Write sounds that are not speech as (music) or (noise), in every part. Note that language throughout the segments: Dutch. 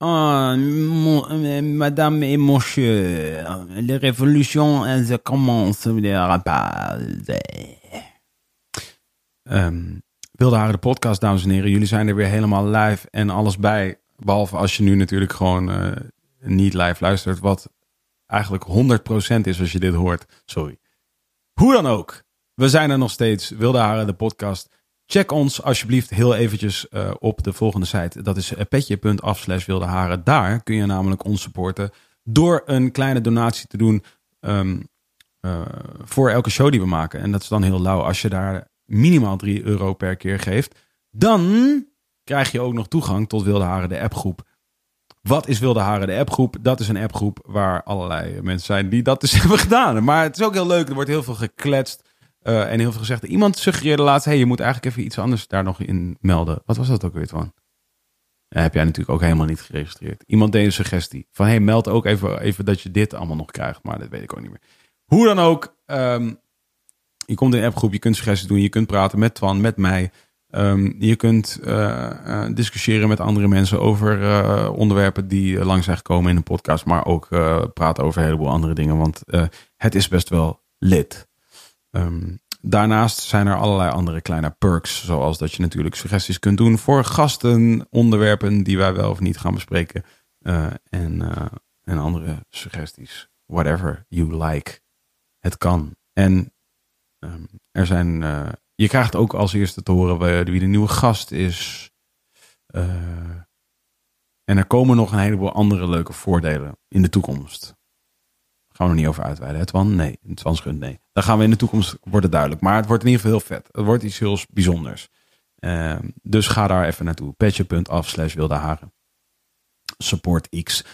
Oh, euh, madame et monsieur, la révolution elle commence pas. Ehm Wilde Haren de podcast, dames en heren. Jullie zijn er weer helemaal live en alles bij. Behalve als je nu natuurlijk gewoon eh, niet live luistert. Wat eigenlijk 100% is als je dit hoort. Sorry. Hoe dan ook. We zijn er nog steeds. Wilde Haren de podcast. Check ons alsjeblieft heel eventjes eh, op de volgende site. Dat is eh, petje.af slash wilde haren. Daar kun je namelijk ons supporten door een kleine donatie te doen ehm, eh, voor elke show die we maken. En dat is dan heel lauw. Als je daar minimaal 3 euro per keer geeft, dan krijg je ook nog toegang tot Wilde Haren de appgroep. Wat is Wilde Haren de appgroep? Dat is een appgroep waar allerlei mensen zijn die dat dus (laughs) hebben gedaan. Maar het is ook heel leuk. Er wordt heel veel gekletst. Eh, en heel veel gezegd. Iemand suggereerde laatst: hey, je moet eigenlijk even iets anders daar nog in melden. Wat was dat ook weer, van? heb jij natuurlijk ook helemaal niet geregistreerd. Iemand deed een suggestie van: hey, meld ook even, even dat je dit allemaal nog krijgt. Maar dat weet ik ook niet meer. Hoe dan ook, ehm, je komt in een appgroep, je kunt suggesties doen, je kunt praten met Twan, met mij. Ehm, je kunt eh, eh, discussiëren met andere mensen over eh, onderwerpen die eh, lang zijn gekomen in een podcast, maar ook eh, praten over een heleboel andere dingen, want eh, het is best wel lid. Ehm, daarnaast zijn er allerlei andere kleine perks, zoals dat je natuurlijk suggesties kunt doen voor gasten, onderwerpen die wij wel of niet gaan bespreken eh, en, eh, en andere suggesties. Whatever you like. Het kan. En ehm, er zijn. eh, je krijgt ook als eerste te horen wie- de nieuwe gast is. En er komen nog een heleboel andere leuke voordelen in de toekomst. Gaan we niet over uitweiden. Het Twan? Nee. Het Twan? Nee. Dan gaan we in de toekomst, wordt het duidelijk. Maar het wordt in ieder geval heel vet. Het wordt iets heel bijzonders. Ehm, dus ga daar even naartoe. Petje.af slash wilde haren. Support X.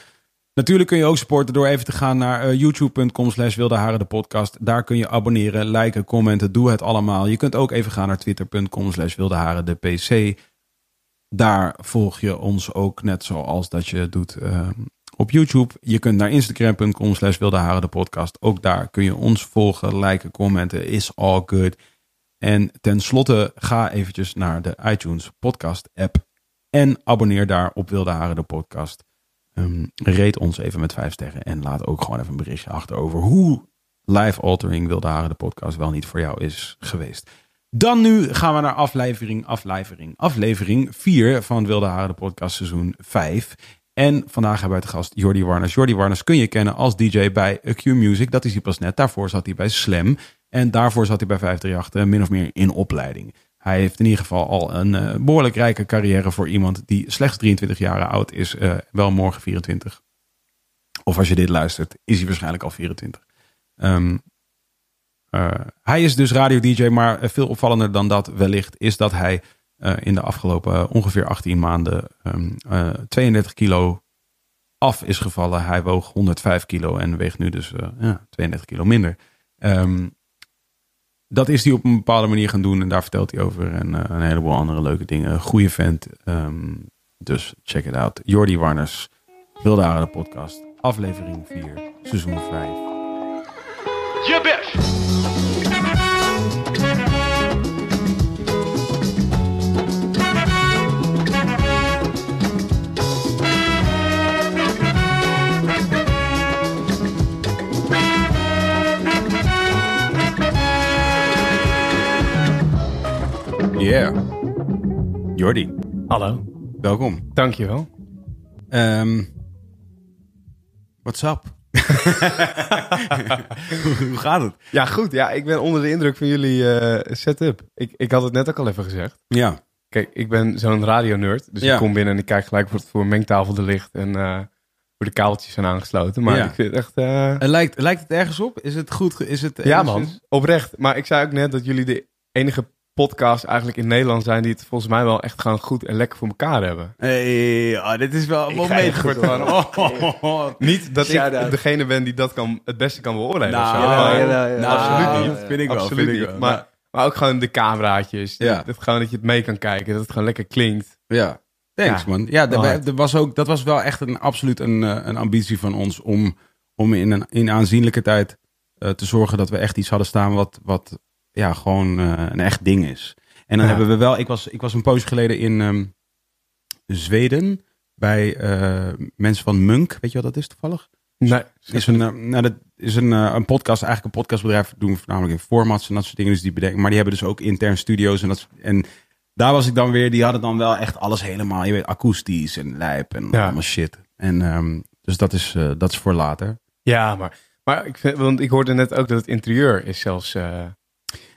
Natuurlijk kun je ook supporten door even te gaan naar eh, youtube.com slash wilde haren de podcast. Daar kun je abonneren, liken, commenten, doe het allemaal. Je kunt ook even gaan naar twitter.com slash wilde haren de pc. Daar volg je ons ook net zoals dat je doet eh, op YouTube. Je kunt naar instagram.com slash wilde de podcast. Ook daar kun je ons volgen, liken, commenten, is all good. En tenslotte ga eventjes naar de iTunes podcast app en abonneer daar op Wilde Haren de podcast. Ehm rate ons even met vijf sterren en laat ook gewoon even een berichtje achter over hoe life altering Wilde Haren de podcast wel niet voor jou is geweest. Dan nu gaan we naar aflevering, aflevering, aflevering 4 van Wilde Haren de podcast seizoen 5. En vandaag hebben we het gast Jordi Warners. Jordi Warners kun je kennen als DJ bij Q Music. Dat is hij pas net. Daarvoor zat hij bij Slam. En daarvoor zat hij bij 538 min of meer in opleiding. Hij heeft in ieder geval al een eh, behoorlijk rijke carrière voor iemand die slechts 23 jaar oud is. eh, wel morgen 24. Of als je dit luistert, is hij waarschijnlijk al 24. Ehm, eh, hij is dus radio-dj, maar veel opvallender dan dat wellicht is dat hij eh, in de afgelopen eh, ongeveer 18 maanden ehm, eh, 32 kilo af is gevallen. Hij woog 105 kilo en weegt nu dus eh, ja, 32 kilo minder. Ehm, dat is hij op een bepaalde manier gaan doen en daar vertelt hij over. En eh, een heleboel andere leuke dingen. Goeie vent. Ehm, dus check it out. Jordi Warners, Wilde Haren de podcast. Aflevering 4, seizoen 5. Je best. Yeah. Jordi, Hallo, welkom. dankjewel. Ehm what's up? (laughs) hoe, gaat het? Ja, goed. Ja, ik ben onder de indruk van jullie eh, setup. Ik, ik had het net ook al even gezegd. Ja, Kijk, ik ben zo'n radionerd. Dus Ja. ik kom binnen en ik kijk gelijk wat voor mengtafel er ligt en eh, hoe de kabeltjes zijn aangesloten. Maar Ja. ik vind het echt... eh, En lijkt, lijkt het ergens op? Is het goed? Is het ja, man. Oprecht. Maar ik zei ook net dat jullie de enige podcasts eigenlijk in Nederland zijn die het volgens mij wel echt gewoon goed en lekker voor elkaar hebben. Hey, oh, dit is wel een moment goed van. Oh, oh, oh. Niet dat ik degene ben die dat kan, het beste kan beoordelen. Nou, of zo. nou, absoluut niet. dat vind ik wel. Absoluut vind ik niet. wel. Maar, maar ook gewoon de cameraatjes. Ja. Dat, gewoon dat je het mee kan kijken. Dat het gewoon lekker klinkt. Ja, thanks Ja. man. Ja, er, er was ook, dat was wel echt een, absoluut een, eh, een ambitie van ons om, om in een in aanzienlijke tijd eh, te zorgen dat we echt iets hadden staan wat, wat ja, gewoon eh, een echt ding is. En dan Ja. hebben we wel, ik was, ik was een poosje geleden in ehm, Zweden bij eh, mensen van Munk. Weet je wat dat is toevallig? Nee. is een, eh, nou, dat is een, een podcast, eigenlijk een podcastbedrijf. Doen voornamelijk in formats en dat soort dingen. Dus die bedenken. Maar die hebben dus ook intern studio's. En, dat, en daar was ik dan weer. Die hadden dan wel echt alles helemaal. Je weet, akoestisch en lijp en Ja. allemaal shit. En ehm, dus dat is, dat is voor later. Ja, maar, maar ik vind, want ik hoorde net ook dat het interieur is zelfs...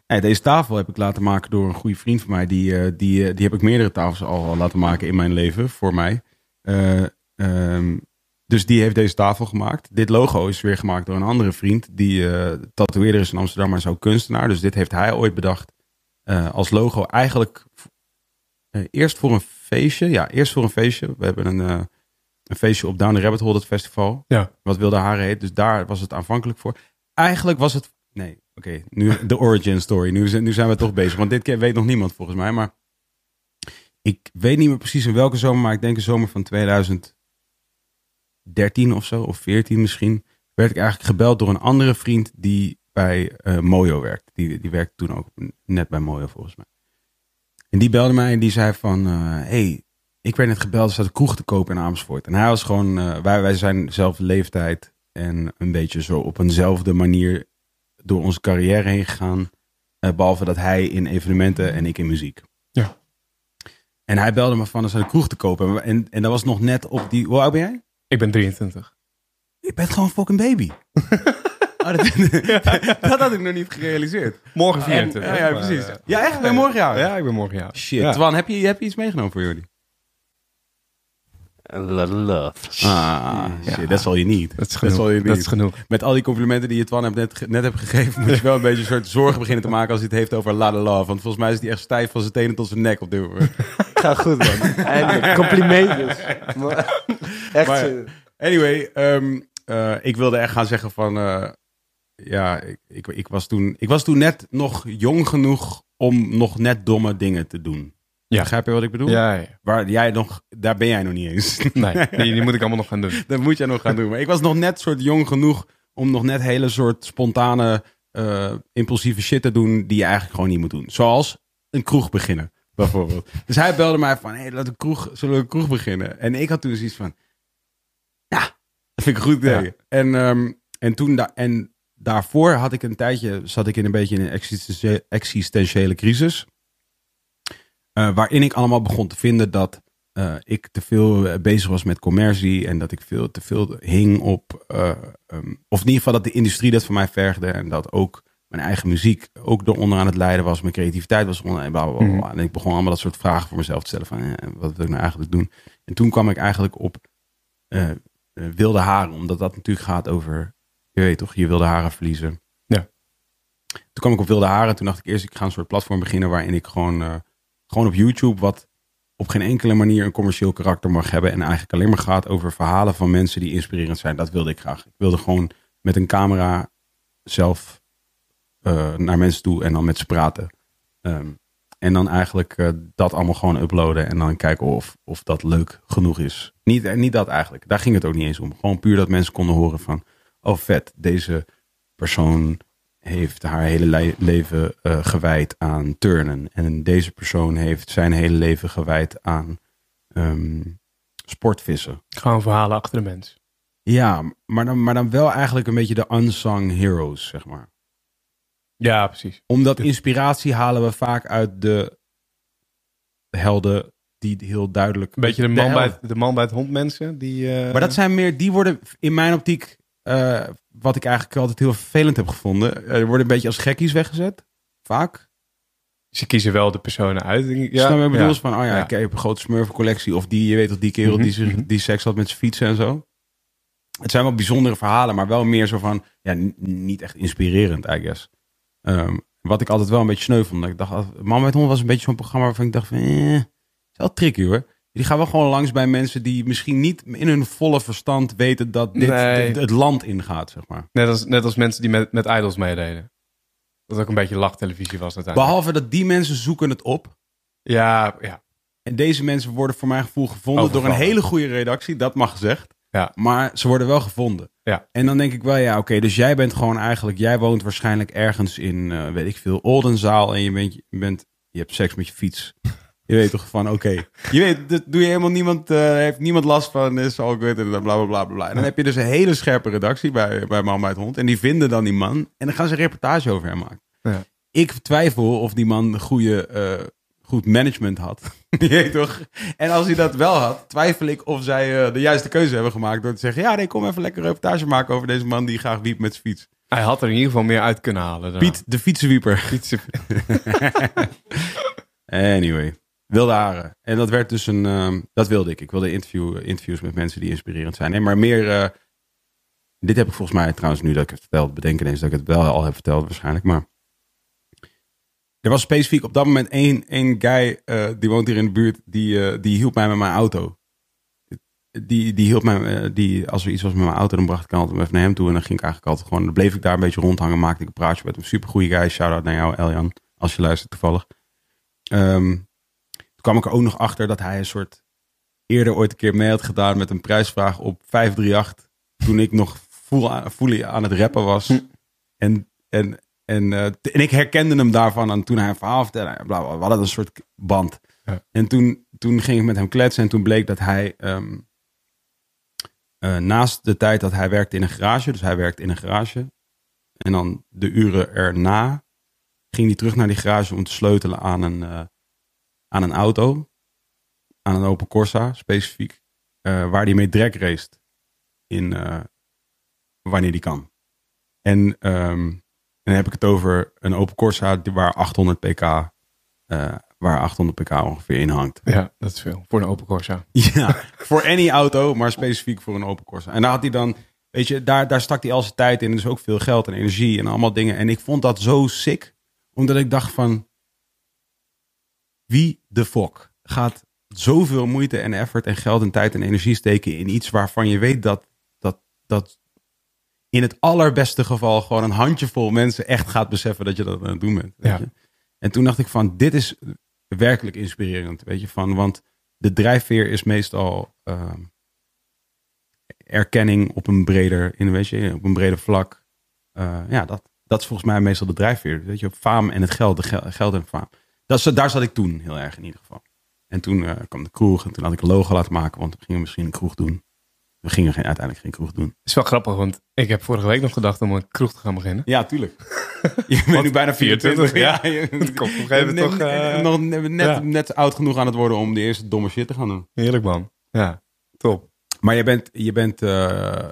Nee, deze tafel heb ik laten maken door een goede vriend van mij. Die, eh, die, eh, die heb ik meerdere tafels al, al laten maken in mijn leven voor mij. Eh, ehm, dus die heeft deze tafel gemaakt. Dit logo is weer gemaakt door een andere vriend. Die eh tatoeëerder is in Amsterdam, maar is ook kunstenaar. Dus dit heeft hij ooit bedacht als logo. Eigenlijk eerst voor een feestje. Ja, eerst voor een feestje. We hebben een, een feestje op Down the Rabbit Hole, het festival. Ja. Wat Wilde Haren heet. Dus daar was het aanvankelijk voor. Eigenlijk was het... Nee, oké. nu de origin story. Nu, zijn- nu zijn we toch bezig. Want dit keer weet nog niemand volgens mij. Maar ik weet niet meer precies in welke zomer. Maar ik denk de zomer van 2013 of zo. Of 14 misschien. Werd ik eigenlijk gebeld door een andere vriend die bij eh, Mojo werkt. Die, die werkte toen ook net bij Mojo volgens mij. En die belde mij en die zei van... eh, hey, ik werd net gebeld. Er staat een kroeg te kopen in Amersfoort. En hij was gewoon... eh, wij, wij zijn dezelfde leeftijd. En een beetje zo op eenzelfde manier door onze carrière heen gegaan. Eh, behalve dat hij in evenementen en ik in muziek. Ja. En hij belde me van, er staat een kroeg te kopen. En, en dat was nog net op die... Hoe oud ben jij? ik ben 23. Je bent gewoon een fucking baby. (laughs) Oh, dat, dat had ik nog niet gerealiseerd. Morgen En- 24. ja, precies. eh, Ja, echt? Ben morgen jarig? Ja, ik ben morgen jarig. Shit. Ja. Twan, heb je, heb je iets meegenomen voor jullie? Love. Ah, shit. Dat zal je niet. Dat is genoeg. Dat is genoeg. Met al die complimenten die je Twan hebt net, net hebt gegeven, moet je wel een (laughs) beetje een soort zorgen beginnen te maken als hij het heeft over La La Love. Want volgens mij is hij echt stijf van zijn tenen tot zijn nek op dit moment. (laughs) Gaat goed, man. Eindelijk. (laughs) Complimentjes. Maar- Echt. Maar- zo. Anyway, ehm, eh, ik wilde echt gaan zeggen van... eh, ja, ik, ik, ik, was toen, ik was toen net nog jong genoeg om nog net domme dingen te doen. Ja. Begrijp je wat ik bedoel? Ja, ja. Waar jij nog, daar ben jij nog niet eens. (laughs) Nee, die, die moet ik allemaal nog gaan doen. (laughs) dat moet jij nog gaan doen. Maar ik was nog net soort jong genoeg om nog net hele soort spontane, eh, impulsieve shit te doen die je eigenlijk gewoon niet moet doen. Zoals een kroeg beginnen, bijvoorbeeld. (laughs) Dus hij belde mij van, hey, laat een kroeg, zullen we een kroeg beginnen? En ik had toen zoiets van, ja, dat vind ik een goed idee. Ja. En, ehm, en toen, da en daarvoor had ik een tijdje, zat ik in een beetje in een existentiële crisis. Eh, waarin ik allemaal begon te vinden dat eh, ik te veel eh, bezig was met commercie en dat ik veel te veel hing op, eh, ehm, of in ieder geval dat de industrie dat van mij vergde en dat ook mijn eigen muziek ook eronder aan het lijden was, mijn creativiteit was onder, en bla, bla, bla, bla. En ik begon allemaal dat soort vragen voor mezelf te stellen van eh, wat wil ik nou eigenlijk doen? En toen kwam ik eigenlijk op wilde haren, omdat dat natuurlijk gaat over, je weet toch, je wilde haren verliezen. Ja. Toen kwam ik op wilde haren, toen dacht ik eerst ik ga een soort platform beginnen waarin ik gewoon, gewoon op YouTube wat op geen enkele manier een commercieel karakter mag hebben. En eigenlijk alleen maar gaat over verhalen van mensen die inspirerend zijn. Dat wilde ik graag. Ik wilde gewoon met een camera zelf eh, naar mensen toe en dan met ze praten. Ehm, en dan eigenlijk eh, dat allemaal gewoon uploaden en dan kijken of, of dat leuk genoeg is. Niet, eh, niet dat eigenlijk. Daar ging het ook niet eens om. Gewoon puur dat mensen konden horen van... Oh vet, deze persoon heeft haar hele le- leven eh, gewijd aan turnen. En deze persoon heeft zijn hele leven gewijd aan ehm, sportvissen. Gewoon verhalen achter de mens. Ja, maar dan, maar dan wel eigenlijk een beetje de unsung heroes, zeg maar. Ja, precies. Omdat inspiratie halen we vaak uit de helden die heel duidelijk... Een beetje de man, bij, het- de man bij het hond mensen. Die, eh, Maar dat zijn meer, die worden in mijn optiek, eh, wat ik eigenlijk altijd heel vervelend heb gevonden, eh, worden een beetje als gekkies weggezet. Vaak. Ze kiezen wel de personen uit. denk ik. Ja, Snap je bedoel? ja. Van, oh ja, Ja. ik heb een grote smurfencollectie. Of die, je weet toch, die kerel die, zich, Mhm. die seks had met zijn fietsen en zo. Het zijn wel bijzondere verhalen, maar wel meer zo van, ja, niet echt inspirerend, I guess. Ehm, Wat ik altijd wel een beetje sneu vond. Ik dacht, Man met Hond was een beetje zo'n programma waarvan ik dacht van, eh, is wel tricky hoor. Die gaan wel gewoon langs bij mensen die misschien niet in hun volle verstand weten dat dit Nee. dit- het land ingaat, zeg maar. Net als, net als mensen die met, met Idols meededen. Dat ook een beetje lachtelevisie was uiteindelijk. Behalve dat die mensen zoeken het op. Ja, ja. En deze mensen worden voor mijn gevoel gevonden door een hele goede redactie. Dat mag gezegd. Ja. Maar ze worden wel gevonden. Ja. En dan denk ik wel, ja, oké. dus jij bent gewoon eigenlijk, jij woont waarschijnlijk ergens in, eh, weet ik veel, Oldenzaal. En je bent, je bent, je hebt seks met je fiets. Je weet toch van, oké. Je weet, dat doe je helemaal niemand, eh, heeft niemand last van, is all good en bla bla bla bla. En dan heb je dus een hele scherpe redactie bij, bij Man bij het Hond. En die vinden dan die man. En dan gaan ze een reportage over hem maken. Ja. Ik twijfel of die man goede, eh, goed management had. (laughs) Je weet toch? En als hij dat wel had, twijfel ik of zij eh, de juiste keuze hebben gemaakt door te zeggen: Ja, nee, kom even lekker een reportage maken over deze man die graag wiept met zijn fiets. Hij had er in ieder geval meer uit kunnen halen. daarna. Piet, de fietsenwieper. Fietsen. (laughs) (laughs) Anyway, wilde haren. En dat werd dus een. ehm, dat wilde ik. Ik wilde interview, interviews met mensen die inspirerend zijn. Nee, maar meer. eh, dit heb ik volgens mij trouwens nu dat ik het verteld. Bedenken eens dat ik het wel al heb verteld, waarschijnlijk. Maar. Er was specifiek op dat moment één, één guy. eh, die woont hier in de buurt. Die, eh, die hielp mij met mijn auto. Die, die hielp mij. die, als er iets was met mijn auto, dan bracht ik altijd even naar hem toe. En dan ging ik eigenlijk altijd gewoon. Dan bleef ik daar een beetje rondhangen. Maakte ik een praatje met hem. Super goede guy. Shout out naar jou, Eljan. Als je luistert toevallig. Toen kwam ik er ook nog achter dat hij een soort eerder ooit een keer mee had gedaan met een prijsvraag op 538. Toen ik nog voel aan, het rappen was. En, en, en, eh, en ik herkende hem daarvan aan toen hij een verhaal vertelde. Bla, bla, we hadden een soort band. Ja. En toen, toen ging ik met hem kletsen en toen bleek dat hij ehm, eh, naast de tijd dat hij werkte in een garage, dus hij werkte in een garage. En dan de uren erna ging hij terug naar die garage om te sleutelen aan een, eh, aan een auto. Aan een Opel Corsa specifiek. eh, waar hij mee drag raced. In, eh, wanneer die kan. En ehm, dan heb ik het over een Opel Corsa die- waar 800 pk, eh, waar 800 pk ongeveer in hangt. Ja, dat is veel. Voor een open Corsa. (laughs) Ja, voor any auto, maar specifiek voor een Opel Corsa. En daar had hij dan, weet je, daar, daar stak hij al zijn tijd in. Dus ook veel geld en energie en allemaal dingen. En ik vond dat zo sick, omdat ik dacht van, wie de fuck gaat zoveel moeite en effort en geld en tijd en energie steken in iets waarvan je weet dat, dat, dat in het allerbeste geval gewoon een handjevol mensen echt gaat beseffen dat je dat aan het doen bent. Weet Ja. je? En toen dacht ik van, dit is werkelijk inspirerend, weet je, van, want de drijfveer is meestal ehm, erkenning op een breder, in, weet je, op een breder vlak. Eh, ja, dat, dat is volgens mij meestal de drijfveer. Weet je, faam en het geld, de gel- geld en faam. Dat, daar zat ik toen heel erg in ieder geval. En toen eh, kwam de kroeg en toen had ik een logo laten maken, want we gingen misschien een kroeg doen. We gingen geen, uiteindelijk geen kroeg doen. Het is wel grappig, want ik heb vorige week nog gedacht om een kroeg te gaan beginnen. Ja, tuurlijk. (laughs) je bent nu bijna 24. 24, ja. je- Het komt op een gegeven moment net- toch, eh, nog net, ja. net oud genoeg aan het worden om de eerste domme shit te gaan doen. Heerlijk man. Ja, top. Maar je bent, je bent, eh,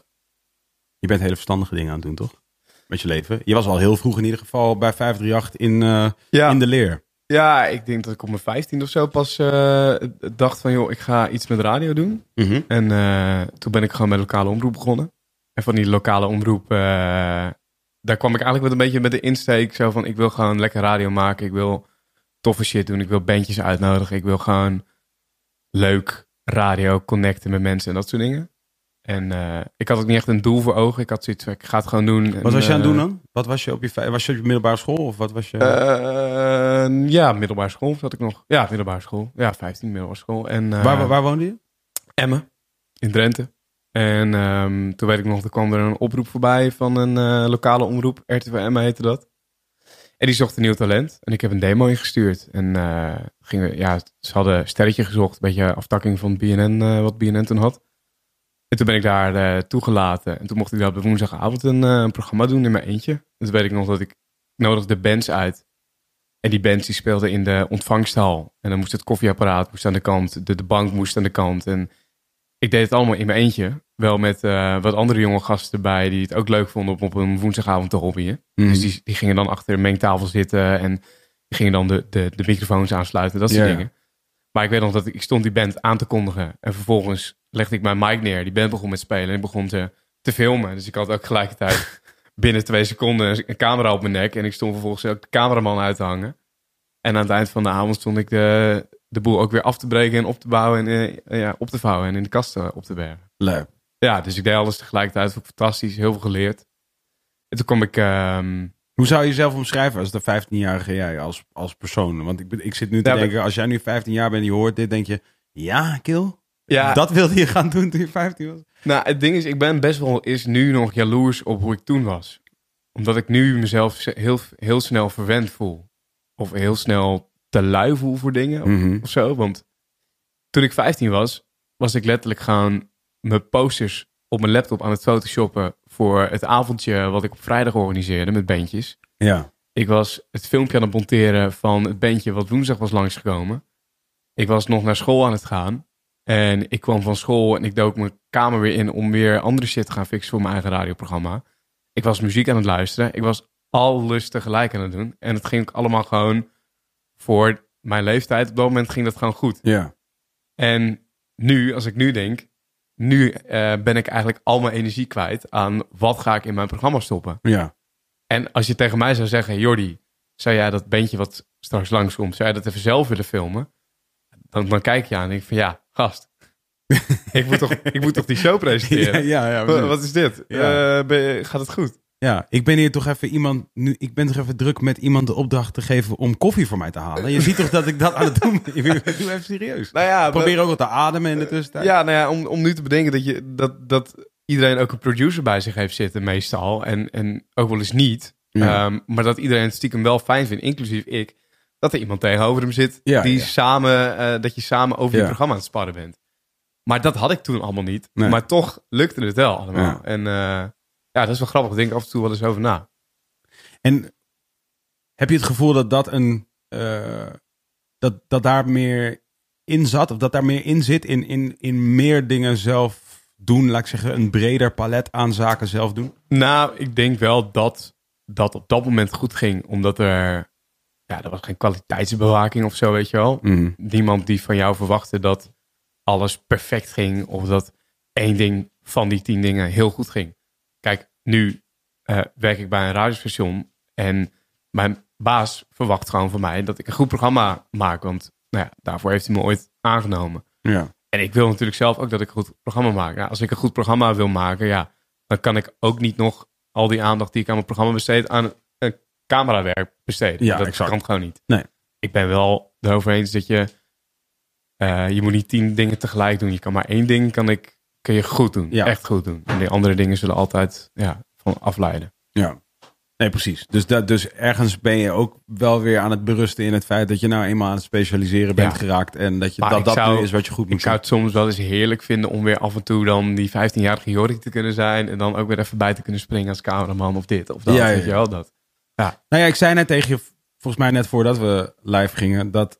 je bent hele verstandige dingen aan het doen, toch? Met je leven. Je was al heel vroeg in ieder geval bij 538 in, Ja. in de leer. Ja, ik denk dat ik op mijn 15 of zo pas eh, dacht van joh, ik ga iets met radio doen. Mhm. En eh, toen ben ik gewoon met lokale omroep begonnen. En van die lokale omroep, eh, daar kwam ik eigenlijk met een beetje met de insteek zo van ik wil gewoon lekker radio maken. Ik wil toffe shit doen. Ik wil bandjes uitnodigen. Ik wil gewoon leuk radio connecten met mensen en dat soort dingen. En eh, ik had ook niet echt een doel voor ogen. Ik had zoiets van, ik ga het gewoon doen. Wat En, was je aan het eh, doen dan? Wat was je op je, was je op je middelbare school? Of wat was je? eh, ja, middelbare school zat ik nog. Ja, middelbare school. Ja, 15 middelbare school. En, eh, waar, waar woonde je? Emmen in Drenthe. En ehm, toen weet ik nog, er kwam er een oproep voorbij van een eh, lokale omroep. RTV Emmen heette dat. En die zocht een nieuw talent. En ik heb een demo ingestuurd. En eh, gingen, ja, ze hadden sterretje gezocht. Een beetje aftakking van BNN, eh, wat BNN toen had. En toen ben ik daar eh, toegelaten. En toen mocht ik daar op woensdagavond een, eh, een programma doen in mijn eentje. En toen weet ik nog dat ik nodigde bands uit. En die bands die speelden in de ontvangsthal. En dan moest het koffieapparaat moest aan de kant. De, de bank moest aan de kant. En ik deed het allemaal in mijn eentje. Wel met eh, wat andere jonge gasten erbij die het ook leuk vonden om op een woensdagavond te hobbyen. Mhm. Dus die, die gingen dan achter een mengtafel zitten en die gingen dan de, de, de microfoons aansluiten, dat soort dingen. Maar ik weet nog dat ik, ik stond die band aan te kondigen en vervolgens legde ik mijn mic neer. Die band begon met spelen en ik begon te, te filmen. Dus ik had ook gelijkertijd (laughs) binnen twee seconden een camera op mijn nek. En ik stond vervolgens ook de cameraman uit te hangen. En aan het eind van de avond stond ik de, de boel ook weer af te breken en op te bouwen en eh, ja, op te vouwen en in de kasten op te bergen. Leuk. Ja, dus ik deed alles tegelijkertijd. Vond ik fantastisch, heel veel geleerd. En toen kwam ik... ehm, Hoe zou je jezelf omschrijven als de 15-jarige jij als, als persoon? Want ik, ben- ik zit nu te Ja, denken, als jij nu 15 jaar bent en je hoort dit, denk je, ja, Kil? Ja, Dat wilde je gaan doen toen je 15 was? Nou, het ding is, ik ben best wel is nu nog jaloers op hoe ik toen was. Omdat ik nu mezelf ze- heel, heel snel verwend voel. Of heel snel te lui voel voor dingen Mhm. of zo. Want toen ik 15 was, was ik letterlijk gewoon mijn posters op mijn laptop aan het photoshoppen voor het avondje wat ik op vrijdag organiseerde met bandjes. Ja. Ik was het filmpje aan het monteren van het bandje wat woensdag was langsgekomen. Ik was nog naar school aan het gaan. En ik kwam van school en ik dook mijn kamer weer in om weer andere shit te gaan fixen voor mijn eigen radioprogramma. Ik was muziek aan het luisteren. Ik was alles tegelijk aan het doen. En het ging ook allemaal gewoon voor mijn leeftijd. Op dat moment ging dat gewoon goed. Ja. En nu, als ik nu denk, nu eh, ben ik eigenlijk al mijn energie kwijt aan wat ga ik in mijn programma stoppen. Ja. En als je tegen mij zou zeggen, Jordi, zou jij dat bandje wat straks langskomt, zou jij dat even zelf willen filmen? Dan, dan kijk je aan en denk ik van ja, gast. (laughs) ik, moet toch, ik moet toch die show presenteren? ja, ja, Wa- Wat is dit? Ja. Eh, je- gaat het goed? ja, ik ben hier toch even iemand, nu, ik ben toch even druk met iemand de opdracht te geven om koffie voor mij te halen. Je ziet toch dat ik dat aan het doen ben? (laughs) Ik Doe even serieus. Nou ja, Probeer ook wat te ademen in de tussentijd. Ja, nou ja, om, om nu te bedenken dat, je, dat, dat iedereen ook een producer bij zich heeft zitten meestal. En, en ook wel eens niet. Ja. Ehm, maar dat iedereen het stiekem wel fijn vindt, inclusief ik. Dat er iemand tegenover hem zit Ja, die ja. samen, eh, dat je samen over je programma aan het sparren bent. Maar dat had ik toen allemaal niet. Nee. Maar toch lukte het wel allemaal. En eh, ja, dat is wel grappig. Daar denk ik af en toe wel eens over na. En heb je het gevoel dat dat een eh, dat, dat daar meer in zat, of dat daar meer in zit, in, in, in meer dingen zelf doen, laat ik zeggen, een breder palet aan zaken zelf doen? Nou, ik denk wel dat dat op dat moment goed ging. Omdat er, ja, er was geen kwaliteitsbewaking of zo, weet je wel. niemand die van jou verwachtte dat alles perfect ging of dat één ding van die tien dingen heel goed ging. Kijk, nu eh, werk ik bij een radiostation en mijn baas verwacht gewoon van mij dat ik een goed programma maak, want nou ja, daarvoor heeft hij me ooit aangenomen. Ja. En ik wil natuurlijk zelf ook dat ik een goed programma maak. Nou, als ik een goed programma wil maken, ja, dan kan ik ook niet nog al die aandacht die ik aan mijn programma besteed aan camerawerk besteden. Ja, dat exact. kan gewoon niet. Nee. Ik ben wel erover eens dat je, eh, je moet niet tien dingen tegelijk doen. Je kan maar één ding kan ik, kun je goed doen. Ja. Echt goed doen. En die andere dingen zullen altijd ja, van afleiden. Ja. Nee, precies. Dus, dat, dus ergens ben je ook wel weer aan het berusten in het feit dat je nou eenmaal aan het specialiseren bent Ja. geraakt. En dat je, Maar dat, dat zou- nu is wat je goed moet Ik zou het soms wel eens heerlijk vinden om weer af en toe dan die 15-jarige Jorik te kunnen zijn. En dan ook weer even bij te kunnen springen als cameraman of dit of dat. Ja, ja, Weet je wel, dat. Nou ja, ik zei net tegen je, volgens mij net voordat we live gingen, dat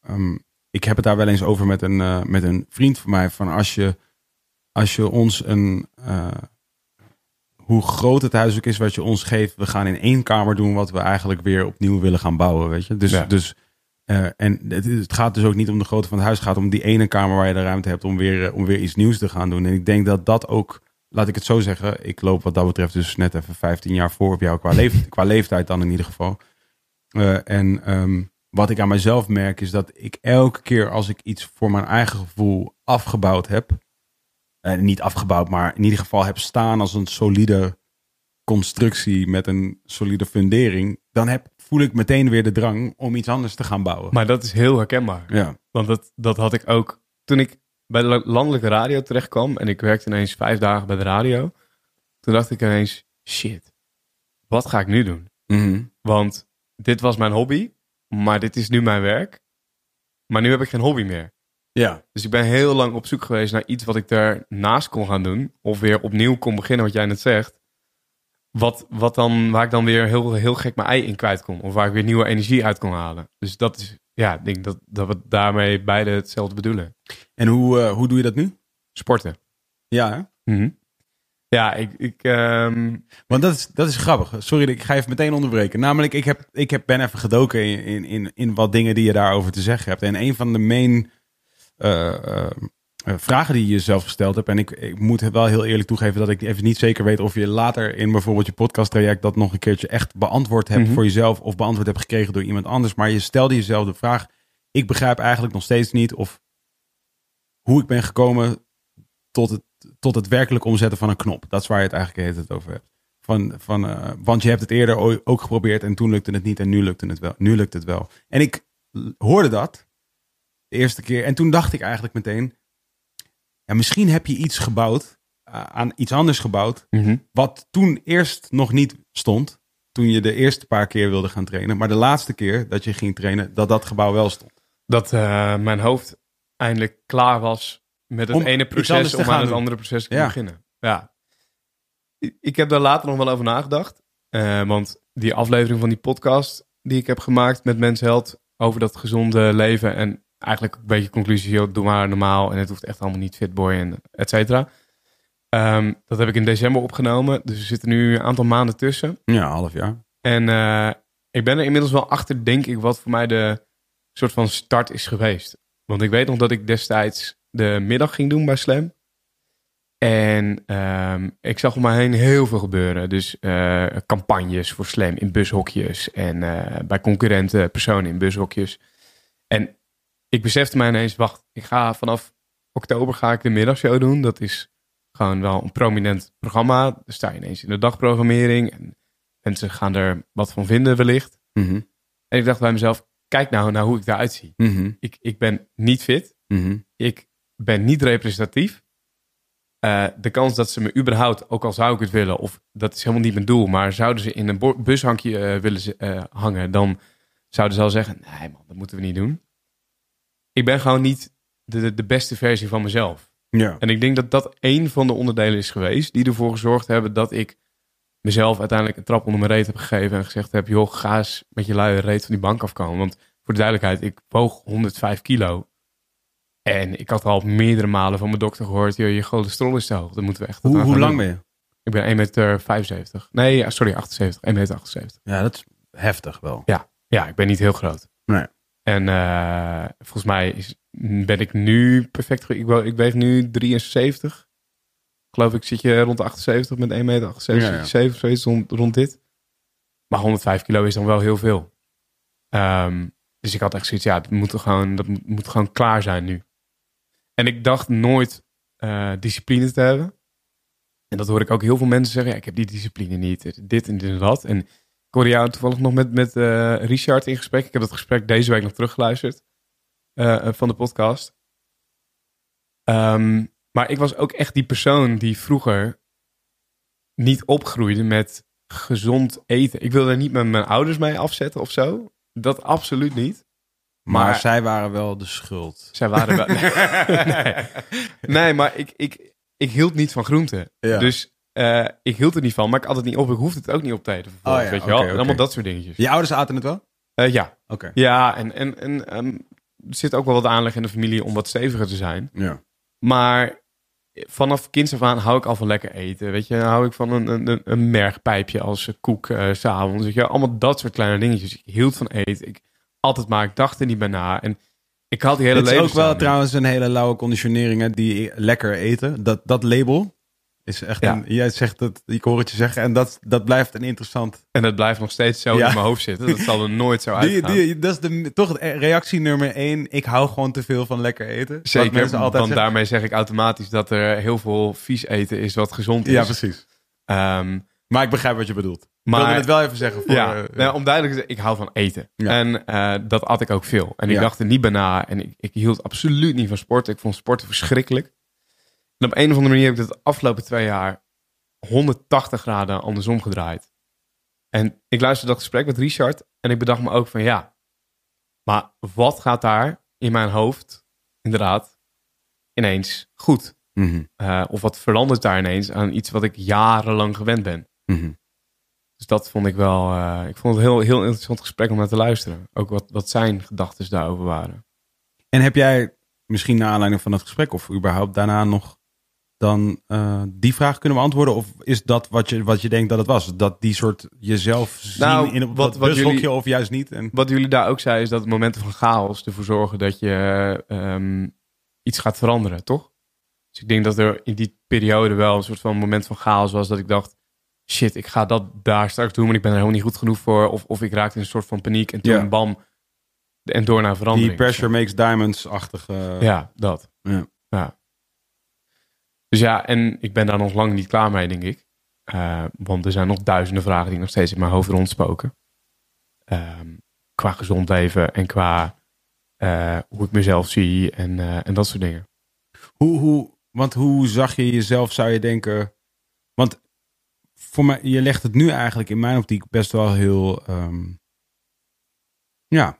ehm, ik heb het daar wel eens over met een, eh, met een vriend van mij. Van als je, als je ons een, eh, hoe groot het huis ook is wat je ons geeft, we gaan in één kamer doen wat we eigenlijk weer opnieuw willen gaan bouwen, weet je. Dus, Ja. dus eh, en het, het gaat dus ook niet om de grootte van het huis, het gaat om die ene kamer waar je de ruimte hebt om weer, om weer iets nieuws te gaan doen. En ik denk dat dat ook, laat ik het zo zeggen, ik loop wat dat betreft dus net even 15 jaar voor op jou qua, leef, (laughs) qua leeftijd dan in ieder geval. Eh, en ehm, wat ik aan mezelf merk is dat ik elke keer als ik iets voor mijn eigen gevoel afgebouwd heb, eh, niet afgebouwd, maar in ieder geval heb staan als een solide constructie met een solide fundering, dan heb, voel ik meteen weer de drang om iets anders te gaan bouwen. Maar dat is heel herkenbaar. ja, Want dat, dat had ik ook toen ik bij de landelijke radio terecht kwam. En ik werkte ineens vijf dagen bij de radio. Toen dacht ik ineens, shit, wat ga ik nu doen? Mhm. Want dit was mijn hobby, maar dit is nu mijn werk. Maar nu heb ik geen hobby meer. ja, Dus ik ben heel lang op zoek geweest naar iets wat ik daarnaast kon gaan doen. Of weer opnieuw kon beginnen, wat jij net zegt. Wat, wat dan, waar ik dan weer heel, heel gek mijn ei in kwijt kon. Of waar ik weer nieuwe energie uit kon halen. Dus dat is, ja, ik denk dat, dat we daarmee beide hetzelfde bedoelen. En hoe, eh, hoe doe je dat nu? Sporten. Ja, hè? Mhm. Ja, ik, ik ehm, Want dat is, dat is grappig. Sorry, ik ga even meteen onderbreken. Namelijk, ik, heb, ik heb, ben even gedoken in, in, in, in wat dingen die je daarover te zeggen hebt. En een van de main eh, eh, vragen die je jezelf gesteld hebt. En ik, ik moet wel heel eerlijk toegeven dat ik even niet zeker weet of je later in bijvoorbeeld je podcast traject dat nog een keertje echt beantwoord hebt Mhm. voor jezelf of beantwoord hebt gekregen door iemand anders. Maar je stelde jezelf de vraag: ik begrijp eigenlijk nog steeds niet of hoe ik ben gekomen tot het, tot het werkelijk omzetten van een knop. Dat is waar je het eigenlijk tijd over hebt. Van, van, eh, want je hebt het eerder ook geprobeerd en toen lukte het niet en nu lukte het wel. Nu lukt het wel. En ik hoorde dat de eerste keer en toen dacht ik eigenlijk meteen, ja, misschien heb je iets gebouwd, eh, aan iets anders gebouwd, wat toen eerst nog niet stond. Toen je de eerste paar keer wilde gaan trainen. Maar de laatste keer dat je ging trainen, dat dat gebouw wel stond. Dat eh, mijn hoofd eindelijk klaar was met het Om ene proces om aan het doen. andere proces te Ja. beginnen. Ja. Ik- Ik heb daar later nog wel over nagedacht. Eh, want die aflevering van die podcast die ik heb gemaakt met Mens Held over dat gezonde leven en eigenlijk een beetje conclusie, joh, doe maar normaal en het hoeft echt allemaal niet fitboy en et cetera. Ehm, dat heb ik in december opgenomen, dus er zitten nu een aantal maanden tussen. Ja, half jaar. En eh, ik ben er inmiddels wel achter, denk ik, wat voor mij de soort van start is geweest. Want ik weet nog dat ik destijds de middag ging doen bij Slam. En ehm, ik zag om me heen heel veel gebeuren. Dus eh, campagnes voor Slam in bushokjes en eh, bij concurrenten personen in bushokjes. En ik besefte mij ineens, wacht, ik ga vanaf oktober ga ik de middagshow doen. Dat is gewoon wel een prominent programma. Dan sta je ineens in de dagprogrammering en mensen gaan er wat van vinden wellicht. Mhm. En ik dacht bij mezelf, kijk nou naar hoe ik eruit zie. Mhm. Ik, ik ben niet fit. Mhm. Ik ben niet representatief. Eh, de kans dat ze me überhaupt, ook al zou ik het willen, of dat is helemaal niet mijn doel, maar zouden ze in een bushankje eh, willen eh, hangen, dan zouden ze al zeggen, nee man, dat moeten we niet doen. Ik ben gewoon niet de, de, beste versie van mezelf. Ja. En ik denk dat dat één van de onderdelen is geweest die ervoor gezorgd hebben dat ik mezelf uiteindelijk een trap onder mijn reet heb gegeven en gezegd heb, joh, ga eens met je luie reet van die bank afkomen. Want voor de duidelijkheid, ik woog 105 kilo. En ik had al meerdere malen van mijn dokter gehoord, joh, je cholesterol is te hoog. Dan moeten we echt Hoe, hoe lang ben je? Ik ben 1,75 meter. 75. Nee, ja, sorry, 78. 1,78 meter. 78. Ja, dat is heftig wel. Ja, ik ben niet heel groot. Nee. En eh, volgens mij is, ben ik nu perfect. Ik, ik weeg nu 73. Geloof ik zit je rond de 78 met 1,78 meter. 78, Ja, ja. 7, zoiets rond, rond dit. Maar 105 kilo is dan wel heel veel. Ehm, dus ik had echt zoiets, ja, dat moet, gewoon, dat moet, moet gewoon klaar zijn nu. En ik dacht nooit eh, discipline te hebben. En dat hoor ik ook heel veel mensen zeggen. Ja, ik heb die discipline niet. Dit en dit en dat. En ik hoorde jou toevallig nog met, met eh, Richard in gesprek. Ik heb dat gesprek deze week nog teruggeluisterd. eh, eh, van de podcast. Ehm, maar ik was ook echt die persoon die vroeger niet opgroeide met gezond eten. Ik wilde er niet met mijn ouders mee afzetten of zo. Dat absoluut niet. Maar, Maar- zij waren wel de schuld. Zij waren wel... (laughs) nee. nee, maar ik, ik, ik hield niet van groenten. Ja. Dus eh, ik hield er niet van, maar ik had het niet op. Ik hoefde het ook niet op te eten. Oh ja, weet je wel? Allemaal dat soort dingetjes. Je ouders aten het wel? Eh, ja. Oké. ja, en, en, en ehm, er zit ook wel wat aanleg in de familie om wat steviger te zijn. Ja. Maar vanaf kinds af aan hou ik al van lekker eten. Weet je, hou ik van een, een, een- mergpijpje als eh, koek s'avonds. Weet je, allemaal dat soort kleine dingetjes. Ik hield van eten. Ik altijd maar, ik dacht er niet bij na. En ik had die hele Het is ook wel trouwens een hele lauwe conditionering, hè, die lekker eten. Dat, dat label is echt Ja. een, jij zegt het, ik hoor het je zeggen, en dat, dat blijft een interessant. En dat blijft nog steeds zo Ja. in mijn hoofd zitten. Dat zal er nooit zo (laughs) die, dat is de, toch reactie nummer één. Ik hou gewoon te veel van lekker eten. Zeker, want zeggen. daarmee zeg ik automatisch dat er heel veel vies eten is wat gezond is. Ja, precies. Ehm, Maar ik begrijp wat je bedoelt. Maar, ik wilde het wel even zeggen. Voor, ja, eh, nou, om duidelijk te zeggen, ik hou van eten. Ja. En eh, dat at ik ook veel. En ik dacht er niet bij na. En ik, ik hield absoluut niet van sporten. Ik vond sporten verschrikkelijk. En op een of andere manier heb ik dat de afgelopen twee jaar 180 graden andersom gedraaid. En ik luisterde dat gesprek met Richard. En ik bedacht me ook van ja, maar wat gaat daar in mijn hoofd inderdaad ineens goed? mhm, Eh, of wat verandert daar ineens aan iets wat ik jarenlang gewend ben? mhm. Dus dat vond ik wel. eh, ik vond het een heel, heel interessant gesprek om naar te luisteren. Ook wat, wat zijn gedachten daarover waren. En heb jij misschien naar aanleiding van dat gesprek of überhaupt daarna nog dan eh, die vraag kunnen beantwoorden? Of is dat wat je, wat je denkt dat het was? Dat die soort jezelf zien Nou, in een wat- wat, jullie- of juist niet? En, Wat jullie daar ook zeiden, is dat momenten van chaos ervoor zorgen dat je ehm, iets gaat veranderen, toch? Dus ik denk dat er in die periode wel een soort van moment van chaos was dat ik dacht, shit, ik ga dat daar straks doen, maar ik ben er helemaal niet goed genoeg voor. Of, of ik raakte in een soort van paniek en toen bam, en door naar verandering. Die pressure makes diamonds-achtige... Ja, dat. Ja. ja. Dus ja, en ik ben daar nog lang niet klaar mee, denk ik. Eh, want er zijn nog duizenden vragen die nog steeds in mijn hoofd rondspoken. Ehm, qua gezond leven en qua eh, hoe ik mezelf zie en, eh, en dat soort dingen. Hoe, hoe, want hoe zag je jezelf, zou je denken... Want voor mij, je legt het nu eigenlijk in mijn optiek best wel heel... ehm, ja,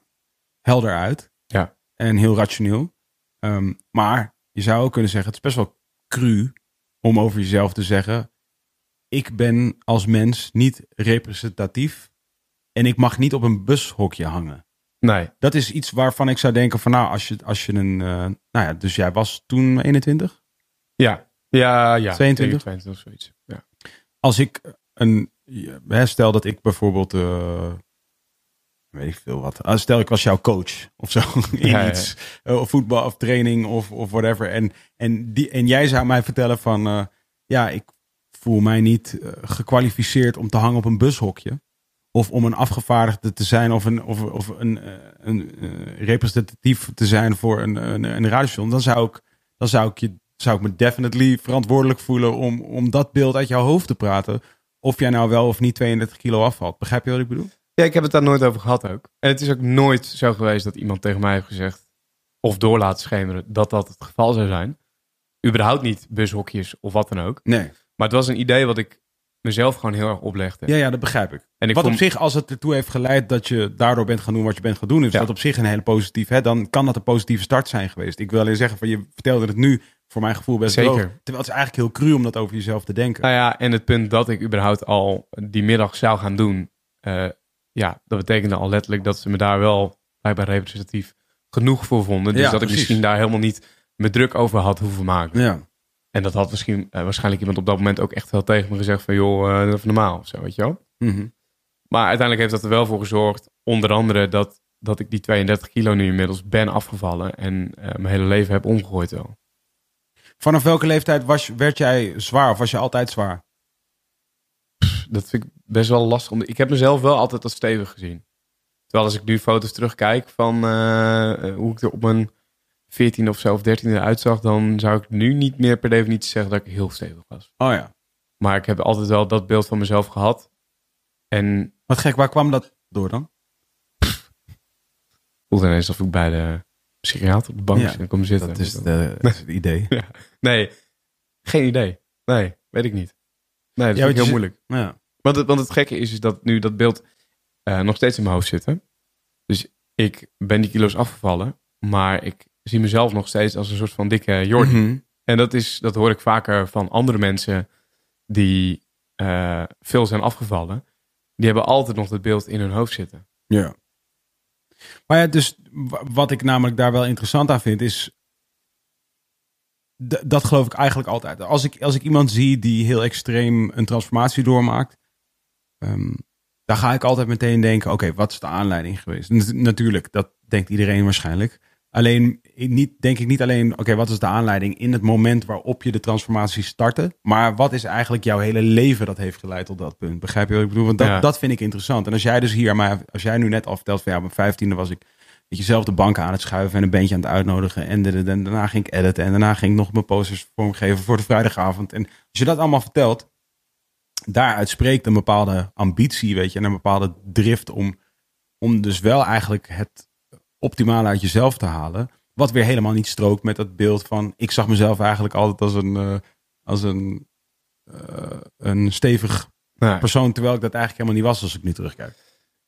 helder uit. Ja. En heel rationeel. Ehm, maar je zou ook kunnen zeggen, het is best wel cru om over jezelf te zeggen... Ik ben als mens niet representatief en ik mag niet op een bushokje hangen. Nee, Dat is iets waarvan ik zou denken van nou, als je, als je een... eh, nou ja, dus jij was toen 21? ja. Ja, ja. 22? 22 of zoiets. Ja. Als ik een... Stel dat ik bijvoorbeeld... eh, weet ik veel wat. Ah, Stel ik was jouw coach of zo. (laughs) In Ja, iets. eh, Of voetbal of training of, of whatever. En, en, die, en jij zou mij vertellen van... eh, ja, ik voel mij niet eh, gekwalificeerd om te hangen op een bushokje. Of om een afgevaardigde te zijn of een, of, of een, een representatief te zijn voor een, een, een radiostation. Dan zou ik, dan zou ik, je, zou ik me definitely verantwoordelijk voelen om, om dat beeld uit jouw hoofd te praten. Of jij nou wel of niet 32 kilo afvalt. Begrijp je wat ik bedoel? Ja, ik heb het daar nooit over gehad ook. En het is ook nooit zo geweest dat iemand tegen mij heeft gezegd... of door laten schemeren dat dat het geval zou zijn. Überhaupt niet bushokjes of wat dan ook. Nee. Maar het was een idee wat ik mezelf gewoon heel erg oplegde. Ja, ja, dat begrijp ik. En ik wat vond- op zich, als het ertoe heeft geleid dat je daardoor bent gaan doen wat je bent gaan doen, is Ja. dat op zich een hele positief. Hè? Dan kan dat een positieve start zijn geweest. Ik wil alleen zeggen, van je vertelde het nu voor mijn gevoel best Zeker. droog. Terwijl het is eigenlijk heel cru om dat over jezelf te denken. Nou ja, en het punt dat ik überhaupt al die middag zou gaan doen, eh, ja, dat betekende al letterlijk dat ze me daar wel blijkbaar representatief genoeg voor vonden. Dus Ja, dat ik misschien daar helemaal niet me druk over had hoeven maken. Ja. En dat had misschien, eh, waarschijnlijk iemand op dat moment ook echt wel tegen me gezegd van joh, eh, dat is even normaal of zo, weet je wel. Mhm. Maar uiteindelijk heeft dat er wel voor gezorgd, onder andere dat, dat ik die 32 kilo nu inmiddels ben afgevallen en eh, mijn hele leven heb omgegooid wel. Vanaf welke leeftijd was, werd jij zwaar of was je altijd zwaar? Dat vind ik best wel lastig. Om, ik heb mezelf wel altijd als stevig gezien. Terwijl als ik nu foto's terugkijk van eh, eh, hoe ik er op mijn 14 of zo of 13e uitzag, dan zou ik nu niet meer per definitie zeggen dat ik heel stevig was. Oh ja. Maar ik heb altijd wel dat beeld van mezelf gehad. En Wat gek, waar kwam dat door dan? (laughs) voelde ineens alsof ik bij de psychiater op de bank Ja, kom zitten. Dat is, de, dat is het idee. (laughs) Nee, geen idee. Nee, weet ik niet. Nee, dat Ja, want heel je- moeilijk. Ja. Want het, want het gekke is, is dat nu dat beeld eh, nog steeds in mijn hoofd zit. hè. Dus ik ben die kilo's afgevallen, maar ik zie mezelf nog steeds als een soort van dikke Jordi. Mhm. En dat, is, dat hoor ik vaker van andere mensen die eh, veel zijn afgevallen. Die hebben altijd nog dat beeld in hun hoofd zitten. Ja. Maar ja, dus wa- wat ik namelijk daar wel interessant aan vind, is. Dat geloof ik eigenlijk altijd. Als ik, als ik iemand zie die heel extreem een transformatie doormaakt, ehm, dan ga ik altijd meteen denken: oké, wat is de aanleiding geweest? Nat- natuurlijk, dat denkt iedereen waarschijnlijk. Alleen, niet, denk ik niet alleen, oké, wat is de aanleiding in het moment waarop je de transformatie startte, maar wat is eigenlijk jouw hele leven dat heeft geleid tot dat punt? Begrijp je wat ik bedoel? Want dat, Ja. dat vind ik interessant. En als jij dus hier, maar als jij nu net al vertelt van ja, mijn vijftiende was ik weet je, zelf de banken aan het schuiven en een bandje aan het uitnodigen. En, de- de- de- daarna ging ik editen en daarna ging ik nog mijn posters vormgeven voor de vrijdagavond. En als je dat allemaal vertelt, daaruit spreekt een bepaalde ambitie, weet je, en een bepaalde drift om, om dus wel eigenlijk het optimale uit jezelf te halen. Wat weer helemaal niet strookt met dat beeld van, ik zag mezelf eigenlijk altijd als een, eh, als een, eh, een stevig Nou, persoon, terwijl ik dat eigenlijk helemaal niet was als ik nu terugkijk.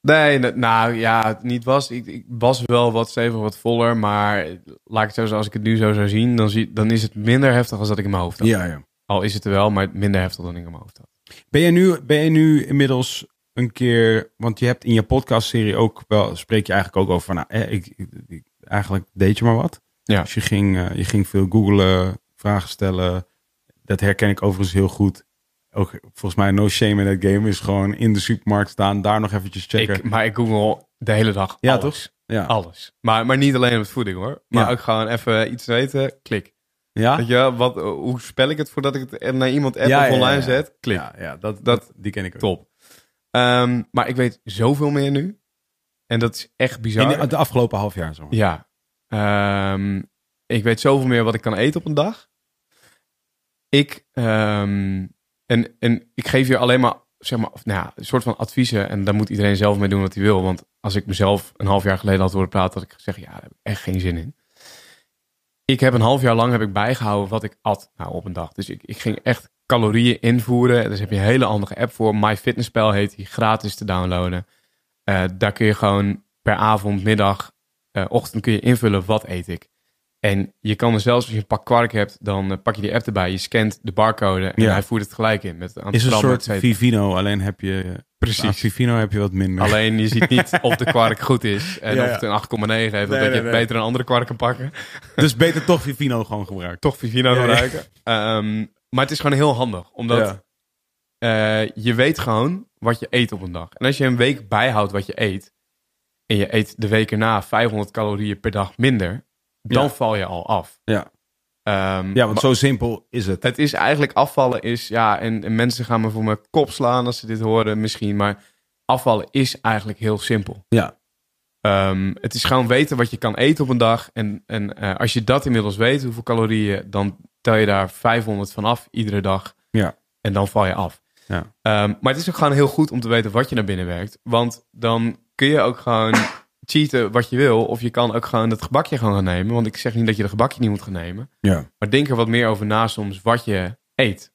Nee, nou ja, het niet was. Ik, ik was wel wat stevig, wat voller. Maar laat ik het zo zeggen, als ik het nu zo zou zien, dan, zie, dan is het minder heftig als dat ik in mijn hoofd had. Ja, ja. Al is het er wel, maar minder heftig dan ik in mijn hoofd had. Ben je nu, ben je nu inmiddels een keer, want je hebt in je podcastserie ook wel, spreek je eigenlijk ook over van, nou, eh, ik, ik- ik- eigenlijk deed je maar wat. Ja. Dus je ging, eh, je ging veel googlen, vragen stellen. Dat herken ik overigens heel goed. Ook volgens mij no shame in that game is gewoon in de supermarkt staan, daar nog eventjes checken. Ik, maar ik google de hele dag Ja, alles. ja. Alles. Maar, maar niet alleen met voeding hoor. Maar Ja. ook gewoon even iets weten, klik. Ja? Weet je, wat, hoe spel ik het voordat ik het naar iemand app Ja, of online zet? Klik. Ja, ja dat, Dat- die ken ik ook. Top. Ehm, maar ik weet zoveel meer nu. En dat is echt bizar. In de, de afgelopen half jaar zo. Ja. Ehm, ik weet zoveel meer wat ik kan eten op een dag. Ik, ehm, en, en ik geef je alleen maar, zeg maar, nou ja, een soort van adviezen. En daar moet iedereen zelf mee doen wat hij wil. Want als ik mezelf een half jaar geleden had horen praten, had ik gezegd, ja, daar heb ik echt geen zin in. Ik heb een half jaar lang heb ik bijgehouden wat ik at nou, op een dag. Dus ik, ik ging echt calorieën invoeren. Dus heb je een hele andere app voor. MyFitnessPal heet die, gratis te downloaden. Eh, daar kun je gewoon per avond, middag, eh, ochtend kun je invullen wat eet ik. En je kan er zelfs als je een pak kwark hebt, dan eh, pak je die app erbij. Je scant de barcode en Ja. hij voert het gelijk in. Met Is een soort. Vivino, alleen heb je... Precies. aan Vivino heb je wat minder. Alleen je ziet niet of de kwark goed is. (laughs) En Ja, of het een 8,9 heeft. Of Nee, dat je nee, beter een andere kwark kan pakken. Dus beter toch Vivino gewoon gebruiken. Toch Vivino gebruiken. Ehm, maar het is gewoon heel handig. Omdat eh, je weet gewoon wat je eet op een dag. En als je een week bijhoudt wat je eet. En je eet de week erna 500 calorieën per dag minder. Dan Ja. val je al af. Ja. Ehm, Ja, want zo simpel is het. Het is eigenlijk afvallen is, ja, en, en mensen gaan me voor mijn kop slaan als ze dit horen misschien, maar afvallen is eigenlijk heel simpel. Ja. Ehm, het is gewoon weten wat je kan eten op een dag en, en eh, als je dat inmiddels weet, hoeveel calorieën, dan tel je daar 500 vanaf iedere dag Ja. en dan val je af. Ja. Ehm, maar het is ook gewoon heel goed om te weten wat je naar binnen werkt, want dan kun je ook gewoon (coughs) cheaten wat je wil, of je kan ook gewoon het gebakje gewoon gaan nemen, want ik zeg niet dat je de gebakje niet moet gaan nemen. Ja. Maar denk er wat meer over na soms wat je eet.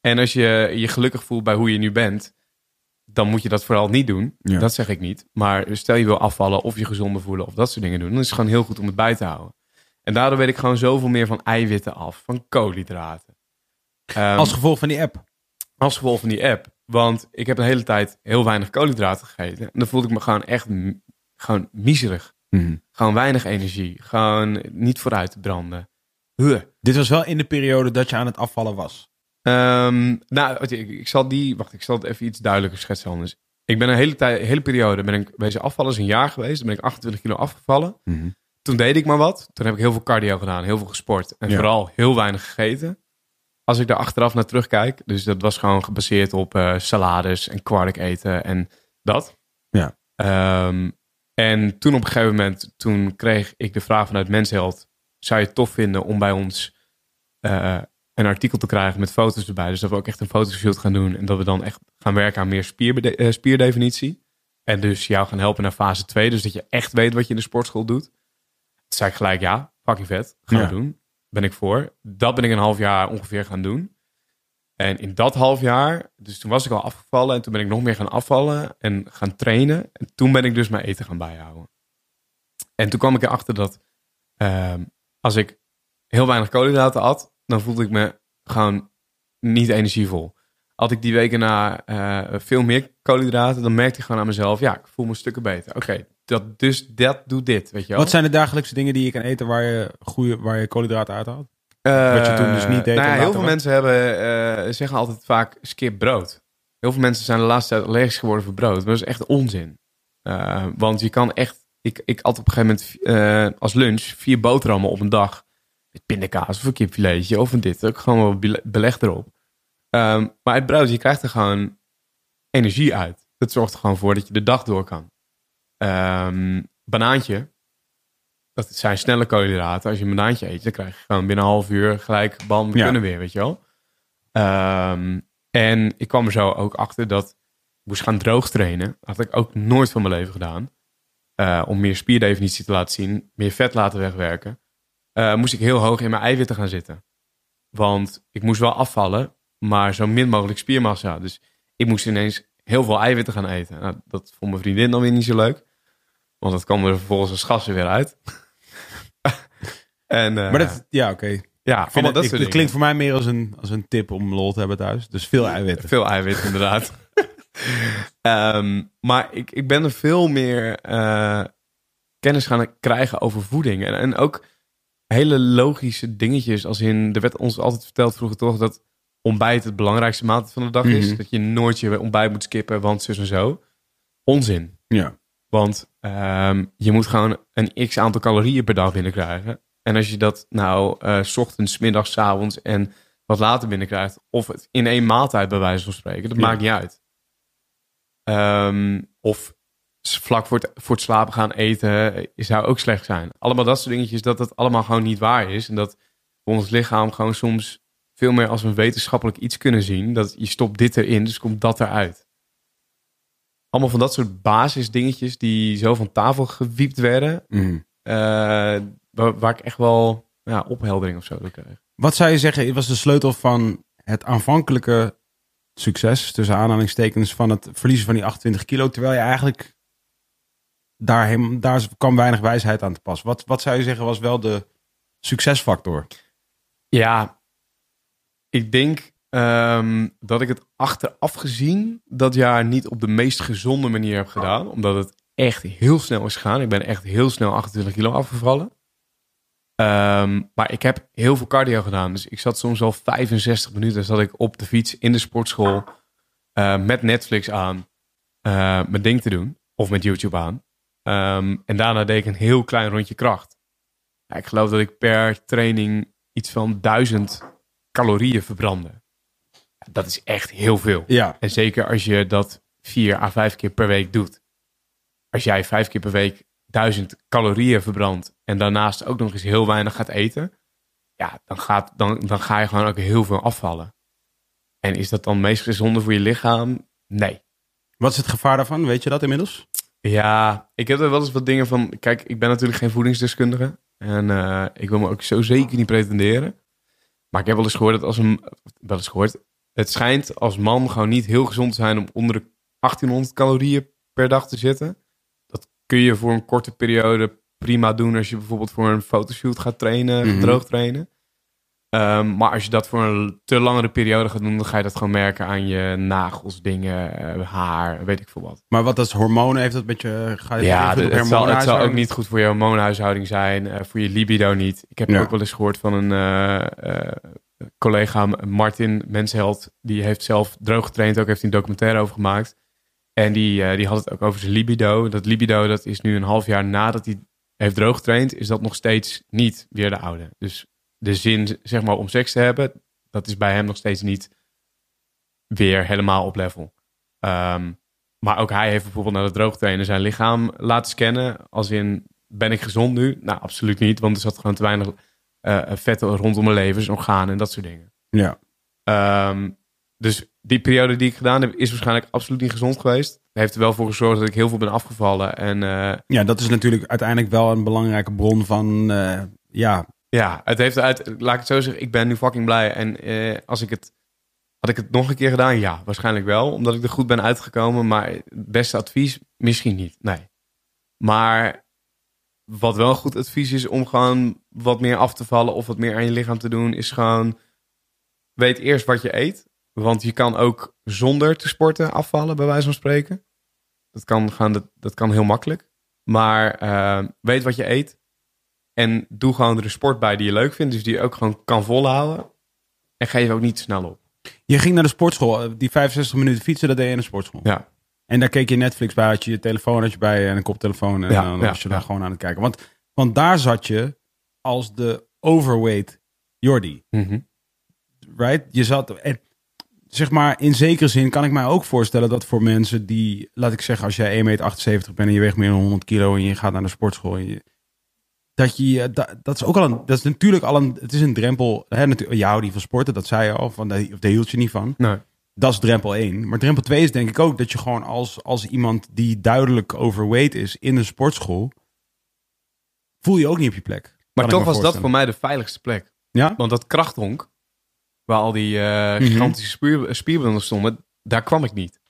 En als je je gelukkig voelt bij hoe je nu bent, dan moet je dat vooral niet doen. Ja. Dat zeg ik niet. Maar stel je wil afvallen of je gezonder voelen of dat soort dingen doen, dan is het gewoon heel goed om het bij te houden. En daardoor weet ik gewoon zoveel meer van eiwitten af, van koolhydraten. Ehm, Als gevolg van die app. als gevolg van die app. Want ik heb de hele tijd heel weinig koolhydraten gegeten. En dan voelde ik me gewoon echt gewoon miserig. Gewoon weinig energie. Gewoon niet vooruit branden. Huh. Dit was wel in de periode dat je aan het afvallen was. Ehm, nou, ik, ik zal die, wacht, ik zal het even iets duidelijker schetsen anders. Ik ben een hele, tijd, hele periode ben ik bezig afvallen, is een jaar geweest. Toen ben ik 28 kilo afgevallen. Toen deed ik maar wat. Toen heb ik heel veel cardio gedaan, heel veel gesport. En Ja. vooral heel weinig gegeten. Als ik daar achteraf naar terugkijk. Dus dat was gewoon gebaseerd op eh, salades en kwark eten en dat. Ja. Ehm, en toen op een gegeven moment, toen kreeg ik de vraag vanuit Mensheld. Zou je het tof vinden om bij ons eh, een artikel te krijgen met foto's erbij? Dus dat we ook echt een fotoshoot gaan doen. En dat we dan echt gaan werken aan meer spierbede- eh, spierdefinitie. En dus jou gaan helpen naar fase 2. Dus dat je echt weet wat je in de sportschool doet. Toen zei ik gelijk, ja, fucking vet. Gaan Ja. we doen. Ben ik voor. Dat ben ik een half jaar ongeveer gaan doen. En in dat half jaar, dus toen was ik al afgevallen. En toen ben ik nog meer gaan afvallen en gaan trainen. En toen ben ik dus mijn eten gaan bijhouden. En toen kwam ik erachter dat ehm, als ik heel weinig koolhydraten at, dan voelde ik me gewoon niet energievol. Had ik die weken na eh, veel meer koolhydraten, dan merkte ik gewoon aan mezelf, ja, ik voel me stukken beter. Oké, dat, dus dat doet dit, weet je wel. Wat zijn de dagelijkse dingen die je kan eten waar je, goede, waar je koolhydraten uit haalt? Eh, wat je toen dus niet deed Nou ja, heel veel mensen hebben, eh, zeggen altijd vaak skip brood. Heel veel mensen zijn de laatste tijd allergisch geworden voor brood. Maar dat is echt onzin. Eh, want je kan echt... Ik, ik at op een gegeven moment eh, als lunch vier boterhammen op een dag. Met pindakaas of een kipfiletje of een dit. Ook gewoon wel bele- beleg erop. Ehm, maar uit brood, je krijgt er gewoon energie uit. Dat zorgt er gewoon voor dat je de dag door kan. Ehm, banaantje. Dat zijn snelle koolhydraten. Als je een banaantje eet, dan krijg je gewoon binnen een half uur gelijk bam, we Ja. kunnen weer, weet je wel. Ehm, en ik kwam er zo ook achter dat ik moest gaan droog trainen. Dat had ik ook nooit van mijn leven gedaan. Eh, om meer spierdefinitie te laten zien, meer vet laten wegwerken. eh, moest ik heel hoog in mijn eiwitten gaan zitten. Want ik moest wel afvallen, maar zo min mogelijk spiermassa. Dus ik moest ineens heel veel eiwitten gaan eten. Nou, dat vond mijn vriendin dan weer niet zo leuk. Want dat kwam er vervolgens als gas er weer uit. En, eh, maar dat, ja, oké. ja, Ik vind allemaal het- dat klinkt voor mij meer als een, als een tip om lol te hebben thuis. Dus veel eiwitten. Veel eiwit, inderdaad. (laughs) Ehm, maar ik, ik ben er veel meer eh, kennis gaan krijgen over voeding. En, en ook hele logische dingetjes. Als in, er werd ons altijd verteld vroeger toch dat ontbijt het belangrijkste maaltijd van de dag is. Mhm. Dat je nooit je ontbijt moet skippen, want zus en zo. Onzin. Ja. Want ehm, je moet gewoon een x aantal calorieën per dag binnenkrijgen. En als je dat nou eh, ochtends, middags, avonds en wat later binnenkrijgt, of het in één maaltijd bij wijze van spreken, dat Ja. maakt niet uit. Ehm, of vlak voor het, voor het slapen gaan eten eh, zou ook slecht zijn. Allemaal dat soort dingetjes, dat het allemaal gewoon niet waar is. En dat we ons lichaam gewoon soms veel meer als een wetenschappelijk iets kunnen zien. Dat je stopt dit erin, dus komt dat eruit. Allemaal van dat soort basisdingetjes die zo van tafel gewiept werden. Mhm. eh, waar, waar ik echt wel ja, opheldering of zo door kreeg. Wat zou je zeggen, was de sleutel van het aanvankelijke succes, tussen aanhalingstekens, van het verliezen van die 28 kilo, terwijl je eigenlijk daar, hem, daar kwam weinig wijsheid aan te pas. Wat, wat zou je zeggen was wel de succesfactor? Ja, ik denk ehm, dat ik het achteraf gezien dat jaar niet op de meest gezonde manier heb gedaan. Omdat het echt heel snel is gegaan. Ik ben echt heel snel 28 kilo afgevallen. Ehm, maar ik heb heel veel cardio gedaan. Dus ik zat soms al 65 minuten zat ik op de fiets in de sportschool eh, met Netflix aan eh, mijn ding te doen. Of met YouTube aan. Ehm, en daarna deed ik een heel klein rondje kracht. Ja, ik geloof dat ik per training iets van 1000 calorieën verbrandde. Ja, Dat is echt heel veel. Ja, En zeker als je dat vier à vijf keer per week doet. Als jij vijf keer per week duizend calorieën verbrandt en daarnaast ook nog eens heel weinig gaat eten, ja, dan, gaat, dan, dan ga je gewoon ook heel veel afvallen. En is dat dan meest gezonde voor je lichaam? Nee. wat is het gevaar daarvan? Weet je dat inmiddels? Ja, ik heb er wel eens wat dingen van. Kijk, ik ben natuurlijk geen voedingsdeskundige. En eh, ik wil me ook zo zeker niet pretenderen. Maar ik heb wel eens gehoord dat als een. Wel eens gehoord. Het schijnt als man gewoon niet heel gezond te zijn om onder de 1800 calorieën per dag te zitten. Kun je voor een korte periode prima doen als je bijvoorbeeld voor een fotoshoot gaat trainen, Mhm. droog trainen. Ehm, maar als je dat voor een te langere periode gaat doen, dan ga je dat gewoon merken aan je nagels, dingen, eh, haar, weet ik veel wat. Maar wat als hormonen heeft dat met je... Ga je Ja, het, zal, het zal ook niet goed voor je hormoonhuishouding zijn, eh, voor je libido niet. Ik heb Ja. ook wel eens gehoord van een eh, eh, collega, Martin Mensheld, die heeft zelf droog getraind, ook heeft hij een documentaire over gemaakt. En die, eh, die had het ook over zijn libido. Dat libido, dat is nu een half jaar nadat hij heeft droog getraind, is dat nog steeds niet weer de oude. Dus de zin, zeg maar, om seks te hebben, dat is bij hem nog steeds niet weer helemaal op level. Ehm, maar ook hij heeft bijvoorbeeld naar de droogtrainer zijn lichaam laten scannen. Als in, ben ik gezond nu? Nou, absoluut niet. Want er zat gewoon te weinig eh vet rondom mijn levens, organen en dat soort dingen. Ja. Ehm, dus die periode die ik gedaan heb, is waarschijnlijk absoluut niet gezond geweest. Heeft er wel voor gezorgd dat ik heel veel ben afgevallen. En eh, ja, dat is natuurlijk uiteindelijk wel een belangrijke bron van... eh, ja, ja, het heeft uit, laat ik het zo zeggen, ik ben nu fucking blij. En eh, als ik het, had ik het nog een keer gedaan? Ja, waarschijnlijk wel. Omdat ik er goed ben uitgekomen. Maar het beste advies, misschien niet. Nee. Maar wat wel goed advies is om gewoon wat meer af te vallen of wat meer aan je lichaam te doen, is gewoon weet eerst wat je eet. Want je kan ook zonder te sporten afvallen, bij wijze van spreken. Dat kan, gaan, dat, dat kan heel makkelijk. Maar eh, weet wat je eet. En doe gewoon er een sport bij die je leuk vindt. Dus die je ook gewoon kan volhouden. En geef ook niet snel op. je ging naar de sportschool. eh, Die 65 minuten fietsen, dat deed je in de sportschool. Ja. En daar keek je Netflix bij, had je je telefoon had je bij en een koptelefoon. En Ja, dan ja, was je daar ja. gewoon aan het kijken. Want, want daar zat je als de overweight Jordi. Right? Je zat. En, zeg maar, in zekere zin kan ik mij ook voorstellen dat voor mensen die, laat ik zeggen, als jij 1,78 meter bent en je weegt meer dan 100 kilo en je gaat naar de sportschool. En je, dat je, dat, dat is ook al een, dat is natuurlijk al een, het is een drempel. Hè, natuurlijk, je houdt niet van sporten, dat zei je al, van, daar, of daar hield je niet van. Nee. Dat is drempel 1. Maar drempel 2 is denk ik ook dat je gewoon als, als iemand die duidelijk overweight is in een sportschool, voel je ook niet op je plek. Maar toch was dat voor mij de veiligste plek. Ja? Want dat krachthonk, waar al die eh, Mhm. gigantische spier, spierbundels stonden, daar kwam ik niet.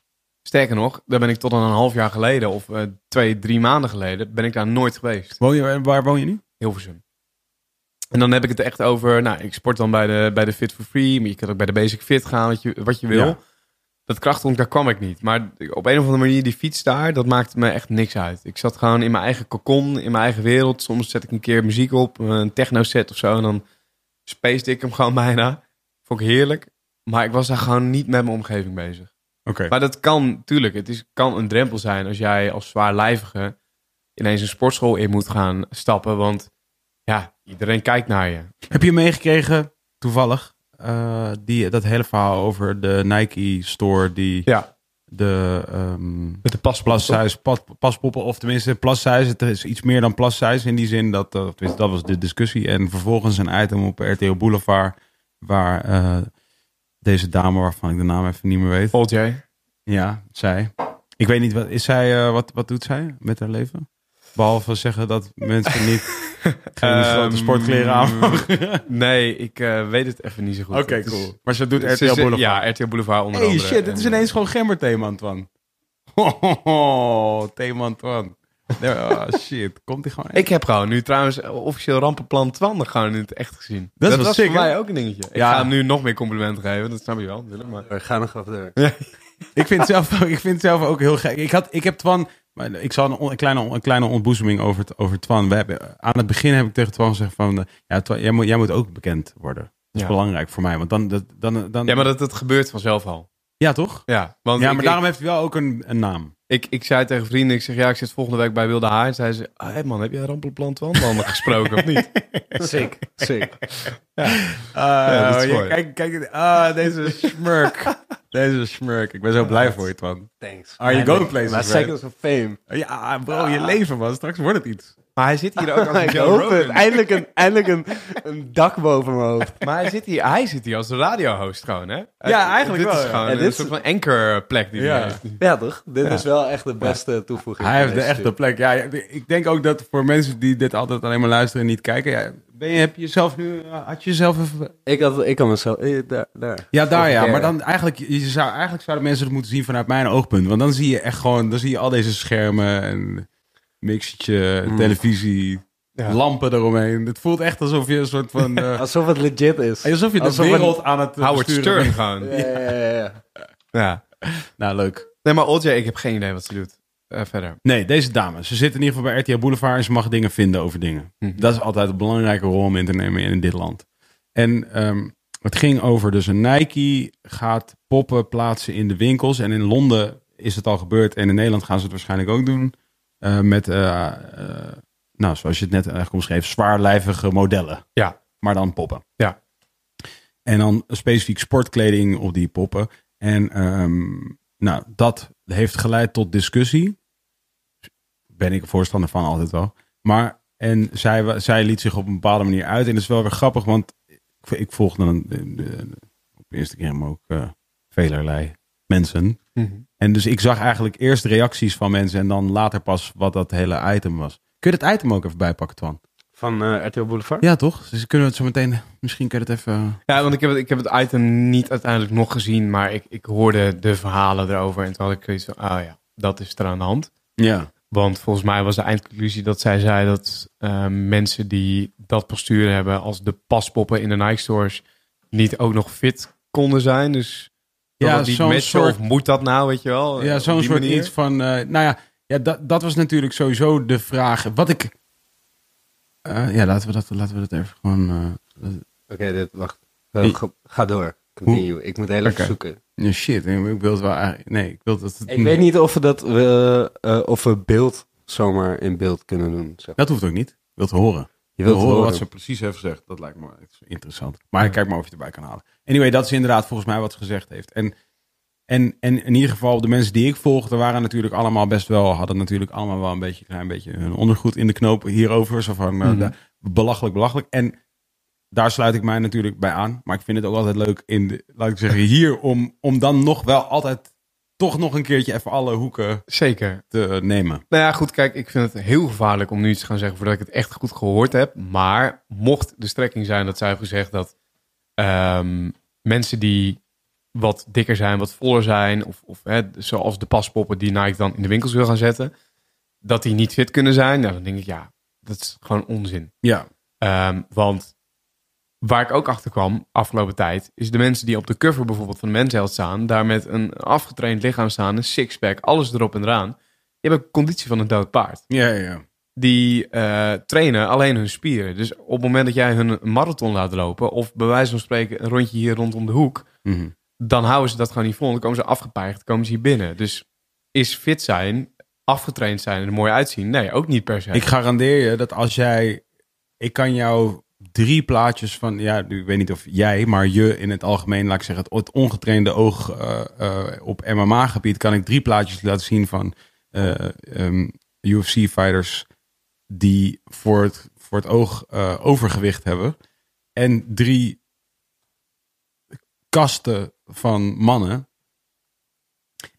Sterker nog, daar ben ik tot een half jaar geleden of eh, twee, drie maanden geleden, ben ik daar nooit geweest. Woon je, waar woon je nu? Hilversum. En dan heb ik het echt over, nou, ik sport dan bij de, bij de Fit for Free, maar je kan ook bij de Basic Fit gaan, wat je, wat je wil. Ja. Dat krachthonk, daar kwam ik niet. Maar op een of andere manier, die fiets daar, dat maakte me echt niks uit. Ik zat gewoon in mijn eigen kokon, in mijn eigen wereld. Soms zet ik een keer muziek op, een techno set of zo, en dan spaced ik hem gewoon bijna. Vond ik heerlijk. Maar ik was daar gewoon niet met mijn omgeving bezig. Oké. Maar dat kan, tuurlijk, het is, kan een drempel zijn als jij als zwaarlijvige ineens een sportschool in moet gaan stappen. Want ja, iedereen kijkt naar je. Heb je meegekregen, toevallig, eh, die, dat hele verhaal over de Nike store die Ja, de ehm met de paspoppen. pas, of tenminste size, het is iets meer dan size in die zin, dat, eh, dat was de discussie. En vervolgens een item op RTO Boulevard waar eh, deze dame, waarvan ik de naam even niet meer weet, Volt jij? ja, zij. Ik weet niet, wat, is zij, eh, wat, wat doet zij met haar leven? Behalve zeggen dat mensen niet (laughs) geen Ehm, grote sportkleren aan (laughs) mogen. Nee, ik eh, weet het even niet zo goed. Oké, is- cool. Maar ze doet RTL ze- Boulevard. Ja, RTL Boulevard onder Hey andere. shit, dit is En, ineens gewoon gemberthema, Antoine. (laughs) Oh, thema Antoine. Nee, Oh, shit, komt hij gewoon Ik heb gewoon nu trouwens officieel rampenplan Twan gewoon in het echt gezien. Dat is was sick, voor hè? mij ook een dingetje. Ik Ja. ga hem nu nog meer complimenten geven, dat snap je wel natuurlijk. Maar... We gaan nog even door. (laughs) Ik vind, het zelf, ook- ik vind het zelf ook heel gek. Ik, had, ik heb Twan... maar Ik zal een, on- een, kleine, een kleine ontboezeming over, het- over Twan. We hebben, aan het begin heb ik tegen Twan gezegd van... eh, Ja, Twan, jij, moet, jij moet ook bekend worden. Dat is Ja. belangrijk voor mij. Want dan... dat- dan, dan Ja, maar dat, dat gebeurt vanzelf al. Ja, toch? Ja, want Ja, ik, maar daarom heeft hij wel ook een, een naam. ik, ik zei tegen vrienden, ik zeg ja, ik zit volgende week bij Wilde Haar. En zei ze, hé man, heb jij rampenplan Twan dan gesproken of niet? (laughs) Sick, sick. Ja, dat is mooi. kijk, kijk, ah, deze smurk. (laughs) deze smurk. Ik ben zo blij voor je, Twan. Thanks. Are you going places, Maar right? seconds of fame. Ja, bro, je leven, man. Straks wordt het iets. Maar hij zit hier ook als (laughs) Joe Rogan. het. Eindelijk een, eindelijk een, een dak boven mijn hoofd. (laughs) Maar hij zit hier, hij zit hier als radiohost gewoon, hè? Ja, eigenlijk dit wel, is ja. gewoon Ja, een dit is- soort van anchorplek die Ja. hij heeft. Ja, toch? Dit is wel echt de beste toevoeging. Hij heeft de echte plek. Ja, ik denk ook dat voor mensen die dit altijd alleen maar luisteren en niet kijken. Ja, ben je, heb je jezelf nu, eh, had je jezelf even... Ik had, ik had mezelf... eh, daar, daar. Ja, daar ja. Maar dan eigenlijk, je zou, eigenlijk zouden mensen het moeten zien vanuit mijn oogpunt. Want dan zie je echt gewoon, dan zie je al deze schermen en mixetje, Mm. televisie, Ja. lampen eromheen. Het voelt echt alsof je een soort van... (laughs) eh, Alsof het legit is. alsof je de Alsof wereld aan het Howard Stern bent. gewoon. Ja, ja, ja, ja. Ja. (laughs) Nou, leuk. Nee, maar Olja, ik heb geen idee wat ze doet. Eh, verder. Nee, deze dame. Ze zit in ieder geval bij RTL Boulevard en ze mag dingen vinden over dingen. Mhm. Dat is altijd een belangrijke rol om in te nemen in dit land. En ehm, het ging over dus een Nike gaat poppen plaatsen in de winkels. En in Londen is het al gebeurd en in Nederland gaan ze het waarschijnlijk ook doen. Eh, met, eh, eh, nou, zoals je het net eigenlijk omschreef, zwaarlijvige modellen. Ja. Maar dan poppen. Ja. En dan specifiek sportkleding op die poppen. En ehm, nou, dat heeft geleid tot discussie. Ben ik voorstander van altijd wel. Maar, en zij, zij liet zich op een bepaalde manier uit. En dat is wel weer grappig, want ik, ik volg dan de, de- op Instagram ook eh velerlei mensen. En dus ik zag eigenlijk eerst reacties van mensen en dan later pas wat dat hele item was. Kun je dat item ook even bijpakken, Twan? Van eh RTL Boulevard? Ja, toch? Dus kunnen we het zo meteen... Misschien kun je het even... Ja, want ik heb, het, ik heb het item niet uiteindelijk nog gezien, maar ik, ik hoorde de verhalen erover. En toen had ik zoiets van, ah ja, dat is er aan de hand. Ja. Want volgens mij was de eindconclusie dat zij zei dat eh, mensen die dat postuur hebben als de paspoppen in de Nike stores niet ook nog fit konden zijn. Dus ja, zo'n matchen soort- of moet dat nou, weet je wel? Ja, zo'n soort manier. iets van... eh, nou ja, ja dat, dat was natuurlijk sowieso de vraag. Wat ik... eh, ja, laten we, dat, laten we dat even gewoon... eh, Oké, dit, wacht. Ga- ga door. Continue. Ik moet heel zoeken. ja, shit, ik wil het wel eigenlijk... Nee, ik wil dat... het- Ik weet niet of we, dat, we, eh, of we beeld zomaar in beeld kunnen doen. Zeg. Dat hoeft ook niet. Ik wil het horen. Je wil wilt horen horen. wat ze precies heeft gezegd. Dat lijkt me interessant. Maar ik kijk maar of je het erbij kan halen. Anyway, dat is inderdaad volgens mij wat ze gezegd heeft. En, en, en in ieder geval, de mensen die ik volgde waren natuurlijk allemaal best wel, hadden natuurlijk allemaal wel een beetje, klein beetje hun ondergoed in de knoop hierover. Zo van, eh, Mhm. belachelijk, belachelijk. En daar sluit ik mij natuurlijk bij aan. Maar ik vind het ook altijd leuk in, de, laat ik zeggen, hier om, om dan nog wel altijd toch nog een keertje even alle hoeken Zeker. te nemen. Nou ja, goed, kijk, ik vind het heel gevaarlijk om nu iets te gaan zeggen voordat ik het echt goed gehoord heb. Maar mocht de strekking zijn dat zij heeft gezegd dat ehm, mensen die wat dikker zijn, wat voller zijn, of, of hè, zoals de paspoppen die Nike dan in de winkels wil gaan zetten, dat die niet fit kunnen zijn, nou, dan denk ik, ja, dat is gewoon onzin. Ja, Ehm, want waar ik ook achter kwam afgelopen tijd, is de mensen die op de cover bijvoorbeeld van Men's staan, daar met een afgetraind lichaam staan, een sixpack, alles erop en eraan. Die hebben conditie van een dood paard. ja, ja. Die eh, trainen alleen hun spieren. Dus op het moment dat jij hun marathon laat lopen, of bij wijze van spreken een rondje hier rondom de hoek, Mhm. dan houden ze dat gewoon niet vol. Dan komen ze afgepeigd, komen ze hier binnen. Dus is fit zijn, afgetraind zijn en er mooi uitzien? Nee, ook niet per se. Ik garandeer je dat als jij ik kan jou drie plaatjes van, ja, ik weet niet of jij, maar je in het algemeen, laat ik zeggen, het, ongetrainde oog eh, eh, op MMA-gebied, kan ik drie plaatjes laten zien van UFC-fighters die voor het, voor het oog eh, overgewicht hebben. En drie kasten van mannen.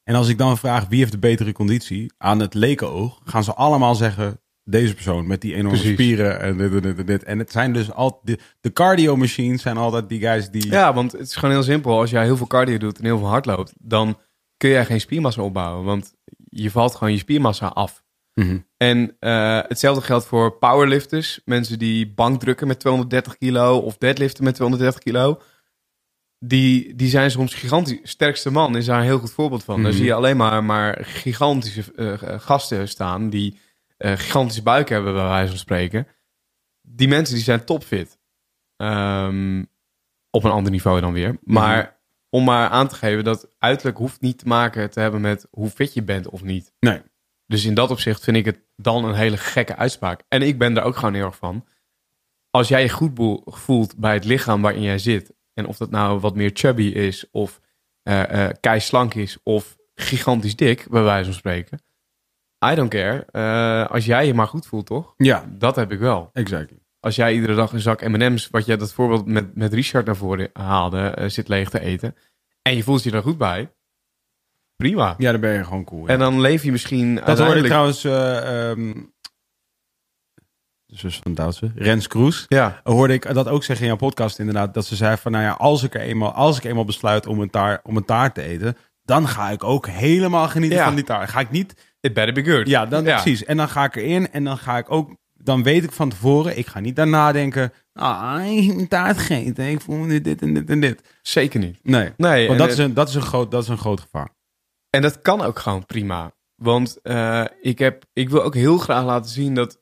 En als ik dan vraag wie heeft de betere conditie aan het lekenoog, gaan ze allemaal zeggen deze persoon met die enorme Precies. spieren en dit, dit, dit, dit. En het zijn dus altijd de, de cardio machines zijn altijd die guys die Ja, want het is gewoon heel simpel. Als jij heel veel cardio doet en heel veel hard loopt, dan kun jij geen spiermassa opbouwen. Want je valt gewoon je spiermassa af. Mhm. En eh, hetzelfde geldt voor powerlifters. Mensen die bankdrukken met 230 kilo of deadliften met 230 kilo. Die, die zijn soms gigantisch. Sterkste man is daar een heel goed voorbeeld van. Dan Mhm. zie je alleen maar, maar gigantische eh, gasten staan die eh, gigantische buik hebben, bij wijze van spreken. Die mensen die zijn topfit. Ehm, op een ander niveau dan weer. Maar om maar aan te geven dat uiterlijk hoeft niet te maken te hebben met hoe fit je bent of niet. Nee. Dus in dat opzicht vind ik het dan een hele gekke uitspraak. En ik ben er ook gewoon heel erg van. Als jij je goed voelt bij het lichaam waarin jij zit. En of dat nou wat meer chubby is. Of eh eh kei slank is. Of gigantisch dik, bij wijze van spreken. I don't care. Eh, als jij je maar goed voelt, toch? ja, Dat heb ik wel. exactly. Als jij iedere dag een zak M&M's, wat jij dat voorbeeld met, met Richard naar voren haalde, zit leeg te eten. En je voelt je er goed bij. Prima. Ja, dan ben je gewoon cool. ja. En dan leef je misschien Dat hoorde ik uiteindelijk... trouwens eh ehm, de zus van Duitse, Rens Kroes. Ja, hoorde ik dat ook zeggen in jouw podcast inderdaad. Dat ze zei van, nou ja, als ik, er eenmaal, als ik eenmaal besluit om een, taart, om een taart te eten... dan ga ik ook helemaal genieten Ja. van die taart. Ga ik niet... it better be good. Ja, dan, precies. En dan ga ik erin en dan ga ik ook... Dan weet ik van tevoren, ik ga niet daarna denken... Ah, ik heb een taart gegeten. Ik voel me dit en dit en dit. Zeker niet. Nee, Nee, want dat is, een, dat, is een groot, dat is een groot gevaar. En dat kan ook gewoon prima. Want eh, ik, heb, ik wil ook heel graag laten zien dat...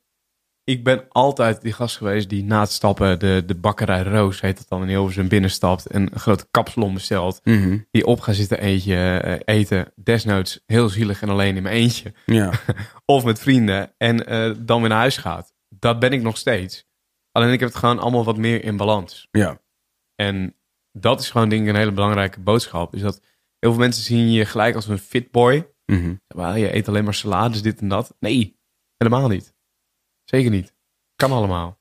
Ik ben altijd die gast geweest die na het stappen de, de bakkerij Roos, heet het dan, in Hilversum binnenstapt en een grote kapsalon bestelt. Die op gaat zitten eentje, eh, eten, desnoods heel zielig en alleen in mijn eentje. Ja. (laughs) of met vrienden en eh, dan weer naar huis gaat. Dat ben ik nog steeds. Alleen ik heb het gewoon allemaal wat meer in balans. ja. En dat is gewoon denk ik een hele belangrijke boodschap. Is dat heel veel mensen zien je gelijk als een fit boy. Wel, je eet alleen maar salades, dit en dat. Nee, helemaal niet. Zeker niet. Kan allemaal.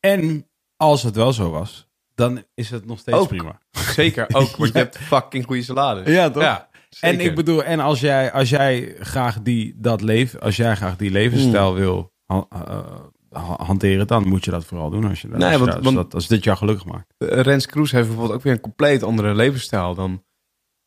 En als het wel zo was, dan is het nog steeds Ook. prima. (laughs) Zeker ook, want je (laughs) hebt fucking goede salades. Ja, toch? Ja, En ik bedoel, en als jij, als jij graag die, dat leven, als jij graag die levensstijl wil ha- eh, ha- hanteren, dan moet je dat vooral doen. Als, je, Nee, als, want- dat- als, want- dat, als dit jou gelukkig maakt. Eh, Rens Kroes heeft bijvoorbeeld ook weer een compleet andere levensstijl dan,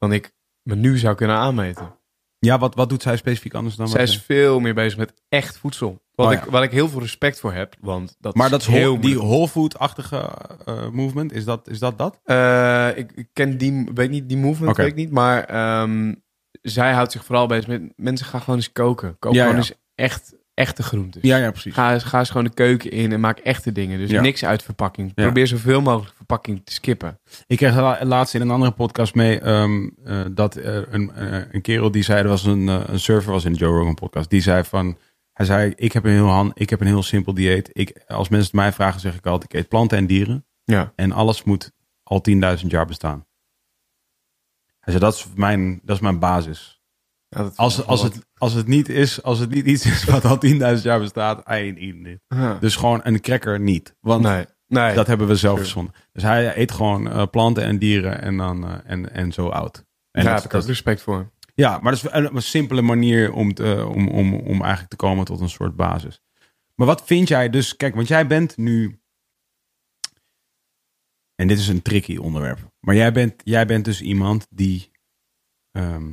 dan ik me nu zou kunnen aanmeten. Ja, wat, wat doet zij specifiek anders dan Zij wat is veel meer bezig met echt voedsel. Wat, Oh, ik, waar ik heel veel respect voor heb. Want dat Maar dat is heel whole- die whole food-achtige eh, movement, is dat is dat? dat? Eh, ik, ik ken die, weet niet, die movement weet ik niet. Maar ehm, zij houdt zich vooral bezig met mensen gaan gewoon eens koken. Kook Ja, gewoon ja. eens echt, echte groentes. Ja, ja, precies. Ga, eens- ga eens gewoon de keuken in en maak echte dingen. Dus Ja. niks uit verpakking. Ja. Probeer zoveel mogelijk verpakking te skippen. Ik kreeg la- laatst in een andere podcast mee ehm, eh, dat er een, eh, een kerel die zei, er was een, eh, een surfer was in de Joe Rogan podcast, die zei van, hij zei, ik heb een heel, han, ik heb een heel simpel dieet. Ik, als mensen het mij vragen, zeg ik altijd, ik eet planten en dieren. Ja. En alles moet al 10.000 jaar bestaan. Hij zei, dat is mijn, dat is mijn basis. Als, als, het, als, het niet is, als het niet iets is wat al 10.000 jaar bestaat, I. Ja. Dus gewoon een cracker niet. Want nee, nee. dat hebben we zelf Sure. verzonnen. Dus hij eet gewoon eh, planten en dieren en, dan, eh, en, en zo oud. En daar heb ik ook respect voor. ja, maar dat is een, een simpele manier om, te, om, om, om eigenlijk te komen tot een soort basis. Maar wat vind jij dus, kijk, want jij bent nu, en dit is een tricky onderwerp, maar jij bent, jij bent dus iemand die ehm,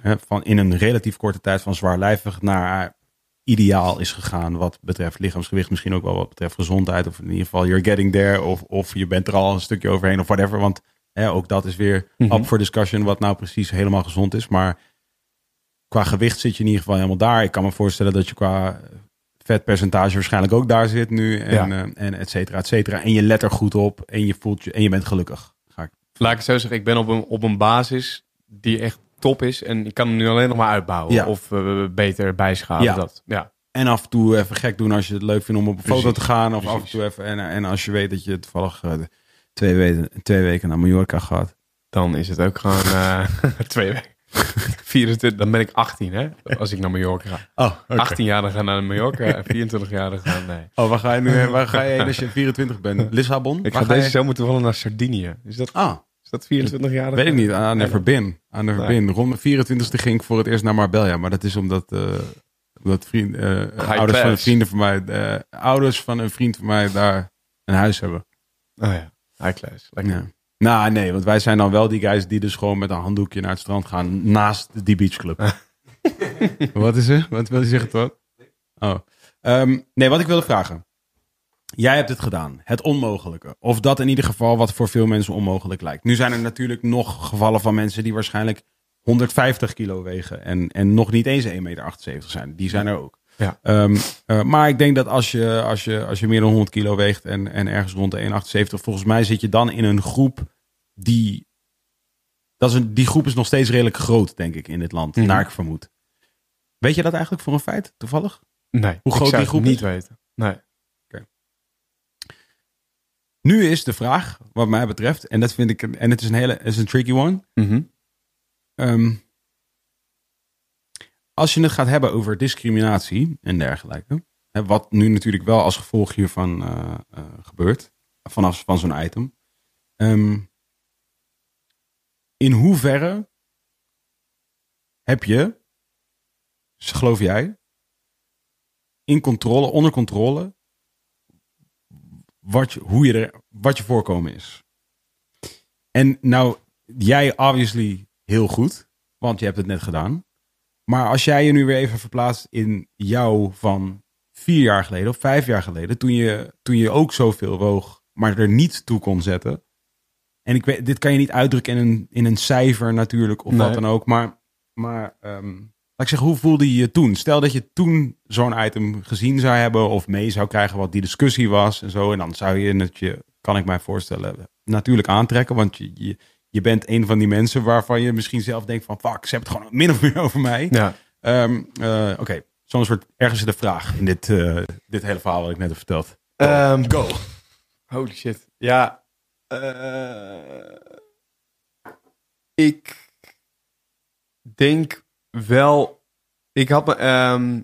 hè, van in een relatief korte tijd van zwaarlijvig naar ideaal is gegaan wat betreft lichaamsgewicht, misschien ook wel wat betreft gezondheid, of in ieder geval you're getting there, of, of je bent er al een stukje overheen, of whatever, want hè, ook dat is weer Mhm. up for discussion wat nou precies helemaal gezond is, maar qua gewicht zit je in ieder geval helemaal daar. Ik kan me voorstellen dat je qua vetpercentage waarschijnlijk ook daar zit nu. En, Ja. eh, en et cetera, et cetera. En je let er goed op en je voelt je en je bent gelukkig. Ga ik. Laat ik het zo zeggen, ik ben op een, op een basis die echt top is. En ik kan hem nu alleen nog maar uitbouwen. Ja. Of eh, beter bijschalen. Ja. Dat. Ja. En af en toe even gek doen als je het leuk vindt om op een foto te gaan. Of af en toe even. En, en als je weet dat je toevallig eh, twee, weken, twee weken naar Mallorca gaat. Dan is het ook gewoon eh, (laughs) twee weken. (laughs) 24, dan ben ik 18, hè? Als ik naar Mallorca ga. Oh, 18 jaar dan gaan naar Mallorca en 24 jaar dan gaan. Nee. Oh, waar ga je nu waar ga je heen (laughs) als je 24 bent? Lissabon? Ik Waar ga ga deze je? zomer toevallig naar Sardinië. Is dat, Ah, is dat 24 jaar? weet ik niet. I never been. I never Nee. been. Rond mijn 24 ging ik voor het eerst naar Marbella. Maar dat is omdat, eh, omdat vriend, eh, ouders van class. vrienden van mij, eh, ouders van een vriend van mij daar een huis hebben. Oh ja, high class. Lekker. Ja. Nou, nee, want wij zijn dan wel die guys die dus gewoon met een handdoekje naar het strand gaan naast die beachclub. (laughs) wat is er? Wat wil je zeggen, toch? Oh. Ehm, nee, wat ik wilde vragen. Jij hebt het gedaan. Het onmogelijke. Of dat in ieder geval wat voor veel mensen onmogelijk lijkt. Nu zijn er natuurlijk nog gevallen van mensen die waarschijnlijk 150 kilo wegen. En, en nog niet eens 1,78 meter zijn. Die zijn er ook. Ja. Ehm, eh, maar ik denk dat als je, als je, als je meer dan 100 kilo weegt en, en ergens rond de 1,78, volgens mij zit je dan in een groep die. Dat is een, die groep is nog steeds redelijk groot, denk ik, in dit land, Mhm. naar ik vermoed. Weet je dat eigenlijk voor een feit, toevallig? Nee, Hoe ik groot zou die het groep niet is? weten. Nee. Nu is de vraag, wat mij betreft, en dat vind ik, en het is een hele, is een tricky one. Mhm. Ehm, als je het gaat hebben over discriminatie en dergelijke, hè, wat nu natuurlijk wel als gevolg hiervan eh, eh, gebeurt, vanaf van zo'n item. Ehm, in hoeverre heb je, geloof jij, in controle, onder controle, wat je, hoe je er, wat je voorkomen is? En nou, jij obviously heel goed, want je hebt het net gedaan. Maar als jij je nu weer even verplaatst in jou van vier jaar geleden of vijf jaar geleden, toen je, toen je ook zoveel woog, maar er niet toe kon zetten. En ik weet, dit kan je niet uitdrukken in een, in een cijfer natuurlijk of wat dan ook. Maar, maar ehm, ik zeggen, hoe voelde je je toen? Stel dat je toen zo'n item gezien zou hebben of mee zou krijgen wat die discussie was en zo. En dan zou je het je, kan ik mij voorstellen, natuurlijk aantrekken. Want je, je, je bent een van die mensen waarvan je misschien zelf denkt van fuck, ze hebben het gewoon min of meer over mij. Ja. Ehm, eh, Oké, zo'n soort ergens de vraag in dit, eh, dit hele verhaal wat ik net heb verteld. Ehm, go. Holy shit. Ja. eh, ik denk wel. Ik had me. ehm,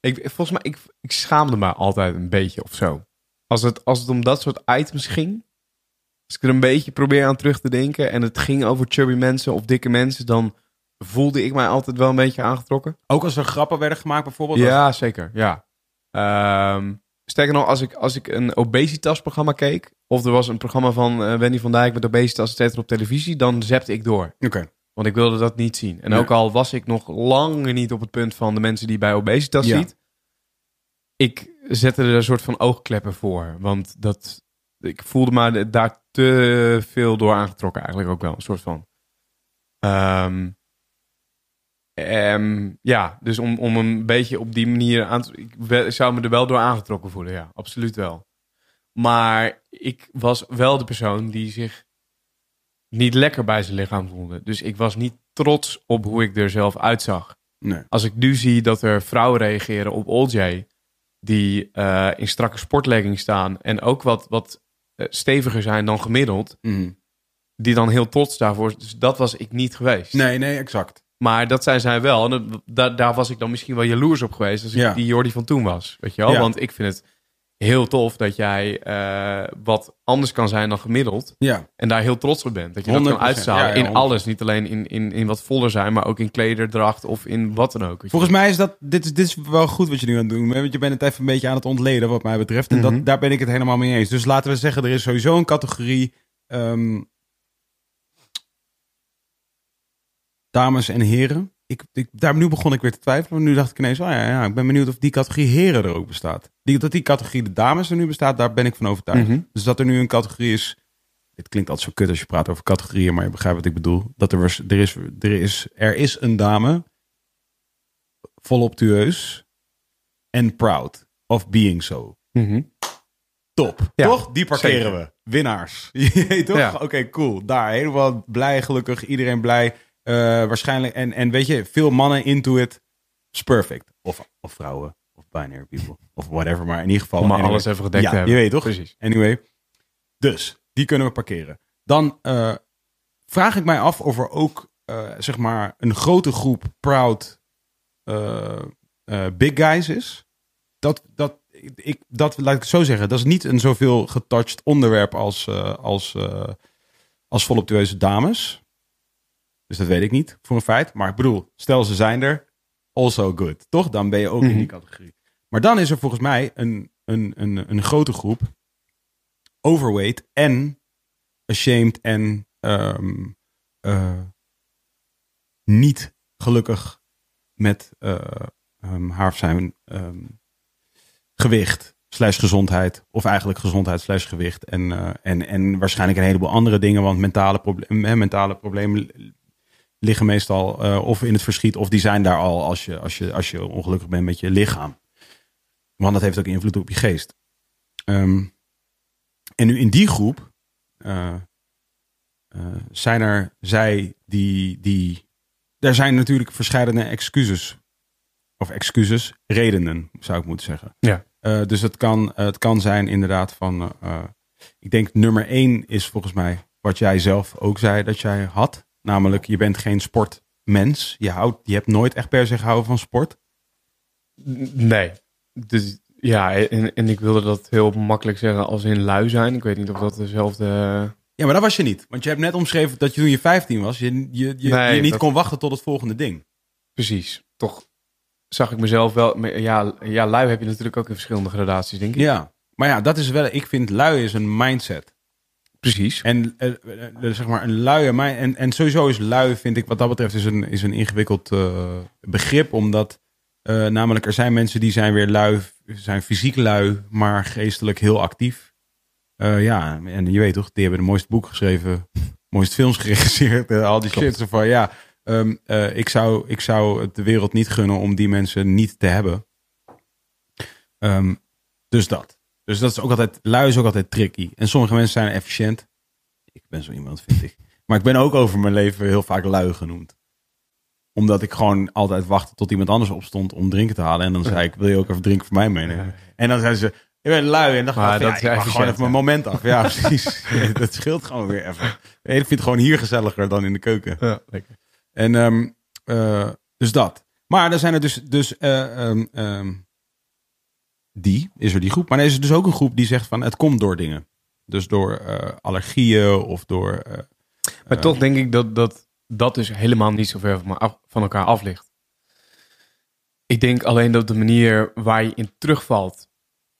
ik, volgens mij, ik, ik schaamde me altijd een beetje of zo. Als het, als het om dat soort items ging. Als ik er een beetje probeer aan terug te denken. En het ging over chubby mensen of dikke mensen. Dan voelde ik mij altijd wel een beetje aangetrokken. Ook als er grappen werden gemaakt bijvoorbeeld. Ja, zeker. Ja. Ehm, sterker nog, als ik, als ik een obesitasprogramma keek... of er was een programma van eh, Wendy van Dijk met obesitas et op televisie... dan zepte ik door. Oké. Want ik wilde dat niet zien. En Ja. ook al was ik nog lang niet op het punt van de mensen die bij obesitas Ja. ziet... ik zette er een soort van oogkleppen voor. Want dat, ik voelde me daar te veel door aangetrokken eigenlijk ook wel. Een soort van... Ehm, Ehm, ja, dus om, om een beetje op die manier aan te... Ik zou me er wel door aangetrokken voelen, ja. Absoluut wel. Maar ik was wel de persoon die zich niet lekker bij zijn lichaam voelde. Dus ik was niet trots op hoe ik er zelf uitzag. Nee. Als ik nu zie dat er vrouwen reageren op J... die eh, in strakke sportleggings staan... en ook wat, wat eh, steviger zijn dan gemiddeld... Mhm. die dan heel trots daarvoor... Dus dat was ik niet geweest. Nee, nee, exact. Maar dat zijn zij wel. En dat- daar, daar was ik dan misschien wel jaloers op geweest. Als ik Ja. die Jordi van toen was. Weet je wel? Ja. Want ik vind het heel tof dat jij eh, wat anders kan zijn dan gemiddeld. Ja. En daar heel trots op bent. Dat je dat 100%. kan uitstralen. Ja, ja, in alles. Niet alleen in, in, in wat voller zijn. Maar ook in klederdracht of in wat dan ook. Volgens mij is dat, dit, is- dit is wel goed wat je nu aan het doen bent. Want je bent het even een beetje aan het ontleden wat mij betreft. En Mhm. dat, daar ben ik het helemaal mee eens. Dus laten we zeggen, er is sowieso een categorie... ehm, dames en heren. Ik, ik, daar, nu begon ik weer te twijfelen. Nu dacht ik ineens, oh ja, ja, ik ben benieuwd of die categorie heren er ook bestaat. Die, dat die categorie de dames er nu bestaat, daar ben ik van overtuigd. Mhm. Dus dat er nu een categorie is... Het klinkt altijd zo kut als je praat over categorieën, maar je begrijpt wat ik bedoel. Dat er, was, er, is, er, is, er is een dame voluptueus en proud of being so. Mhm. Top. Ja, toch? Die parkeren zeker. we. Winnaars. (laughs) Toch? Ja. Oké, cool. Daar helemaal blij, gelukkig. Iedereen blij. Eh, waarschijnlijk. En, en weet je, veel mannen into it. Is perfect. Of, of vrouwen. Of binary people. Of whatever. Maar in ieder geval. Om maar anyway. alles even gedekt ja, te hebben. je weet toch? Precies. Anyway. Dus, die kunnen we parkeren. Dan eh, vraag ik mij af of er ook, eh, zeg maar, een grote groep proud big guys is. Dat, dat, ik, dat, laat ik het zo zeggen, dat is niet een zoveel getouched onderwerp als, als, als voluptueuze dames. Dus dat weet ik niet, voor een feit. Maar ik bedoel, stel ze zijn er, also good. Toch? Dan ben je ook in die Mhm. categorie. Maar dan is er volgens mij een, een, een, een grote groep overweight en ashamed en ehm, eh, niet gelukkig met eh, ehm, haar of zijn ehm, gewicht slash gezondheid. Of eigenlijk gezondheid slash gewicht. En, eh, en, en waarschijnlijk een heleboel andere dingen. Want mentale, proble- mentale problemen liggen meestal eh, of in het verschiet. Of die zijn daar al als je, als je, als je ongelukkig bent met je lichaam. Want dat heeft ook invloed op je geest. Ehm, en nu in die groep eh, eh, zijn er zij die, die. Er zijn natuurlijk verschillende excuses. Of excuses, redenen zou ik moeten zeggen. Ja. Dus het kan, het kan zijn inderdaad van. ik denk nummer één is volgens mij wat jij zelf ook zei dat jij had. Namelijk, je bent geen sportmens. Je, houdt, je hebt nooit echt per se gehouden van sport. Nee. Dus ja, en, en ik wilde dat heel makkelijk zeggen als in lui zijn. Ik weet niet of dat dezelfde... Ja, maar dat was je niet. Want je hebt net omschreven dat je toen je 15 was, je, je, je, Nee, je niet dat- kon wachten tot het volgende ding. Precies. Toch zag ik mezelf wel... Ja, ja, lui heb je natuurlijk ook in verschillende gradaties, denk ik. Ja. Maar ja, dat is wel, ik vind lui is een mindset. Precies. En eh, eh, eh, zeg maar een luie mind. En, en sowieso is lui, vind ik wat dat betreft, is een, is een ingewikkeld begrip. Omdat namelijk er zijn mensen die zijn weer lui, zijn fysiek lui, maar geestelijk heel actief. Ja, en je weet toch, die hebben de mooiste boek geschreven, (laughs) mooiste films geregisseerd, al die shit. Zo van ja, ehm, eh, ik, zou, ik zou het de wereld niet gunnen om die mensen niet te hebben. Ehm, dus dat. Dus dat is ook altijd, lui is ook altijd tricky. En sommige mensen zijn efficiënt. Ik ben zo iemand, vind ik. Maar ik ben ook over mijn leven heel vaak lui genoemd. Omdat ik gewoon altijd wachtte tot iemand anders opstond om drinken te halen. En dan zei ik, wil je ook even drinken voor mij meenemen? En dan zeiden ze, je bent lui. En dan ga ik, ja, is ik gewoon even mijn moment af. Ja, (laughs) precies. (laughs) dat scheelt gewoon weer even. Ik vind het gewoon hier gezelliger dan in de keuken. Ja, lekker. En eh, dus dat. Maar er zijn er dus, dus eh, ehm, ehm, die, is er die groep. Maar er is er dus ook een groep die zegt van het komt door dingen. Dus door eh, allergieën of door... eh, Maar toch denk ik dat, dat dat dus helemaal niet zo ver van, me af- van elkaar af ligt. Ik denk alleen dat de manier waar je in terugvalt,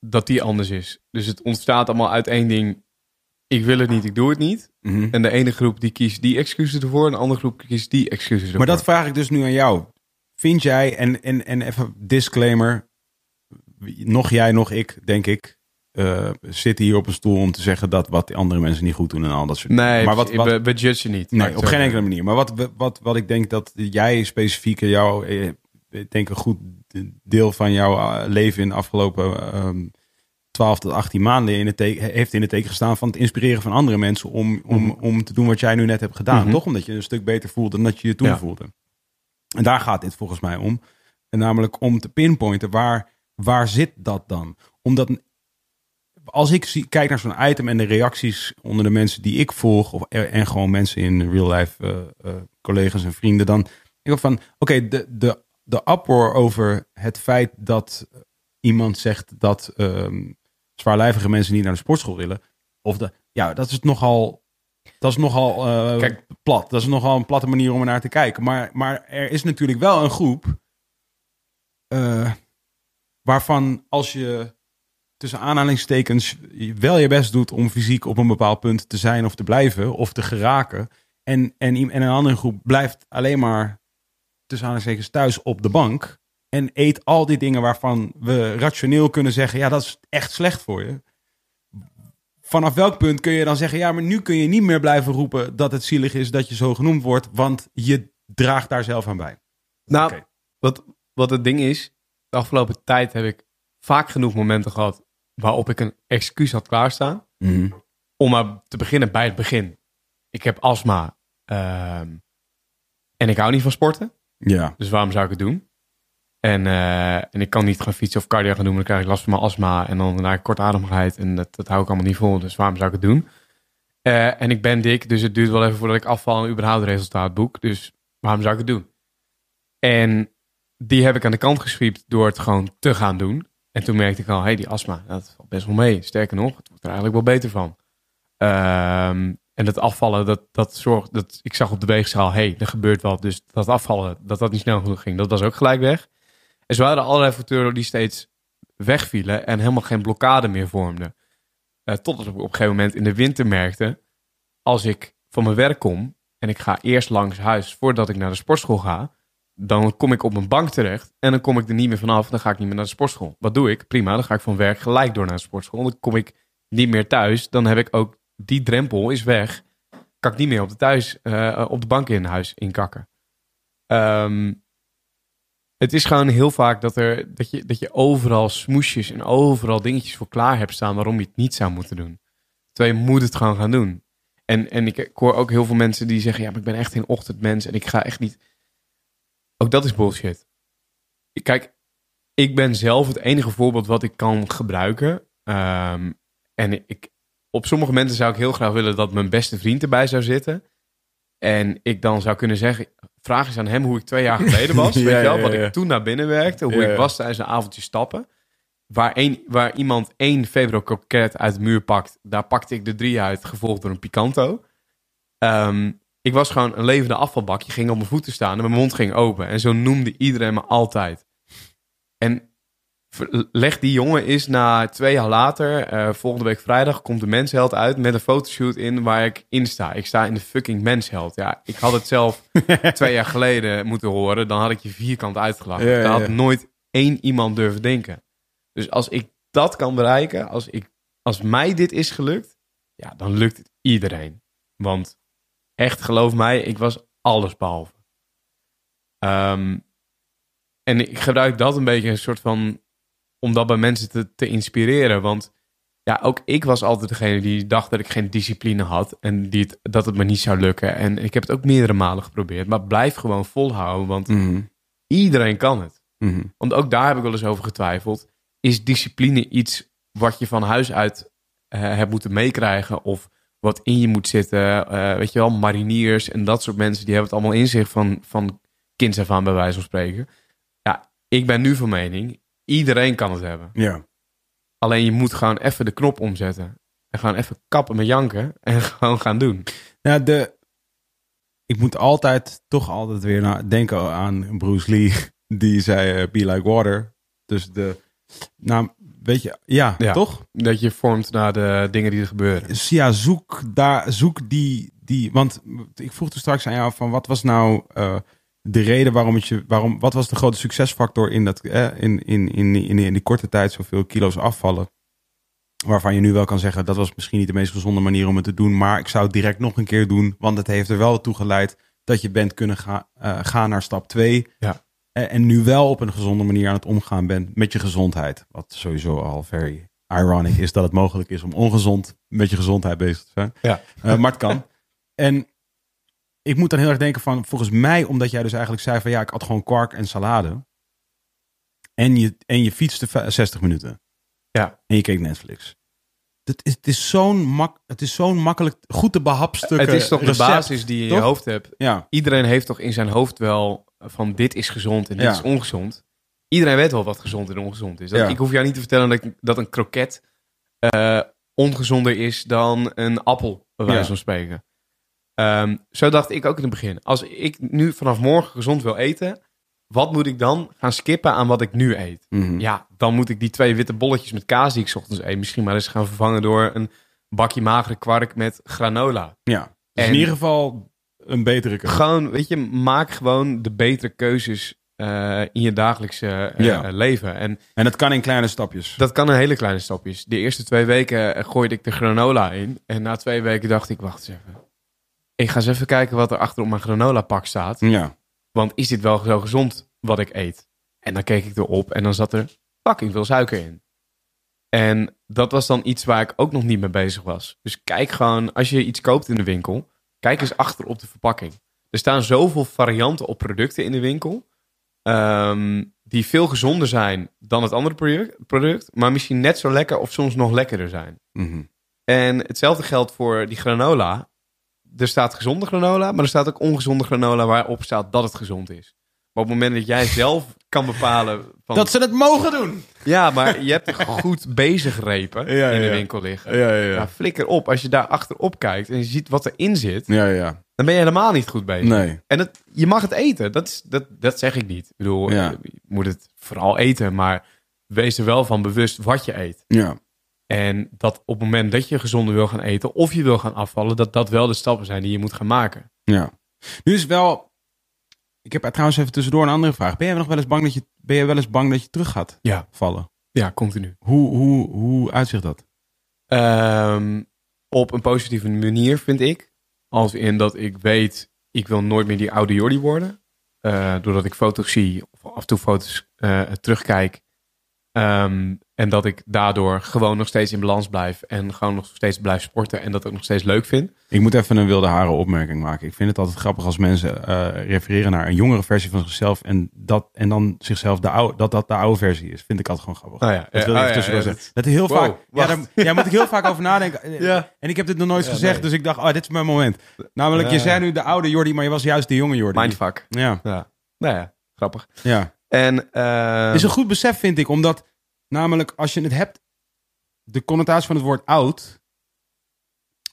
dat die anders is. Dus het ontstaat allemaal uit één ding. Ik wil het niet, ik doe het niet. mhm. En de ene groep die kiest die excuses ervoor. En de andere groep kiest die excuses ervoor. Maar dat vraag ik dus nu aan jou. Vind jij, en, en, en even disclaimer, nog jij, nog ik, denk ik, eh, zitten hier op een stoel om te zeggen dat wat andere mensen niet goed doen en al dat soort dingen. Nee, maar wat, wat, we, we judgen niet. Nee, op geen enkele manier. Maar wat, wat, wat ik denk dat jij specifiek, jou, eh, ik denk een goed deel van jouw eh, leven in de afgelopen ehm 12 tot 18 maanden in het teken, heeft in het teken gestaan van het inspireren van andere mensen om, om, Mhm. om te doen wat jij nu net hebt gedaan. Mhm. Toch? Omdat je een stuk beter voelde dan dat je je toen Ja. voelde. En daar gaat dit volgens mij om. En namelijk om te pinpointen waar, waar zit dat dan? Omdat als ik zie, kijk naar zo'n item en de reacties onder de mensen die ik volg, of, en gewoon mensen in real life, eh, eh, collega's en vrienden, dan denk ik van, oké, de, de, de uproar over het feit dat iemand zegt dat ehm, zwaarlijvige mensen niet naar de sportschool willen, of de, ja, dat is nogal, dat is nogal eh, Kijk. plat. Dat is nogal een platte manier om er naar te kijken. Maar, maar er is natuurlijk wel een groep waarvan als je tussen aanhalingstekens wel je best doet om fysiek op een bepaald punt te zijn of te blijven of te geraken. En, en, en een andere groep blijft alleen maar tussen aanhalingstekens thuis op de bank. En eet al die dingen waarvan we rationeel kunnen zeggen, ja, dat is echt slecht voor je. Vanaf welk punt kun je dan zeggen, ja, maar nu kun je niet meer blijven roepen dat het zielig is dat je zo genoemd wordt, want je draagt daar zelf aan bij. Nou, wat, wat het ding is, de afgelopen tijd heb ik vaak genoeg momenten gehad waarop ik een excuus had klaarstaan. Om maar te beginnen bij het begin. Ik heb astma ehm, en ik hou niet van sporten. Ja. Dus waarom zou ik het doen? En, eh, en ik kan niet gaan fietsen of cardio gaan doen, dan krijg ik last van mijn astma en dan ik kortademigheid en dat, dat hou ik allemaal niet vol. Dus waarom zou ik het doen? Eh, en ik ben dik, dus het duurt wel even voordat ik afval en überhaupt resultaat boek. Dus waarom zou ik het doen? En die heb ik aan de kant geschiept door het gewoon te gaan doen. En toen merkte ik al, hey, die astma, dat valt best wel mee. Sterker nog, het wordt er eigenlijk wel beter van. Ehm, en dat afvallen, dat, dat zorgt, dat, ik zag op de weegschaal, hey, er gebeurt wat. Dus dat afvallen, dat dat niet snel genoeg ging, dat was ook gelijk weg. En zo waren er allerlei factoren die steeds wegvielen en helemaal geen blokkade meer vormden. Uh, totdat ik op een gegeven moment in de winter merkte, als ik van mijn werk kom en ik ga eerst langs huis voordat ik naar de sportschool ga, dan kom ik op mijn bank terecht en dan kom ik er niet meer vanaf. Dan ga ik niet meer naar de sportschool. Wat doe ik? Prima, dan ga ik van werk gelijk door naar de sportschool. Dan kom ik niet meer thuis. Dan heb ik ook die drempel is weg. Kan ik niet meer op de thuis uh, op de bank in huis inkakken. Um, het is gewoon heel vaak dat, er, dat, je, dat je overal smoesjes en overal dingetjes voor klaar hebt staan waarom je het niet zou moeten doen. Terwijl je moet het gewoon gaan doen. En, en ik, ik hoor ook heel veel mensen die zeggen, ja, maar ik ben echt geen ochtendmens en ik ga echt niet ook dat is bullshit. Kijk, ik ben zelf het enige voorbeeld wat ik kan gebruiken. Ehm, en ik, op sommige mensen zou ik heel graag willen dat mijn beste vriend erbij zou zitten. En ik dan zou kunnen zeggen, vraag eens aan hem hoe ik twee jaar geleden was. (laughs) weet je wel, wat ik toen naar binnen werkte, hoe ik was tijdens een avondje stappen. Waar, een, waar iemand één Febro Coquette uit de muur pakt, daar pakte ik de drie uit, gevolgd door een Picanto. Um, ik was gewoon een levende afvalbak. Je ging op mijn voeten staan en mijn mond ging open. En zo noemde iedereen me altijd. En leg die jongen is na twee jaar later, uh, volgende week vrijdag, komt de mensheld uit met een fotoshoot in waar ik in sta. Ik sta in de fucking mensheld. Ja, ik had het zelf (laughs) twee jaar geleden moeten horen. Dan had ik je vierkant uitgelachen. Ja, Daar had nooit één iemand durven denken. Dus als ik dat kan bereiken, als, ik, als mij dit is gelukt, ja, dan lukt het iedereen. Want echt, geloof mij, ik was alles behalve. Um, en ik gebruik dat een beetje een soort van. om dat bij mensen te, te inspireren. Want ja, ook ik was altijd degene die dacht dat ik geen discipline had. En die het, dat het me niet zou lukken. En ik heb het ook meerdere malen geprobeerd. Maar blijf gewoon volhouden. Want Mhm. iedereen kan het. Mhm. Want ook daar heb ik wel eens over getwijfeld. Is discipline iets wat je van huis uit eh, hebt moeten meekrijgen? Of wat in je moet zitten? Eh, weet je wel, mariniers en dat soort mensen, die hebben het allemaal in zich van, van kinds af aan, bij wijze van spreken. Ja, ik ben nu van mening, iedereen kan het hebben. Ja. Alleen je moet gewoon even de knop omzetten. En gewoon even kappen met janken en (laughs) gewoon gaan doen. Nou, de, ik moet altijd, toch altijd weer naar, denken aan Bruce Lee. (laughs) Die zei, eh, be like water. Dus de, nou, weet je, ja, Ja. toch? Dat je vormt naar de dingen die er gebeuren. Ja, zoek daar, zoek die, die, want ik vroeg toen straks aan jou van wat was nou eh, de reden waarom het je, waarom, wat was de grote succesfactor in dat, eh, in, in, in, in, in die korte tijd zoveel kilo's afvallen? Waarvan je nu wel kan zeggen, dat was misschien niet de meest gezonde manier om het te doen, maar ik zou het direct nog een keer doen, want het heeft er wel toe geleid dat je bent kunnen gaan eh, gaan naar stap 2. Ja. En, en nu wel op een gezonde manier aan het omgaan bent met je gezondheid. Wat sowieso al very ironic is dat het mogelijk is om ongezond met je gezondheid bezig te zijn. Ja. Eh, maar het kan. En ik moet dan heel erg denken van, volgens mij, omdat jij dus eigenlijk zei van ja, ik had gewoon kwark en salade. En je, en je fietste v- 60 minuten. Ja. En je keek Netflix. Het is, het is zo'n mak, het is zo'n makkelijk, goed te behapstukken Het is toch de basis die je in je hoofd hebt. Ja, Iedereen heeft toch in zijn hoofd wel van dit is gezond en dit Ja. is ongezond. Iedereen weet wel wat gezond en ongezond is. Dat, Ja. Ik hoef jou niet te vertellen dat, ik- dat een kroket eh, ongezonder is dan een appel, bij wijze van spreken. Ehm, zo dacht ik ook in het begin. Als ik nu vanaf morgen gezond wil eten, wat moet ik dan gaan skippen aan wat ik nu eet? Mhm. Ja, dan moet ik die twee witte bolletjes met kaas die ik 's ochtends eet, misschien maar eens gaan vervangen door een bakje magere kwark met granola. ja. Dus En- in ieder geval een betere keuze. Gewoon, weet je, maak gewoon de betere keuzes eh, in je dagelijkse eh, Ja. leven. En En dat kan in kleine stapjes. dat kan een hele kleine stapjes. De eerste twee weken eh, gooide ik de granola in. En na twee weken dacht ik, wacht eens even. Ik ga eens even kijken wat er achter op mijn granola pak staat. Ja. Want is dit wel zo gezond wat ik eet? En dan keek ik erop en dan zat er fucking veel suiker in. En dat was dan iets waar ik ook nog niet mee bezig was. Dus kijk gewoon, als je iets koopt in de winkel, kijk eens achter op de verpakking. Er staan zoveel varianten op producten in de winkel. Ehm, die veel gezonder zijn dan het andere product, product, maar misschien net zo lekker of soms nog lekkerder zijn. Mhm. En hetzelfde geldt voor die granola. Er staat gezonde granola, maar er staat ook ongezonde granola waarop staat dat het gezond is. Maar op het moment dat jij (laughs) zelf kan bepalen van... Dat ze het mogen doen. Ja, maar je hebt goed bezig repen Ja, in de ja. winkel liggen. Ja, ja, Ja, ja. flikker op. Als je daar achterop kijkt en je ziet wat erin zit, Ja, ja. dan ben je helemaal niet goed bezig. Nee. En het, je mag het eten. Dat, is, dat, dat zeg ik niet. Ik bedoel, Ja. eh, je moet het vooral eten, maar wees er wel van bewust wat je eet. Ja. En dat op het moment dat je gezonder wil gaan eten of je wil gaan afvallen, dat dat wel de stappen zijn die je moet gaan maken. Ja. Nu is wel... Ik heb trouwens even tussendoor een andere vraag. Ben je nog wel eens bang dat je, ben je wel eens bang dat je terug gaat Ja. vallen? Ja, continu. Hoe, hoe, hoe uitzicht dat? Ehm, op een positieve manier, vind ik. Als in dat ik weet, ik wil nooit meer die oude Jordi worden. Eh, doordat ik foto's zie, of af en toe foto's eh, terugkijk. Ehm, en dat ik daardoor gewoon nog steeds in balans blijf. En gewoon nog steeds blijf sporten. En dat ook nog steeds leuk vind. Ik moet even een wilde haren opmerking maken. Ik vind het altijd grappig als mensen eh, refereren naar een jongere versie van zichzelf. En, dat, en dan zichzelf de oude, dat dat de oude versie is. Vind ik altijd gewoon grappig. Oh ja, Dat wil ik oh ja, ja. Dat heel Wow, vaak. Ja, daar, ja, moet ik heel vaak over nadenken. (laughs) Ja. En ik heb dit nog nooit gezegd, nee. dus ik dacht, oh, dit is mijn moment. Namelijk, je zei nu de oude Jordi, maar je was juist de jonge Jordi. Mindfuck. Ja, Ja. Nou ja, grappig. ja. En, ehm, is een goed besef, vind ik. Omdat, namelijk, als je het hebt, de connotatie van het woord oud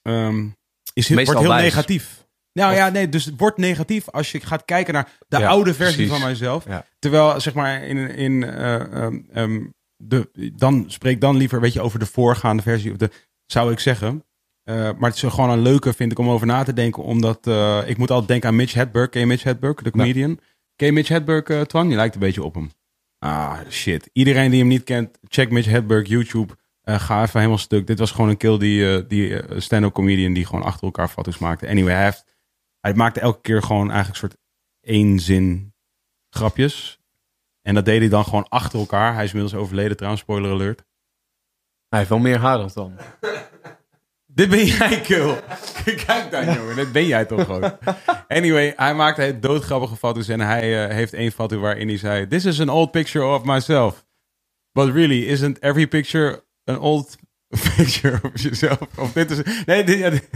ehm, is heel, wordt heel wijs. negatief. Nou Of- ja, nee, dus het wordt negatief als je gaat kijken naar de Ja, oude versie precies. van mijzelf. Ja. Terwijl, zeg maar, in, in, eh, ehm, de, dan spreek dan liever, weet je, over de voorgaande versie. Of de, zou ik zeggen. Eh, maar het is gewoon een leuke, vind ik, om over na te denken. Omdat eh, ik moet altijd denken aan Mitch Hedberg. Ken je Mitch Hedberg, de comedian? Ken je Mitch Hedberg, eh Twan? Je lijkt een beetje op hem. Ah, shit. Iedereen die hem niet kent, check Mitch Hedberg, YouTube. Eh, ga even helemaal stuk. Dit was gewoon een kill die, eh, die stand-up comedian die gewoon achter elkaar foto's maakte. Anyway, hij, heeft, hij maakte elke keer gewoon eigenlijk een soort één zin grapjes. En dat deed hij dan gewoon achter elkaar. Hij is inmiddels overleden trouwens, spoiler alert. hij heeft wel meer haar dan Tom. (laughs) Dit ben jij, kill. Kijk dan, jongen. Dit ben jij toch gewoon. Anyway, hij maakte doodgrappige foto's. En hij eh, heeft één foto waarin hij zei... This is an old picture of myself. But really, isn't every picture an old (laughs) picture of yourself? Of dit is... Nee, dit, ja, dit-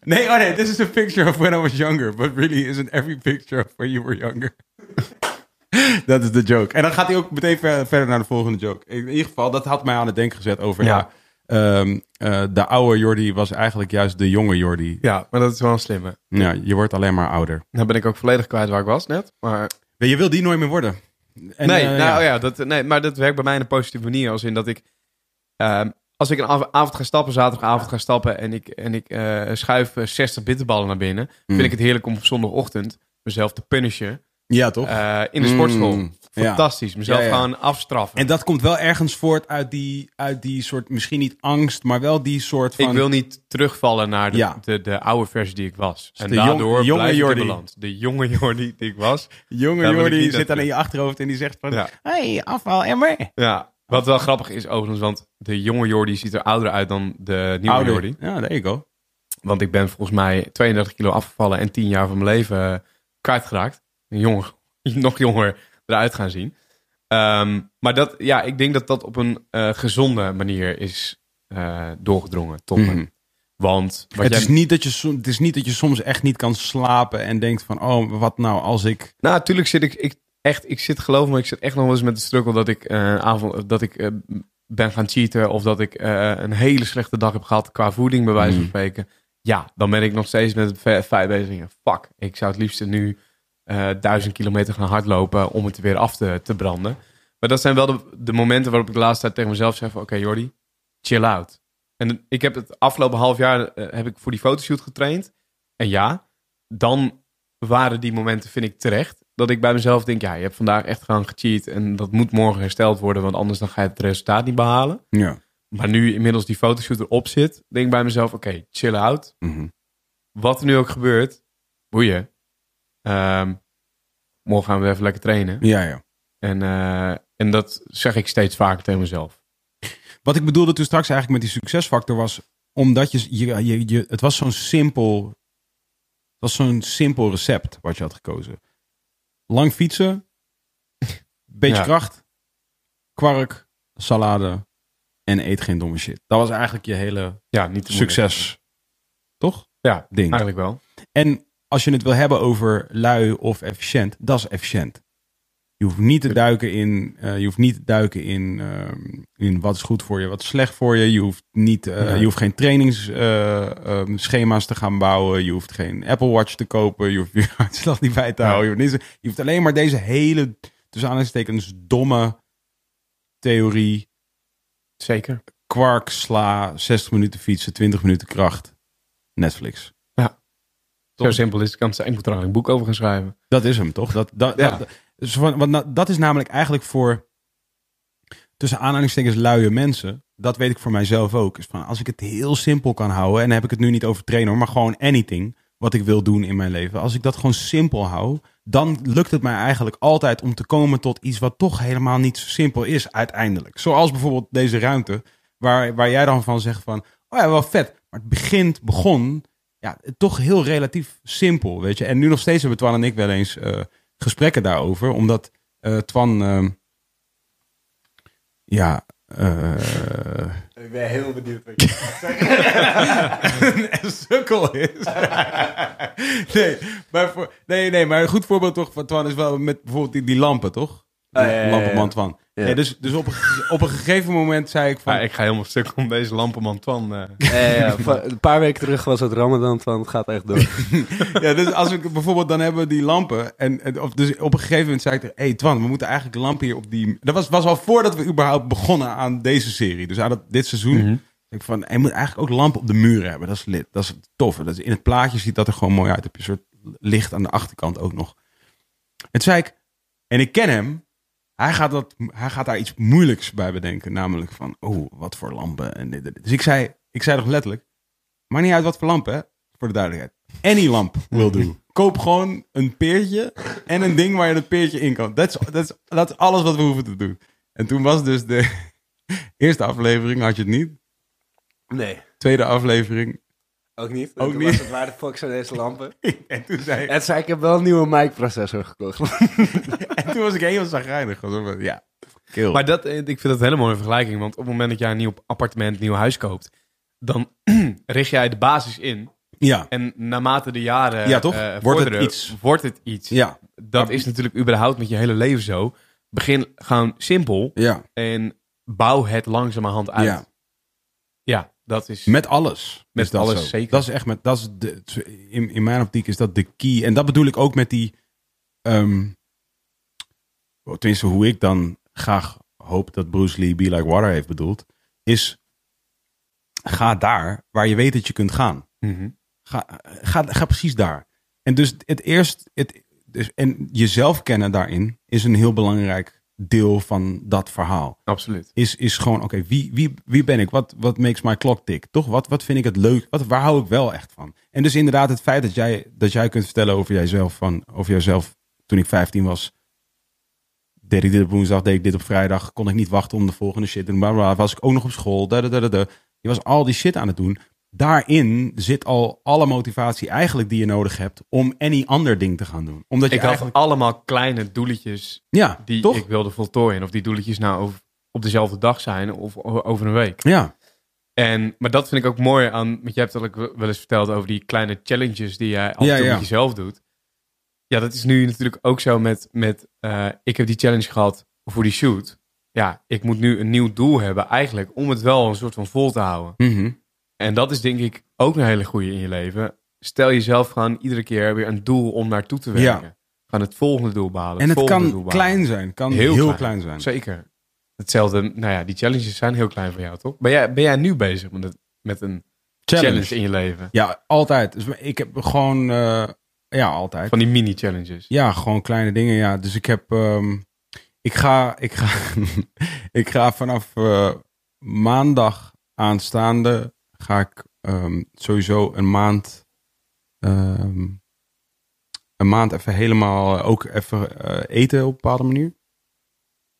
nee, oh nee. This is a picture of when I was younger. But really, isn't every picture of when you were younger? (laughs) Dat is de joke. En dan gaat hij ook meteen ver- verder naar de volgende joke. In ieder geval, dat had mij aan het denken gezet over... Ja. Ja. Ehm, eh, de oude Jordi was eigenlijk juist de jonge Jordi. Ja, maar dat is wel een slimme. Ja, je wordt alleen maar ouder. Nou ben ik ook volledig kwijt waar ik was net. Maar Je wil die nooit meer worden. En, nee, eh, nou ja. dat, nee, maar dat werkt bij mij in een positieve manier. Als in dat ik, ehm, als ik een av- avond ga stappen, zaterdagavond ga stappen en ik, en ik eh, schuif eh, 60 bitterballen naar binnen, Mm. vind ik het heerlijk om op zondagochtend mezelf te punishen Ja, toch? in de sportschool. Mm, ja. Fantastisch. Mezelf Ja, ja. gewoon afstraffen. En dat komt wel ergens voort uit die, uit die soort, misschien niet angst, maar wel die soort van... ik wil niet terugvallen naar de, de, de oude versie die ik was. En de jong- daardoor jonge ik in Jordi. De jonge Jordi die ik was. jonge Daar Jordi zit dan in je achterhoofd en die zegt van... Hey, afval, emmer. Ja, wat wel grappig is overigens, want de jonge Jordi ziet er ouder uit dan de nieuwe Ouder. Jordi. Ja, there you go. Want ik ben volgens mij 32 kilo afgevallen en 10 jaar van mijn leven eh, kwijtgeraakt. Jonger, nog jonger eruit gaan zien. Ehm, maar dat, ja, ik denk dat dat op een eh, gezonde manier is eh, doorgedrongen tot. Mhm. Want wat Het, jij, is niet dat je, het is niet dat je soms echt niet kan slapen en denkt van... Oh, wat nou als ik... Nou, natuurlijk zit ik, ik echt, ik zit geloof me, ik zit echt nog wel eens met de struggle dat ik een avond, dat ik ben gaan cheaten of dat ik een hele slechte dag heb gehad qua voeding, bij wijze van Mm. spreken. Ja, dan ben ik nog steeds met het fe- feit bezig. Fuck, ik zou het liefst nu eh, duizend kilometer gaan hardlopen om het weer af te, te branden. Maar dat zijn wel de, de momenten waarop ik de laatste tijd tegen mezelf zeg van, oké Jordi, chill out. En ik heb het afgelopen half jaar eh, heb ik voor die fotoshoot getraind. En ja, dan waren die momenten, vind ik terecht, dat ik bij mezelf denk, ja, je hebt vandaag echt gewoon gecheat en dat moet morgen hersteld worden, want anders dan ga je het resultaat niet behalen. Ja. Maar nu inmiddels die fotoshoot erop zit, denk ik bij mezelf, oké, chill out. Mhm. Wat er nu ook gebeurt, boeien. Ehm, morgen gaan we even lekker trainen. Ja, ja. En, eh, en dat zeg ik steeds vaker tegen mezelf. Wat ik bedoelde toen straks eigenlijk met die succesfactor was... Omdat je... je, je, je het was zo'n simpel... Het was zo'n simpel recept wat je had gekozen. Lang fietsen. (laughs) beetje Ja. kracht, kwark, salade en eet geen domme shit. Dat was eigenlijk je hele Ja, niet moeilijk. succes. Toch? Ja, Ding. eigenlijk wel. En als je het wil hebben over lui of efficiënt, dat is efficiënt. Je hoeft niet te duiken in, eh, je hoeft niet te duiken in, ehm, in wat is goed voor je, wat is slecht voor je. Je hoeft, niet, eh, je hoeft geen trainingsschema's te gaan bouwen. Je hoeft geen Apple Watch te kopen. Je hoeft je (laughs) hartslag niet bij te houden. Je hoeft, niet, je hoeft alleen maar deze hele, tussen aanhalingstekens, domme theorie. Zeker. Kwark, sla, 60 minuten fietsen, 20 minuten kracht. Netflix. Zo simpel is het. Kan zijn. Ik moet er eigenlijk een boek over gaan schrijven. Dat is hem, toch? Dat, dat, Ja. dat, dus van- want na- dat is namelijk eigenlijk voor tussen aanhalingstekens luie mensen. Dat weet ik voor mijzelf ook. Is van, als ik het heel simpel kan houden, en dan heb ik het nu niet over trainen, hoor, maar gewoon anything wat ik wil doen in mijn leven. Als ik dat gewoon simpel hou, dan lukt het mij eigenlijk altijd om te komen tot iets wat toch helemaal niet zo simpel is uiteindelijk. Zoals bijvoorbeeld deze ruimte, waar, waar jij dan van zegt van, oh ja, wel vet. Maar het begint, begon, ja, toch heel relatief simpel, weet je. En nu nog steeds hebben Twan en ik wel eens eh, gesprekken daarover, omdat eh, Twan, ehm, ja, eh, Ik ben heel benieuwd wat je (laughs) een sukkel is. nee, maar voor, nee, nee, maar een goed voorbeeld toch van Twan is wel met bijvoorbeeld die, die lampen, toch? Ah, ja, ja, ja. Lampenman Twan. Ja. Dus dus op, een, op een gegeven moment zei ik van... Ja, ik ga helemaal stuk om deze lampenman Twan. eh. Ja, ja, va- (laughs) Een paar weken terug was het Ramadan van het gaat echt door. (laughs) Ja, dus als ik bijvoorbeeld dan hebben we die lampen. En, en- of dus op een gegeven moment zei ik tegen, hey Twan, we moeten eigenlijk lampen hier op die... Dat was, was al voordat we überhaupt begonnen aan deze serie. Dus aan dat, dit seizoen. Mhm. Ik van, je moet eigenlijk ook lampen op de muren hebben. Dat is lid. Dat is tof. Dat is, in het plaatje ziet dat er gewoon mooi uit. Heb je een soort licht aan de achterkant ook nog. En toen zei ik, en ik ken hem. Hij gaat, dat, hij gaat daar iets moeilijks bij bedenken. Namelijk van, oh, wat voor lampen. En dit, dit. Dus ik zei, ik zei toch letterlijk, maakt niet uit wat voor lampen, hè? voor de duidelijkheid. Any lamp (laughs) will do. Koop gewoon een peertje en een ding waar je dat peertje in kan. Dat is, dat is, dat is alles wat we hoeven te doen. En toen was dus de (laughs) eerste aflevering, had je het niet. Nee, Tweede aflevering. Ook niet. Ook Toen niet. was het, waar de fuck zijn deze lampen? (laughs) En toen, zei, En zei ik heb wel een nieuwe mic processor gekocht. (laughs) en toen was ik heel zagrijnig. Ja, kill. Maar dat, eh, ik vind dat een hele mooie vergelijking. Want op het moment dat jij een nieuw appartement, een nieuw huis koopt, dan (clears throat) richt jij de basis in. ja, En naarmate de jaren Ja, toch? eh, Wordt het iets. Wordt het iets. ja, Dat is natuurlijk überhaupt met je hele leven zo. Begin gewoon simpel ja, en bouw het langzamerhand uit. ja. Ja, dat is... Met alles. Met dat alles, zo. zeker. Dat is echt met, dat is de, in, in mijn optiek is dat de key. En dat bedoel ik ook met die, ehm, tenminste hoe ik dan graag hoop dat Bruce Lee Be Like Water heeft bedoeld, is ga daar waar je weet dat je kunt gaan. Mhm. Ga, ga, ga precies daar. En dus het eerst, het, dus, en jezelf kennen daarin is een heel belangrijk deel van dat verhaal Absoluut. is, is gewoon, oké, wie, wie, wie ben ik? Wat, wat makes my clock tick? Toch? Wat, wat vind ik het leuk? Wat, waar hou ik wel echt van? En dus inderdaad het feit dat jij, dat jij kunt vertellen over jijzelf, van, over jijzelf toen ik 15 was. Deed ik dit op woensdag, deed ik dit op vrijdag. Kon ik niet wachten om de volgende shit te doen. Bla, bla. Was ik ook nog op school. Da, da, da, da. Je was al die shit aan het doen. Daarin zit al alle motivatie eigenlijk die je nodig hebt om any ander ding te gaan doen. Omdat je Ik had eigenlijk... allemaal kleine doeletjes Ja, die toch? ik wilde voltooien. Of die doeletjes nou over, op dezelfde dag zijn of over een week. Ja, En, maar dat vind ik ook mooi aan, want je hebt het ook wel eens verteld over die kleine challenges die jij af en Ja, toe ja. met jezelf doet. Ja, dat is nu natuurlijk ook zo met, met eh, ik heb die challenge gehad voor die shoot. Ja, ik moet nu een nieuw doel hebben eigenlijk om het wel een soort van vol te houden. Mhm. En dat is denk ik ook een hele goede in je leven. Stel jezelf gewoon iedere keer weer een doel om naartoe te werken. Gaan het volgende doel behalen. En het kan klein zijn, kan Heel heel, klein. klein. zijn. Zeker. Hetzelfde, nou ja, die challenges zijn heel klein voor jou, toch? Ben jij, ben jij nu bezig met, het, met een challenge. in je leven? Ja, altijd. Dus ik heb gewoon, eh, ja, altijd. Van die mini-challenges. Ja, gewoon kleine dingen. Ja, dus ik heb, ehm, ik ga, ik ga, (laughs) ik ga vanaf eh, maandag aanstaande ga ik ehm, sowieso een maand, ehm, een maand even helemaal eh, ook even eh, eten op een bepaalde manier.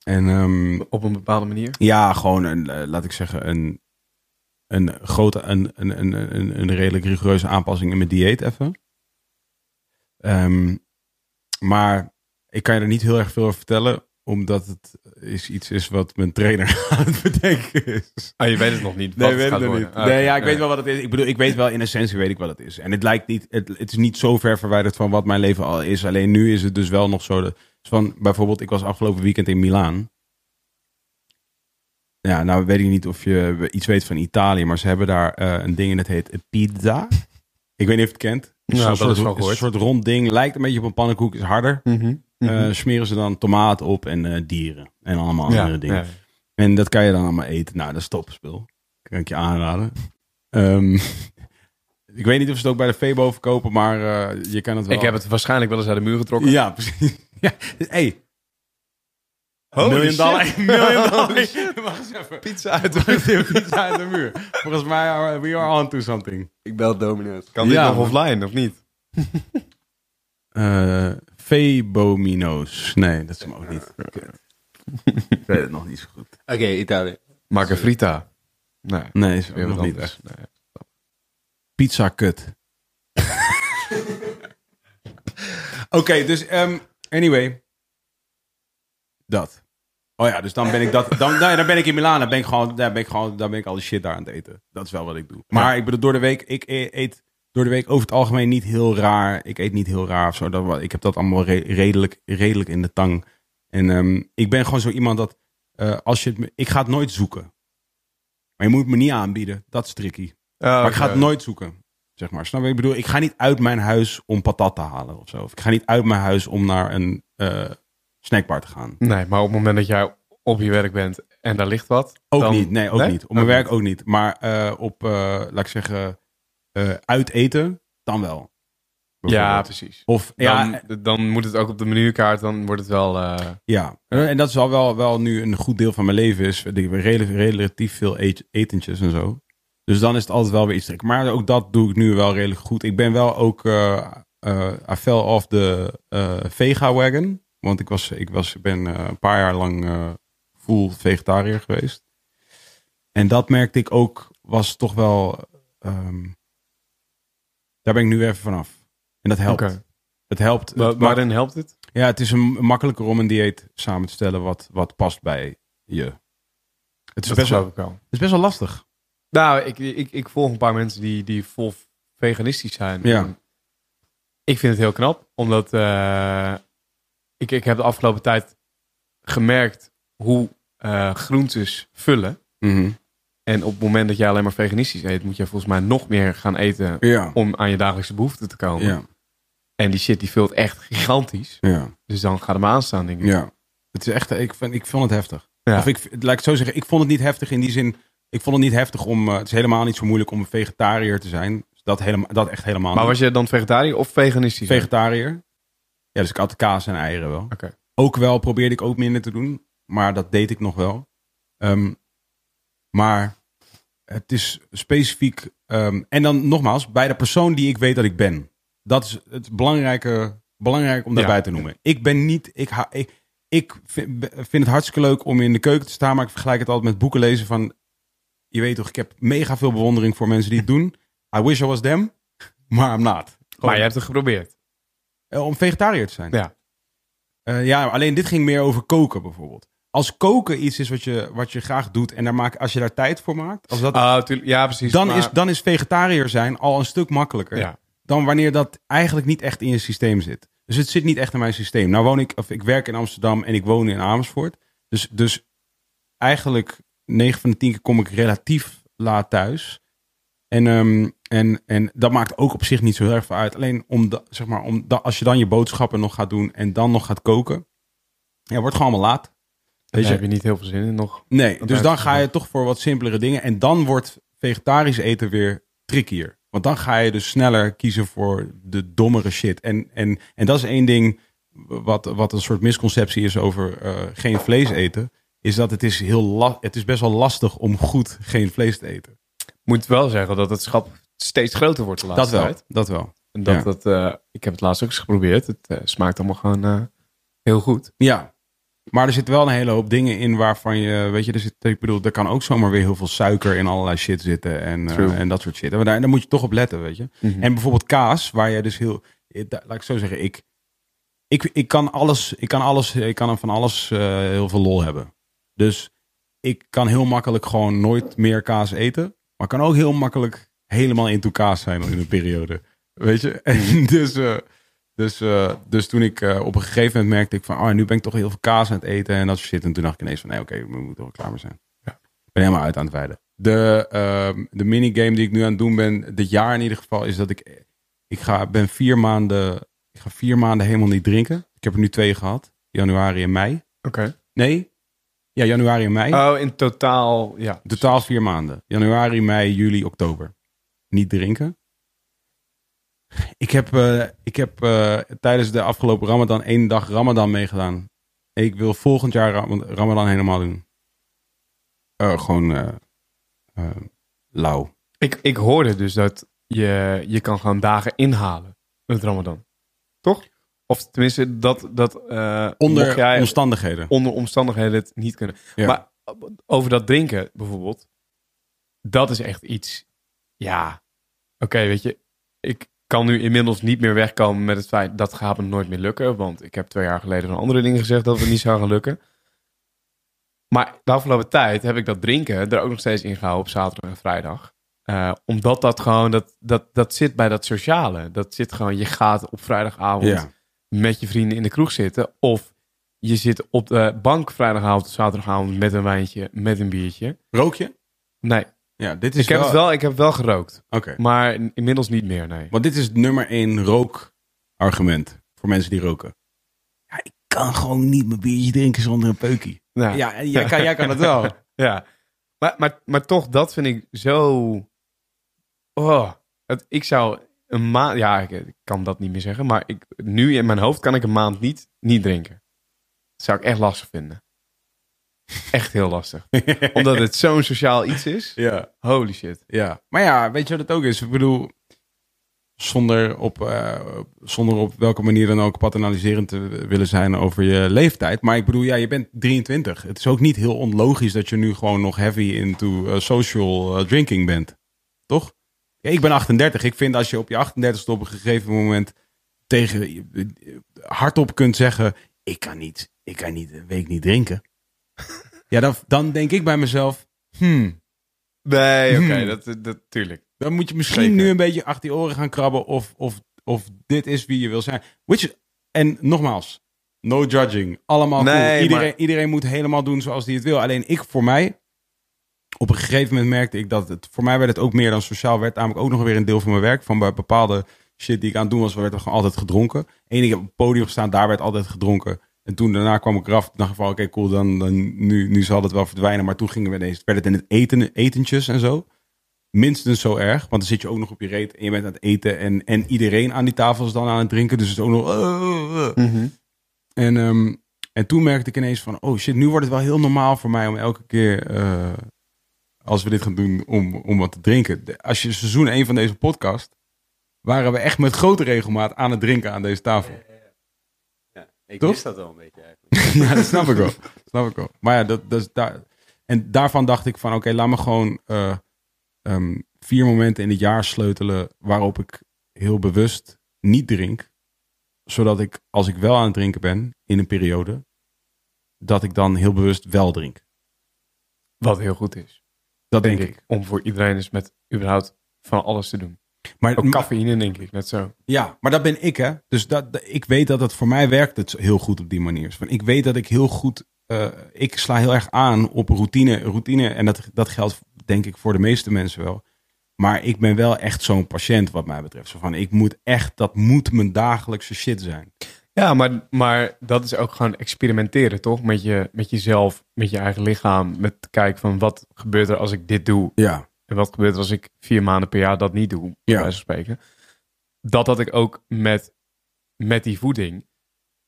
En ehm, Op een bepaalde manier. ja, gewoon een, eh, laat ik zeggen, een, een grote, een, een, een, een, redelijk rigoureuze aanpassing in mijn dieet even. Maar ik kan je er niet heel erg veel over vertellen, omdat het is iets is wat mijn trainer (laughs) aan het bedenken is. Ah, je weet het nog niet. Nee, weet het het nog niet. Ah, nee, ja, ik weet wel wat het is. Ik bedoel, ik weet wel in essentie weet ik wat het is. En het lijkt niet, het, het is niet zo ver verwijderd van wat mijn leven al is. Alleen nu is het dus wel nog zo. Dat, van, bijvoorbeeld, ik was afgelopen weekend in Milaan. Ja, nou weet ik niet of je iets weet van Italië, maar ze hebben daar eh, een ding en dat heet pizza. Ik weet niet of je het kent. Het is Ja, een wel eens soort, van een soort rond ding. Lijkt een beetje op een pannenkoek, is harder. Mhm, mhm. Eh, smeren ze dan tomaat op en eh, dieren. En allemaal Ja, andere dingen. ja. En dat kan je dan allemaal eten. Nou, dat is topspul. Kan ik je aanraden. Ehm, (laughs) ik weet niet of ze het ook bij de Febo verkopen, maar eh, je kan het wel. Ik heb het waarschijnlijk wel eens uit de muur getrokken. Ja, precies. (laughs) ja. Hey. Holy million dollar. (laughs) Million dollar. Holy shit. Wacht eens even. Pizza uit de Pizza pizza uit de muur. Volgens mij, are, we are on to something. Ik bel Domino's. Kan dit Ja, nog offline, of niet? Eh Febomino's. Nee, dat is hem ook niet. ik weet het nog niet zo goed. Oké, Italië. Margarita. Nee, Nee, is weer nog niet. Nee. Pizza kut. (laughs) Oké, dus ehm, anyway. Dat. Oh ja, dus dan ben ik dat. Dan, nee, dan ben ik in Milaan. Dan ben ik gewoon, daar ben ik gewoon, dan ben ik al die shit daar aan het eten. Dat is wel wat ik doe. Maar ik bedoel, door de week, ik e- eet door de week over het algemeen niet heel raar. Ik eet niet heel raar of zo. Dat, ik heb dat allemaal re- redelijk, redelijk in de tang. En ehm, ik ben gewoon zo iemand dat eh, als je het, me- ik ga het nooit zoeken. Maar je moet het me niet aanbieden. Dat is tricky. Maar ik ga het nooit zoeken. Zeg maar. Snap je? Ik bedoel, ik ga niet uit mijn huis om patat te halen of zo. Of ik ga niet uit mijn huis om naar een eh snackbar te gaan. Nee, maar op het moment dat jij op je werk bent en daar ligt wat. Ook dan- niet. Nee, ook Nee? niet. Op mijn werk ook niet. Maar eh, op, laat ik zeggen, eh uit eten, dan wel. Ja, precies. Of ja, Dan, dan moet het ook op de menukaart, dan wordt het wel... eh, ja. En dat is al wel, wel nu een goed deel van mijn leven. Is ik heb redelijk, relatief veel etentjes en zo. Dus dan is het altijd wel weer iets. trekken. Maar ook dat doe ik nu wel redelijk goed. Ik ben wel ook. eh eh I fell off de eh, vega wagon. Want ik, was, ik was, ben eh, een paar jaar lang eh full vegetariër geweest. En dat merkte ik ook, was toch wel. ehm, daar ben ik nu even vanaf. En dat helpt. Het helpt. Wa- waarin helpt het? ja, het is een makkelijker om een dieet samen te stellen wat, wat past bij je. Het is, Dat best wel, het is best wel lastig. Nou, ik, ik, ik volg een paar mensen die, die vol veganistisch zijn. Ja. Ik vind het heel knap, omdat eh, ik, ik heb de afgelopen tijd gemerkt hoe eh, groentes vullen. En op het moment dat jij alleen maar veganistisch eet, moet je volgens mij nog meer gaan eten Ja. om aan je dagelijkse behoeften te komen. Ja. En die shit die vult echt gigantisch. Ja. Dus dan gaat maar aanstaan, denk ik. Ja. Het is echt, ik, vind, ik vond het heftig. Ja. Of ik, laat ik het zo zeggen, ik vond het niet heftig in die zin. Ik vond het niet heftig om. eh, het is helemaal niet zo moeilijk om een vegetariër te zijn. Dat, helemaal, dat echt helemaal Maar niet. was je dan vegetariër of veganistisch? vegetariër? Ja, dus ik had kaas en eieren wel. Oké. Ook wel probeerde ik ook minder te doen. Maar dat deed ik nog wel. Ehm, maar het is specifiek. ehm, en dan nogmaals, bij de persoon die ik weet dat ik ben. Dat is het belangrijke, belangrijk om daarbij Ja. te noemen. Ik ben niet. Ik, ha, ik, ik vind, vind het hartstikke leuk om in de keuken te staan. Maar ik vergelijk het altijd met boeken lezen van. Je weet toch, ik heb mega veel bewondering voor mensen die het doen. I wish I was them, maar I'm not. Maar je hebt het geprobeerd. Eh, om vegetariër te zijn. Ja. Eh, ja, alleen dit ging meer over koken bijvoorbeeld. Als koken iets is wat je, wat je graag doet en daar maak, als je daar tijd voor maakt, als dat, tuurlijk. Ja, precies. dan, maar- is, dan is vegetariër zijn al een stuk makkelijker Ja. dan wanneer dat eigenlijk niet echt in je systeem zit. Dus het zit niet echt in mijn systeem. Nou woon ik, of ik werk in Amsterdam en ik woon in Amersfoort. Dus, dus eigenlijk 9 van de 10 keer kom ik relatief laat thuis. En, ehm, en, en dat maakt ook op zich niet zo heel erg veel uit. Alleen om, zeg maar, om als je dan je boodschappen nog gaat doen en dan nog gaat koken. Ja, wordt gewoon allemaal laat. Daar Weet je, heb je niet heel veel zin in nog. Nee, dus dan ga je toch voor wat simpelere dingen. En dan wordt vegetarisch eten weer trickier. Want dan ga je dus sneller kiezen voor de dommere shit. En, en, en dat is één ding wat, wat een soort misconceptie is over eh, geen vlees eten. Is dat het is, heel la- het is best wel lastig om goed geen vlees te eten. Moet wel zeggen dat het schap steeds groter wordt de laatste Dat wel, tijd. dat wel. En dat, Ja. dat, eh, ik heb het laatst ook eens geprobeerd. Het eh, smaakt allemaal gewoon eh, heel goed. Ja. Maar er zit wel een hele hoop dingen in waarvan je, weet je, er zit, ik bedoel, er kan ook zomaar weer heel veel suiker in allerlei shit zitten en, eh, en dat soort shit. En daar, daar moet je toch op letten, weet je. En bijvoorbeeld kaas, waar je dus heel, eh, laat ik zo zeggen, ik, ik, ik kan alles, ik kan alles, ik kan van alles eh, heel veel lol hebben. Dus ik kan heel makkelijk gewoon nooit meer kaas eten. Maar kan ook heel makkelijk helemaal into kaas zijn in een periode. Weet je? (laughs) En dus, dus, eh, dus toen ik eh, op een gegeven moment merkte ik van, oh, nu ben ik toch heel veel kaas aan het eten en dat soort shit. En toen dacht ik ineens van, nee, oké, we moeten wel klaar mee zijn. Ja. Ik ben helemaal uit aan het wijden. De, ehm, de minigame die ik nu aan het doen ben, dit jaar in ieder geval, is dat ik, ik ga, ben vier maanden, ik ga vier maanden helemaal niet drinken. Ik heb er nu twee gehad, januari en mei. Oké. Nee, ja, januari en mei. Oh, in totaal, ja. Totaal vier maanden. Januari, mei, juli, oktober. Niet drinken. Ik heb, eh, ik heb eh, tijdens de afgelopen Ramadan één dag Ramadan meegedaan. Ik wil volgend jaar Ram- Ramadan helemaal doen. Eh, gewoon lauw. Ik, ik hoorde dus dat je, je kan gewoon dagen inhalen met Ramadan. Toch? Of tenminste, dat, dat Onder jij omstandigheden. onder omstandigheden het niet kunnen. Ja. Maar over dat drinken bijvoorbeeld, dat is echt iets. Ja, oké, weet je, ik kan nu inmiddels niet meer wegkomen met het feit dat gaat me nooit meer lukken. Want ik heb twee jaar geleden van andere dingen gezegd dat het niet zou gaan lukken. Maar de afgelopen tijd heb ik dat drinken er ook nog steeds ingehouden op zaterdag en vrijdag. Eh, omdat dat gewoon, dat, dat, dat zit bij dat sociale. Dat zit gewoon, je gaat op vrijdagavond Ja. met je vrienden in de kroeg zitten. Of je zit op de bank vrijdagavond of zaterdagavond met een wijntje, met een biertje. Rook je? Nee, Ja, dit is ik heb, het wel, ik heb wel gerookt. Oké. Maar inmiddels niet meer, nee. Want dit is het nummer één rookargument voor mensen die roken. Ja, ik kan gewoon niet mijn biertje drinken zonder een peukie. Nou, Ja, jij kan, jij kan het wel. (laughs) Ja, maar, maar, maar toch, dat vind ik zo. Oh, het, ik zou een maand. Ja, ik, ik kan dat niet meer zeggen. Maar ik, nu in mijn hoofd kan ik een maand niet, niet drinken. Dat zou ik echt lastig vinden. Echt heel lastig. (laughs) Omdat het zo'n sociaal iets is. ja. Holy shit. Ja, maar ja, weet je wat het ook is? Ik bedoel, zonder op, eh, zonder op welke manier dan ook paternaliserend te willen zijn over je leeftijd. Maar ik bedoel, ja, je bent 23. Het is ook niet heel onlogisch dat je nu gewoon nog heavy into eh, social eh, drinking bent. Toch? Ja, ik ben 38. Ik vind als je op je 38ste op een gegeven moment tegen hardop kunt zeggen: Ik kan niet, ik kan niet een week niet drinken. (laughs) ja, dan, dan denk ik bij mezelf: Hmm, Nee, oké, Hmm. dat, dat, tuurlijk. dan moet je misschien Zeker. nu een beetje achter je oren gaan krabben of, of, of dit is wie je wil zijn. Which, en nogmaals, no judging. Allemaal Nee, cool. Iedereen, maar- iedereen moet helemaal doen zoals hij het wil. Alleen ik voor mij, op een gegeven moment merkte ik dat het, voor mij werd het ook meer dan sociaal. Werd namelijk ook nog weer een deel van mijn werk. Van bij bepaalde shit die ik aan het doen was, werd er gewoon altijd gedronken. Eén, ik heb op het podium gestaan, daar werd altijd gedronken. En toen daarna kwam ik eraf. Dacht ik van, oké, cool, dan, dan, nu, nu zal het wel verdwijnen. Maar toen gingen we ineens, werd het in het eten, etentjes en zo minstens zo erg. Want dan zit je ook nog op je reet en je bent aan het eten. En, en iedereen aan die tafel is dan aan het drinken. Dus het is ook nog... uh, uh, uh. En, ehm, en toen merkte ik ineens van... Oh shit, nu wordt het wel heel normaal voor mij om elke keer... eh, als we dit gaan doen, om, om wat te drinken. Als je seizoen 1 van deze podcast... waren we echt met grote regelmaat aan het drinken aan deze tafel. Ik Toch? wist dat wel een beetje eigenlijk. (laughs) ja, dat snap ik wel. snap ik wel. Maar ja, dat, dat is daar. En daarvan dacht ik van, oké, laat me gewoon eh, ehm, vier momenten in het jaar sleutelen waarop ik heel bewust niet drink, zodat ik, als ik wel aan het drinken ben in een periode, dat ik dan heel bewust wel drink. Wat heel goed is, Dat denk, denk, ik. ik. Om voor iedereen eens met überhaupt van alles te doen. Maar, Ook cafeïne, denk ik, net zo. Ja, maar dat ben ik, hè. Dus dat, ik weet dat het voor mij werkt het heel goed op die manier. Van, ik weet dat ik heel goed... eh, ik sla heel erg aan op routine. routine en dat, dat geldt denk ik voor de meeste mensen wel. Maar ik ben wel echt zo'n patiënt wat mij betreft. Zo van, ik moet echt... Dat moet mijn dagelijkse shit zijn. Ja, maar, maar dat is ook gewoon experimenteren, toch? Met, je, met jezelf, met je eigen lichaam. Met kijken van wat gebeurt er als ik dit doe. Ja. En wat gebeurt als ik vier maanden per jaar dat niet doe, bij Ja. van spreken. Dat had ik ook met, met die voeding.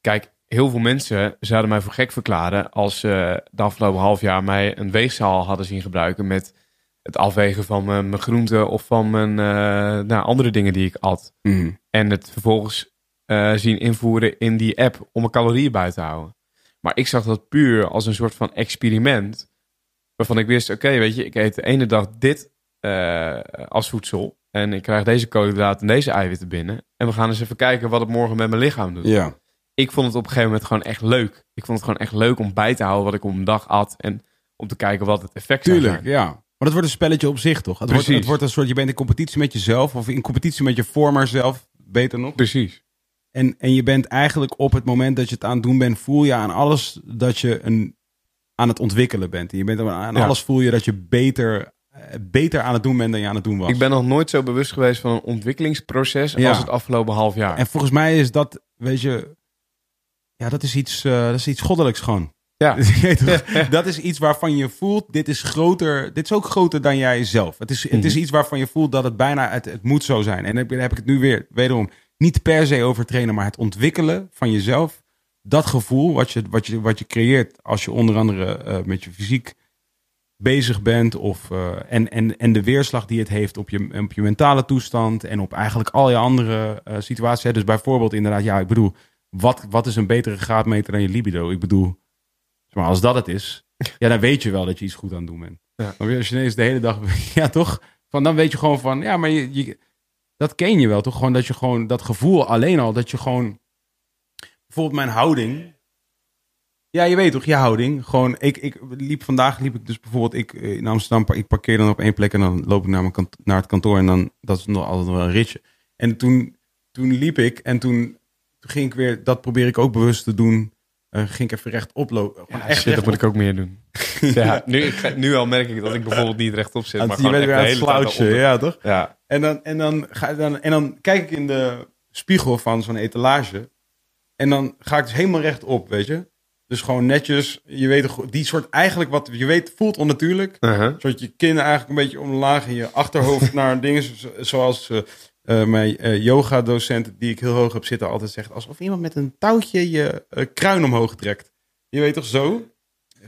Kijk, heel veel mensen zouden mij voor gek verklaren als ze de afgelopen half jaar mij een weegzaal hadden zien gebruiken met het afwegen van mijn, mijn groenten of van mijn eh, nou, andere dingen die ik at. Mhm. En het vervolgens eh, zien invoeren in die app om mijn calorieën bij te houden. Maar ik zag dat puur als een soort van experiment. Waarvan ik wist, oké, weet je, ik eet de ene dag dit eh, als voedsel. En ik krijg deze koolhydraten en deze eiwitten binnen. En we gaan eens even kijken wat het morgen met mijn lichaam doet. Ja. ik vond het op een gegeven moment gewoon echt leuk. Ik vond het gewoon echt leuk om bij te houden wat ik op een dag at. En om te kijken wat het effect zou Tuurlijk, ja. Maar het wordt een spelletje op zich, toch? Het wordt, Precies. het wordt een soort, je bent in competitie met jezelf. Of in competitie met je former zelf, beter nog. Precies. En, en je bent eigenlijk op het moment dat je het aan het doen bent, voel je aan alles dat je een, aan het ontwikkelen bent. En je bent aan Ja. alles voel je dat je beter, eh, beter aan het doen bent dan je aan het doen was. Ik ben nog nooit zo bewust geweest van een ontwikkelingsproces Ja. als het afgelopen half jaar. En volgens mij is dat, weet je, ja, dat is iets, eh, dat is iets goddelijks gewoon. Ja. (laughs) (laughs) Dat is iets waarvan je voelt, dit is groter, dit is ook groter dan jij zelf. Het is, het is Mhm. iets waarvan je voelt dat het bijna, het, het moet zo zijn. En dan heb, heb ik het nu weer, wederom, niet per se over trainen, maar het ontwikkelen van jezelf. Dat gevoel wat je, wat je, wat je creëert als je onder andere eh, met je fysiek bezig bent. Of, eh, en, en, en de weerslag die het heeft op je, op je mentale toestand. En op eigenlijk al je andere eh, situaties. hè. Dus bijvoorbeeld inderdaad, ja, ik bedoel, wat, wat is een betere graadmeter dan je libido? Ik bedoel, zeg maar als dat het is, ja, dan weet je wel dat je iets goed aan het doen bent. Ja. Maar als je ineens de hele dag, (laughs) ja toch? Van, dan weet je gewoon van, ja, maar je, je, dat ken je wel toch? Gewoon dat je gewoon, dat gevoel alleen al, dat je gewoon, bijvoorbeeld mijn houding. Ja, je weet toch, je houding. Gewoon, ik, ik liep vandaag, liep ik dus bijvoorbeeld, ik eh, in Amsterdam, ik parkeer dan op één plek en dan loop ik naar, mijn kant, naar het kantoor en dan, dat is nog altijd wel een ritje. En toen, toen liep ik en toen, toen ging ik weer, dat probeer ik ook bewust te doen, eh, ging ik even rechtop lopen. Gewoon Ja, echt shit, dat moet ik ook meer doen. (laughs) ja, nu, ik nu al merk ik dat ik bijvoorbeeld niet rechtop zit. Maar je bent weer aan het ja toch? Ja. En dan, en, dan ga, dan, en dan kijk ik in de spiegel van zo'n etalage. En dan ga ik dus helemaal rechtop, weet je. Dus gewoon netjes, je weet, toch, die soort eigenlijk wat je weet voelt onnatuurlijk. Uh-huh. Zodat je kin eigenlijk een beetje omlaag en je achterhoofd (laughs) naar dingen zo- zoals eh, eh, mijn eh, yoga docent die ik heel hoog heb zitten altijd zegt. Alsof iemand met een touwtje je kruin omhoog trekt. Je weet toch zo?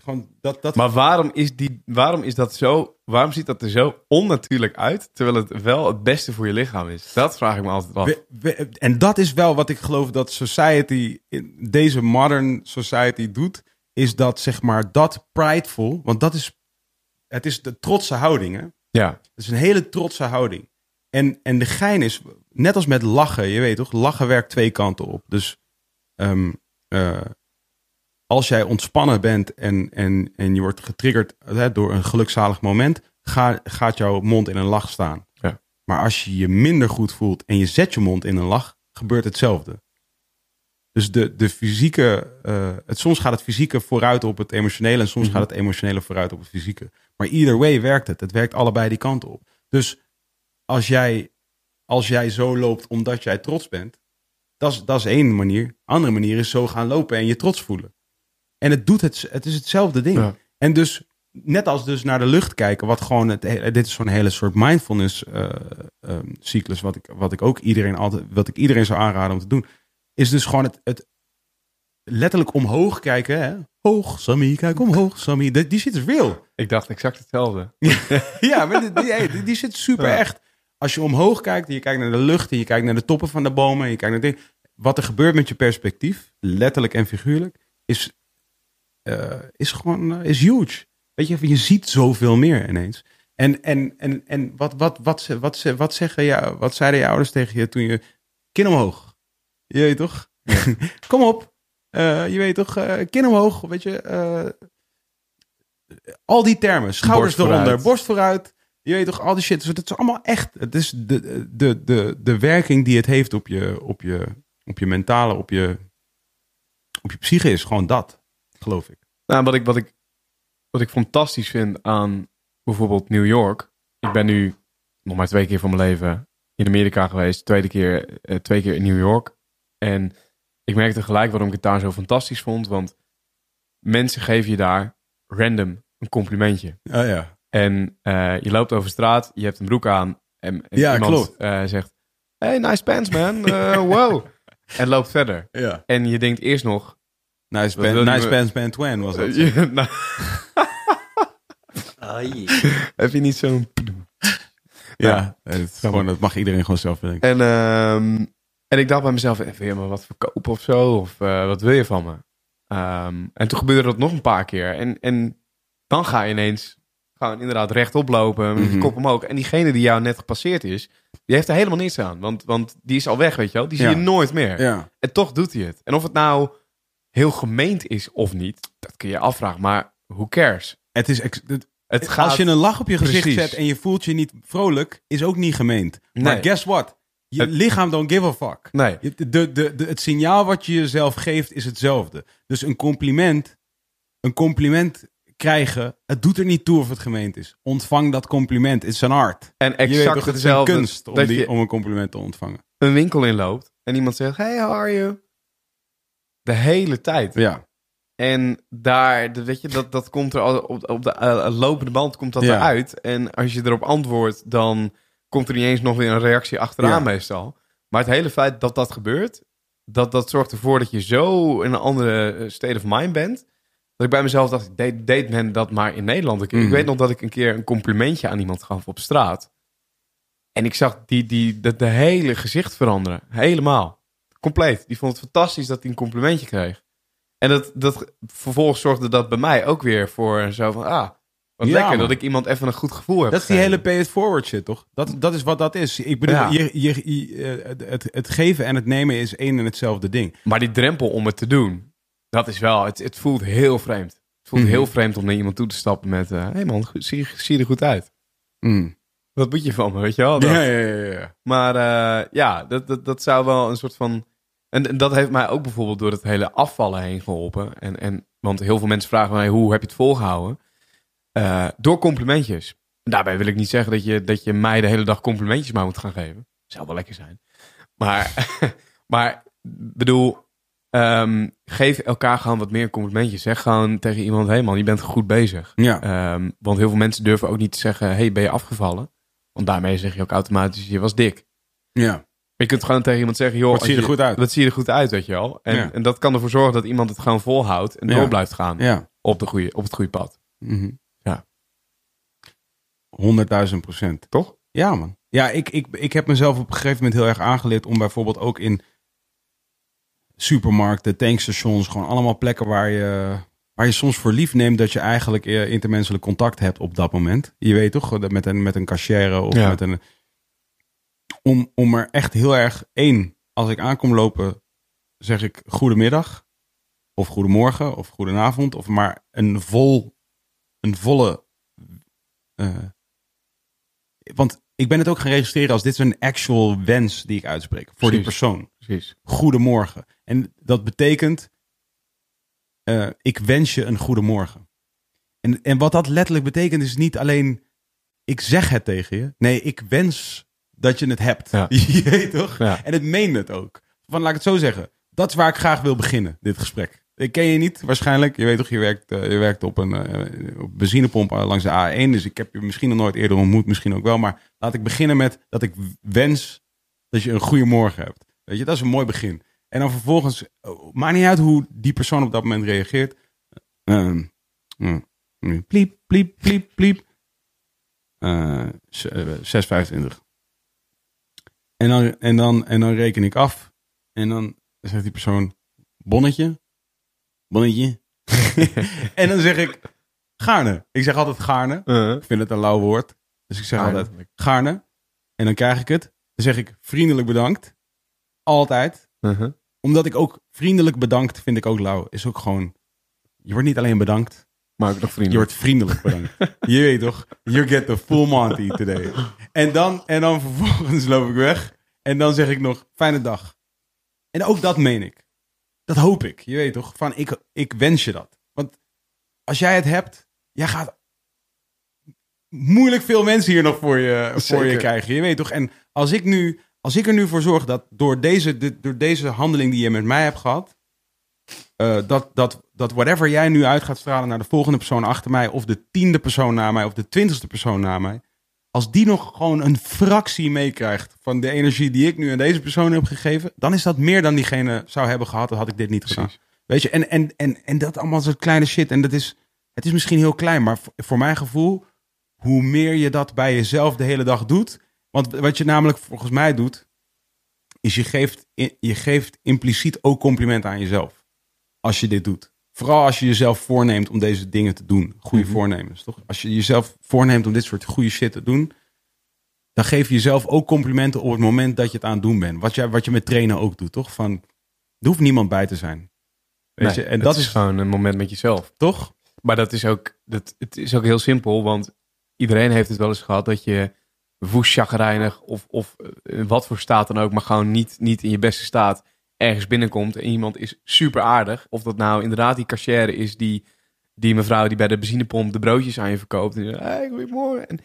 Gewoon dat, dat Maar waarom is, die, waarom is dat zo? Waarom ziet dat er zo onnatuurlijk uit? Terwijl het wel het beste voor je lichaam is. Dat vraag ik me altijd af. We- we- en dat is wel wat ik geloof dat society, in deze modern society doet, is dat zeg maar dat prideful, want dat is, het is de trotse houding hè. Ja. Het is een hele trotse houding. En, en de gein is, net als met lachen, je weet toch, lachen werkt twee kanten op. Dus ehm, eh, als jij ontspannen bent en, en, en je wordt getriggerd hè, door een gelukzalig moment, ga, gaat jouw mond in een lach staan. Ja. Maar als je je minder goed voelt en je zet je mond in een lach, gebeurt hetzelfde. Dus de, de fysieke, eh, het, soms gaat het fysieke vooruit op het emotionele en soms Mhm. gaat het emotionele vooruit op het fysieke. Maar either way werkt het. Het werkt allebei die kanten op. Dus als jij, als jij zo loopt omdat jij trots bent, dat is, dat is één manier. Andere manier is zo gaan lopen en je trots voelen. En het doet het, het is hetzelfde ding. Ja. En dus, net als dus naar de lucht kijken, wat gewoon, het, dit is zo'n hele soort mindfulness eh, ehm, cyclus, wat ik, wat ik ook iedereen altijd, wat ik iedereen zou aanraden om te doen, is dus gewoon het, het letterlijk omhoog kijken. Hè? Hoog, Sammy, kijk omhoog, Sammy. Die, die shit is real. Ik dacht exact hetzelfde. Ja, (laughs) maar die, die, die, die zit super Ja. echt. Als je omhoog kijkt en je kijkt naar de lucht en je kijkt naar de toppen van de bomen en je kijkt naar. Wat er gebeurt met je perspectief, letterlijk en figuurlijk, is, is gewoon eh, is huge. Weet je, je ziet zoveel meer ineens. En, en, en, en wat, wat, wat, wat, ze- wat, zeggen jou, wat zeiden je ouders tegen je toen je kin omhoog? Je weet toch? (laughs) Kom op. Eh, je weet toch? eh kin omhoog. Weet je? eh, al die termen. Schouders Borst eronder. vooruit. Borst vooruit. Je weet toch? Al die shit. Dus het is allemaal echt. Het is de, de, de, de werking die het heeft op je, op je, op je mentale, op je, op je psyche is gewoon dat. Geloof ik. Nou, wat ik, wat, ik, wat ik fantastisch vind aan bijvoorbeeld New York. Ik ben nu nog maar twee keer van mijn leven in Amerika geweest. Tweede keer, eh, twee keer in New York. En ik merkte gelijk waarom ik het daar zo fantastisch vond. Want mensen geven je daar random een complimentje. Oh ja. En eh, je loopt over straat, je hebt een broek aan. En, en Ja, iemand eh, zegt, hey, nice pants man. Wow. (laughs) En loopt verder. ja. En je denkt eerst nog... Nice, je nice me- Twan was dat. (laughs) Ja, nou, Ai. heb je niet zo'n... (laughs) Ja, het, is gewoon, dat mag iedereen gewoon zelf bedenken. En, ehm, en ik dacht bij mezelf, wil je me wat verkopen of zo? Of eh, wat wil je van me? Ehm, en toen gebeurde dat nog een paar keer. En, en dan ga je ineens Gewoon inderdaad rechtop lopen, met je Mhm. kop omhoog. En diegene die jou net gepasseerd is, die heeft er helemaal niets aan. Want, want die is al weg, weet je wel. Die zie Ja. je nooit meer. Ja. En toch doet hij het. En of het nou heel gemeend is of niet, dat kun je afvragen. Maar who cares? Het is ex- het- Het gaat... Als je een lach op je gezicht Precies. zet en je voelt je niet vrolijk, is ook niet gemeend. Maar guess what? Je Het- lichaam don't give a fuck. Nee. De, de, de, het signaal wat je jezelf geeft is hetzelfde. Dus een compliment, een compliment krijgen, het doet er niet toe of het gemeend is. Ontvang dat compliment. Het is een art. En exact toch, het is hetzelfde. een kunst om, die, om een compliment te ontvangen. een winkel inloopt en iemand zegt, hey, how are you? De hele tijd. Ja. En daar, de- weet je, dat, dat komt er al op, op de eh, lopende band komt dat Ja. eruit. En als je erop antwoordt, dan komt er niet eens nog weer een reactie achteraan Ja. meestal. Maar het hele feit dat dat gebeurt, dat, dat zorgt ervoor dat je zo in een andere eh, state of mind bent. Dat ik bij mezelf dacht, deed, deed men dat maar in Nederland? Ik, ik Mhm. weet nog dat ik een keer een complimentje aan iemand gaf op straat. En ik zag die, die, de, de hele gezicht veranderen. Helemaal. Compleet. Die vond het fantastisch dat hij een complimentje kreeg. En dat, dat, vervolgens zorgde dat bij mij ook weer voor zo van, ah, wat Ja, lekker man. dat ik iemand even een goed gevoel heb Dat is die gegeven. hele pay it forward shit, toch? Dat, dat is wat dat is. Ik bedoel, Ja. je, je, je- eh, het, het geven en het nemen is één en hetzelfde ding. Maar die drempel om het te doen, dat is wel, het, het voelt heel vreemd. Het voelt Mhm. heel vreemd om naar iemand toe te stappen met, hé hey man, zie, zie je er goed uit. Wat moet je van me, weet je wel? Dat- Ja, ja, ja, ja. Maar eh, ja, dat, dat, dat zou wel een soort van. En, en dat heeft mij ook bijvoorbeeld door het hele afvallen heen geholpen. En, en, want heel veel mensen vragen mij, hoe heb je het volgehouden? Eh, door complimentjes. Daarbij wil ik niet zeggen dat je, dat je mij de hele dag complimentjes maar moet gaan geven. Zou wel lekker zijn. Maar, (laughs) maar bedoel, ehm, geef elkaar gewoon wat meer complimentjes. Zeg gewoon tegen iemand, hé hey man, je bent goed bezig. Ja. Ehm, want heel veel mensen durven ook niet te zeggen, hey, ben je afgevallen? Want daarmee zeg je ook automatisch, je was dik. ja. Je kunt gewoon tegen iemand zeggen, joh, Wat zie je er goed uit? Wat zie je er goed uit, weet je wel. En, Ja. en dat kan ervoor zorgen dat iemand het gewoon volhoudt en Ja. door blijft gaan Ja. op, de goede, op het goede pad. Mhm. Ja. 100.000 procent. Toch? Ja, man. Ja, ik, ik, ik heb mezelf op een gegeven moment heel erg aangeleerd om bijvoorbeeld ook in supermarkten, tankstations, gewoon allemaal plekken waar je, waar je soms voor lief neemt dat je eigenlijk eh, intermenselijk contact hebt op dat moment. Je weet toch, dat met een, met een cashier of Ja. met een. Om, om er echt heel erg één, als ik aankom lopen, zeg ik goedemiddag, of goedemorgen, of goedenavond, of maar een vol, een volle. eh, want ik ben het ook gaan registreren als dit is een actual wens die ik uitspreek voor die persoon. Precies. Goedemorgen. En dat betekent, eh, ik wens je een goedemorgen. En, en wat dat letterlijk betekent is niet alleen, ik zeg het tegen je. Nee, ik wens dat je het hebt. Ja. (laughs) Je weet toch? Ja. En het meen het ook. Van, laat ik het zo zeggen. Dat is waar ik graag wil beginnen, dit gesprek. Ik ken je niet, waarschijnlijk. Je weet toch, je werkt, eh, je werkt op een eh, op benzinepomp langs de A1. Dus ik heb je misschien nog nooit eerder ontmoet, misschien ook wel. Maar laat ik beginnen met dat ik wens dat je een goede morgen hebt. Weet je, dat is een mooi begin. En dan vervolgens, maakt niet uit hoe die persoon op dat moment reageert. Mm, mm, pliep, pliep, pliep, pliep. Eh, z- eh, 6,25. En dan, en, dan, en dan reken ik af. En dan zegt die persoon, bonnetje, bonnetje. (laughs) en dan zeg ik, gaarne. Ik zeg altijd gaarne. Uh, Ik vind het een lauw woord. Dus ik zeg Gaarne. altijd gaarne. En dan krijg ik het. Dan zeg ik vriendelijk bedankt. Altijd. uh-huh. Omdat ik ook vriendelijk bedankt vind ik ook lauw. Is ook gewoon, je wordt niet alleen bedankt. Maar ook nog Je vrienden. wordt vriendelijk bedankt. (laughs) je weet toch? You get the full Monty today. En dan, en dan vervolgens loop ik weg. En dan zeg ik nog, fijne dag. En ook dat meen ik. Dat hoop ik. Je weet toch? Van, ik, ik wens je dat. Want als jij het hebt, jij gaat moeilijk veel mensen hier nog voor je, voor je krijgen. Je weet toch? En als ik, nu, als ik er nu voor zorg dat door deze, door deze handeling die je met mij hebt gehad, eh, dat, dat, dat whatever jij nu uit gaat stralen naar de volgende persoon achter mij, of de tiende persoon na mij, of de twintigste persoon na mij, als die nog gewoon een fractie meekrijgt van de energie die ik nu aan deze persoon heb gegeven, dan is dat meer dan diegene zou hebben gehad, dan had ik dit niet gedaan. Precies. Weet je, en, en, en, en dat allemaal soort kleine shit. En dat is, het is misschien heel klein, maar voor, voor mijn gevoel, hoe meer je dat bij jezelf de hele dag doet. Want wat je namelijk volgens mij doet, is je geeft, je geeft impliciet ook compliment aan jezelf. Als je dit doet. Vooral als je jezelf voorneemt om deze dingen te doen. Goede Mhm. voornemens, toch? Als je jezelf voorneemt om dit soort goede shit te doen, dan geef je jezelf ook complimenten op het moment dat je het aan het doen bent. Wat je, wat je met trainen ook doet, toch? Van, er hoeft niemand bij te zijn. Weet Nee, je? En het dat is gewoon een moment met jezelf. toch? Maar dat is ook, dat, het is ook heel simpel, want iedereen heeft het wel eens gehad dat je woest chagrijnig of, of eh, wat voor staat dan ook, maar gewoon niet, niet in je beste staat ergens binnenkomt en iemand is super aardig. Of dat nou inderdaad die cashier is die, die mevrouw die bij de benzinepomp de broodjes aan je verkoopt. En je zegt, hey, goedemorgen. En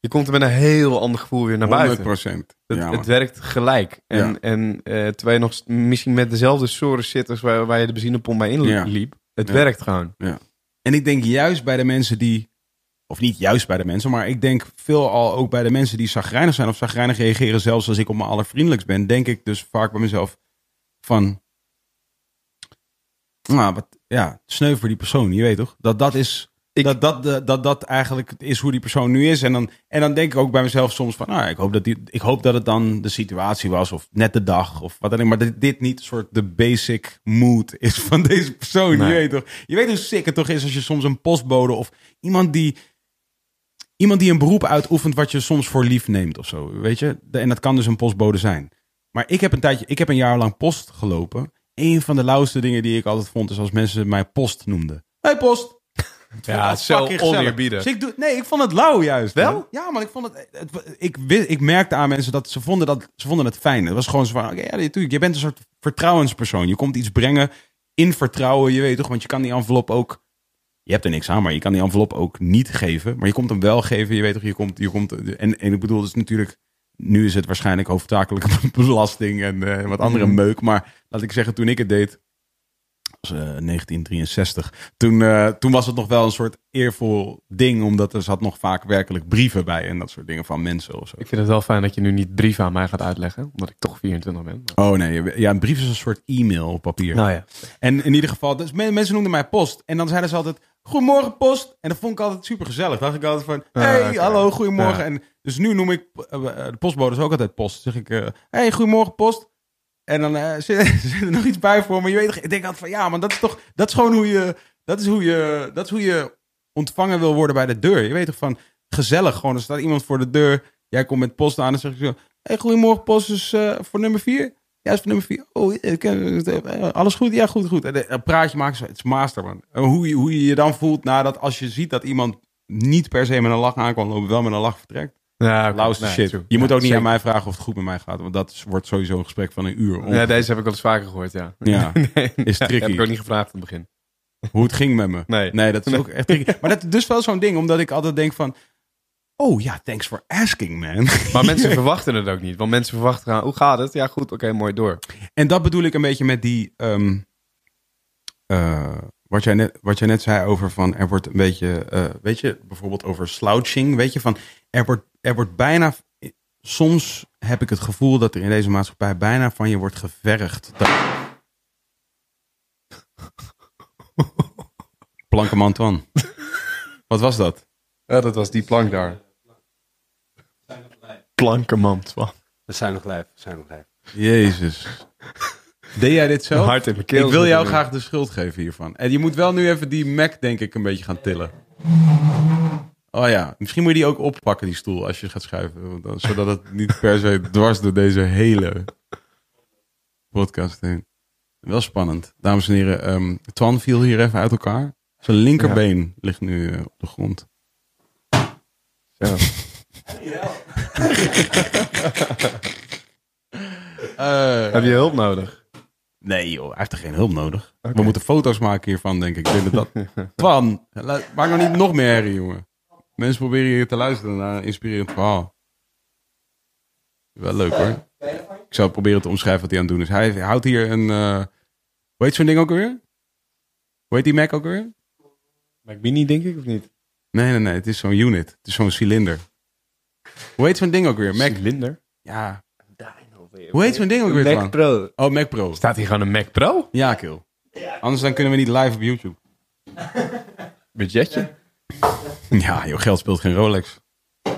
je komt er met een heel ander gevoel weer naar 100 buiten. procent. Het, Ja, het man. werkt gelijk. En, Ja. en eh, terwijl je nog misschien met dezelfde soorten zit als waar, waar je de benzinepomp bij Ja. inliep. Het Ja. werkt gewoon. En ik denk juist bij de mensen die, of niet juist bij de mensen, maar ik denk veel al ook bij de mensen die zagrijnig zijn of zagrijnig reageren, zelfs als ik op mijn allervriendelijkst ben, denk ik dus vaak bij mezelf van, nou, wat, ja, sneu voor die persoon, je weet toch? Dat dat is, dat, dat, dat, dat dat eigenlijk is hoe die persoon nu is. En dan, en dan denk ik ook bij mezelf soms van, nou, ik hoop dat, die, ik hoop dat het dan de situatie was of net de dag of wat dan ook. Maar dat dit niet een soort de basic mood is van deze persoon, Nee. je weet toch? Je weet hoe sick het toch is als je soms een postbode of iemand die, iemand die een beroep uitoefent wat je soms voor lief neemt of zo, weet je? En dat kan dus een postbode zijn. Maar ik heb een tijdje, ik heb een jaar lang post gelopen. Een van de lauwste dingen die ik altijd vond is als mensen mij post noemden. Hey post! (laughs) Ja, zo oneerbiedig. Dus ik doe, nee, ik vond het lauw juist. Wel? man. Ja, maar ik vond het, het- ik, ik merkte aan mensen dat ze vonden dat ze vonden het fijn. Het was gewoon zo van, oké, ja, natuurlijk, je bent een soort vertrouwenspersoon. Je komt iets brengen in vertrouwen, je weet toch, want je kan die envelop ook, je hebt er niks aan, maar je kan die envelop ook niet geven. Maar je komt hem wel geven, je weet toch, je komt, je komt, en, en ik bedoel, dus natuurlijk, nu is het waarschijnlijk hoofdzakelijk (laughs) belasting en eh, wat andere Mhm. meuk. Maar laat ik zeggen, toen ik het deed, was, eh, 1963. Toen, eh, toen was het nog wel een soort eervol ding, omdat er zat nog vaak werkelijk brieven bij en dat soort dingen van mensen of zo. Ik vind het wel fijn dat je nu niet brieven aan mij gaat uitleggen, omdat ik toch 24 ben. Maar- Oh nee, ja, een brief is een soort e-mail op papier. Nou ja. En in ieder geval, dus men- mensen noemden mij post. En dan zeiden ze altijd, goedemorgen post. En dat vond ik altijd super gezellig. dacht ik altijd van, Ah, hey, hallo, goedemorgen. Ja. En dus nu noem ik eh, de postbodes ook altijd post. zeg ik, eh, hey, goedemorgen post. En dan eh, (laughs) zit, zit er nog iets bij voor me. Je weet, ik denk altijd van, ja, maar dat is toch, dat is gewoon hoe je, dat is hoe je, dat is hoe je ontvangen wil worden bij de deur. Je weet toch van, gezellig gewoon. Er staat iemand voor de deur. Jij komt met post aan en zeg ik zo, hey, goedemorgen post is eh, voor nummer vier. Ja, is voor nummer vier. Oh, ik ken- eh, alles goed? Ja, goed, goed. En een praatje maken, het is master, man. En hoe, je, hoe je je dan voelt nadat als je ziet dat iemand niet per se met een lach aankwam lopen, wel met een lach vertrekt. Ja. Lauwste Nee, shit. true. Je moet ook niet zeker. aan mij vragen of het goed met mij gaat, want dat wordt sowieso een gesprek van een uur. Ja, deze heb ik wel eens vaker gehoord, ja. Ja, (laughs) nee, is ja, tricky. heb ik ook niet gevraagd aan het begin. Hoe het ging met me. Nee. Nee, dat is ook echt tricky. (laughs) Maar dat is dus wel zo'n ding, omdat ik altijd denk van, oh ja, thanks for asking, man. Maar mensen (laughs) verwachten het ook niet. Want mensen verwachten gaan, hoe gaat het? Ja, goed, oké, mooi, door. En dat bedoel ik een beetje met die. ehm, eh, wat, jij net, wat jij net zei over van. Er wordt een beetje. eh, weet je, bijvoorbeeld over slouching. Weet je, van. Er wordt, er wordt bijna. Soms heb ik het gevoel dat er in deze maatschappij bijna van je wordt gevergd. Dat... (laughs) Planken Antoine. Wat was dat? Ja, dat was die plank daar. Plankenman, Twan. We zijn nog live. We zijn nog live. Jezus. Deed jij dit zelf? Hart in mijn keel. Ik wil jou graag de schuld geven hiervan. En je moet wel nu even die Mac, denk ik, een beetje gaan tillen. Oh ja, misschien moet je die ook oppakken, die stoel, als je gaat schuiven. Zodat het niet per se dwars door deze hele podcast heen. Wel spannend. Dames en heren, ehm Twan viel hier even uit elkaar. Zijn linkerbeen ligt nu eh, op de grond. Zo. Eh, Heb je hulp nodig? Nee joh, hij heeft er geen hulp nodig. We moeten foto's maken hiervan, denk ik. ik denk dat dat... (laughs) Twan, maak nou niet nog meer herrie, jongen. Mensen proberen hier te luisteren naar een inspirerend verhaal. Wel leuk hoor. Ik zal proberen te omschrijven wat hij aan het doen is. Hij houdt hier een... eh hoe heet zo'n ding ook alweer? Hoe heet die Mac ook alweer? Mac Mini, denk ik, of niet? Nee, nee, nee. Het is zo'n unit. Het is zo'n cilinder. Hoe heet zo'n ding ook weer? Mac... Linder. Ja. Hoe heet zo'n ding ook weer, Mac? Pro. Oh, Mac Pro. Staat hier gewoon een Mac Pro? Ja, kill. Anders dan kunnen we niet live op YouTube. (laughs) Budgetje? Ja, joh, geld speelt geen Rolex. (laughs)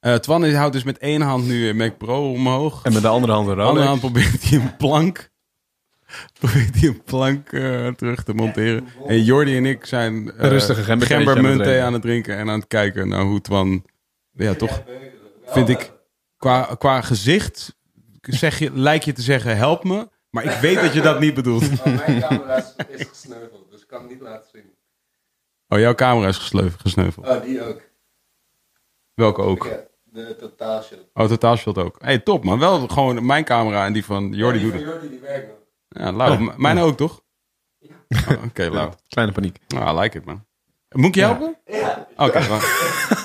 Eh Twan is- houdt dus met één hand nu een Mac Pro omhoog. En met de andere hand een Met de andere Rolex. hand probeert hij een plank (laughs) probeert hij een plank eh, terug te monteren. En Jordi en ik zijn eh, rustige thee drinken. aan het drinken en aan het kijken naar hoe Twan, ja toch, vind ik, qua, qua gezicht zeg je, lijkt je te zeggen help me, maar ik weet dat je dat niet bedoelt. (laughs) mijn camera is, gesneuveld, dus ik kan het niet laten zien. Oh, jouw camera is gesleuf- gesneuveld. Oh, die ook. Welke ook? Ja, de totaalshot. Oh, totaalshot ook. hey, top man. Wel gewoon mijn camera en die van Jordi die doet van het. Jordi, die werkt nog. Ja, lauw. M- Mijn ook, toch? Oh, Oké, lauw. Kleine paniek. Nou, I like it, man. Moet ik je helpen? Ja. Oké, dan- (laughs)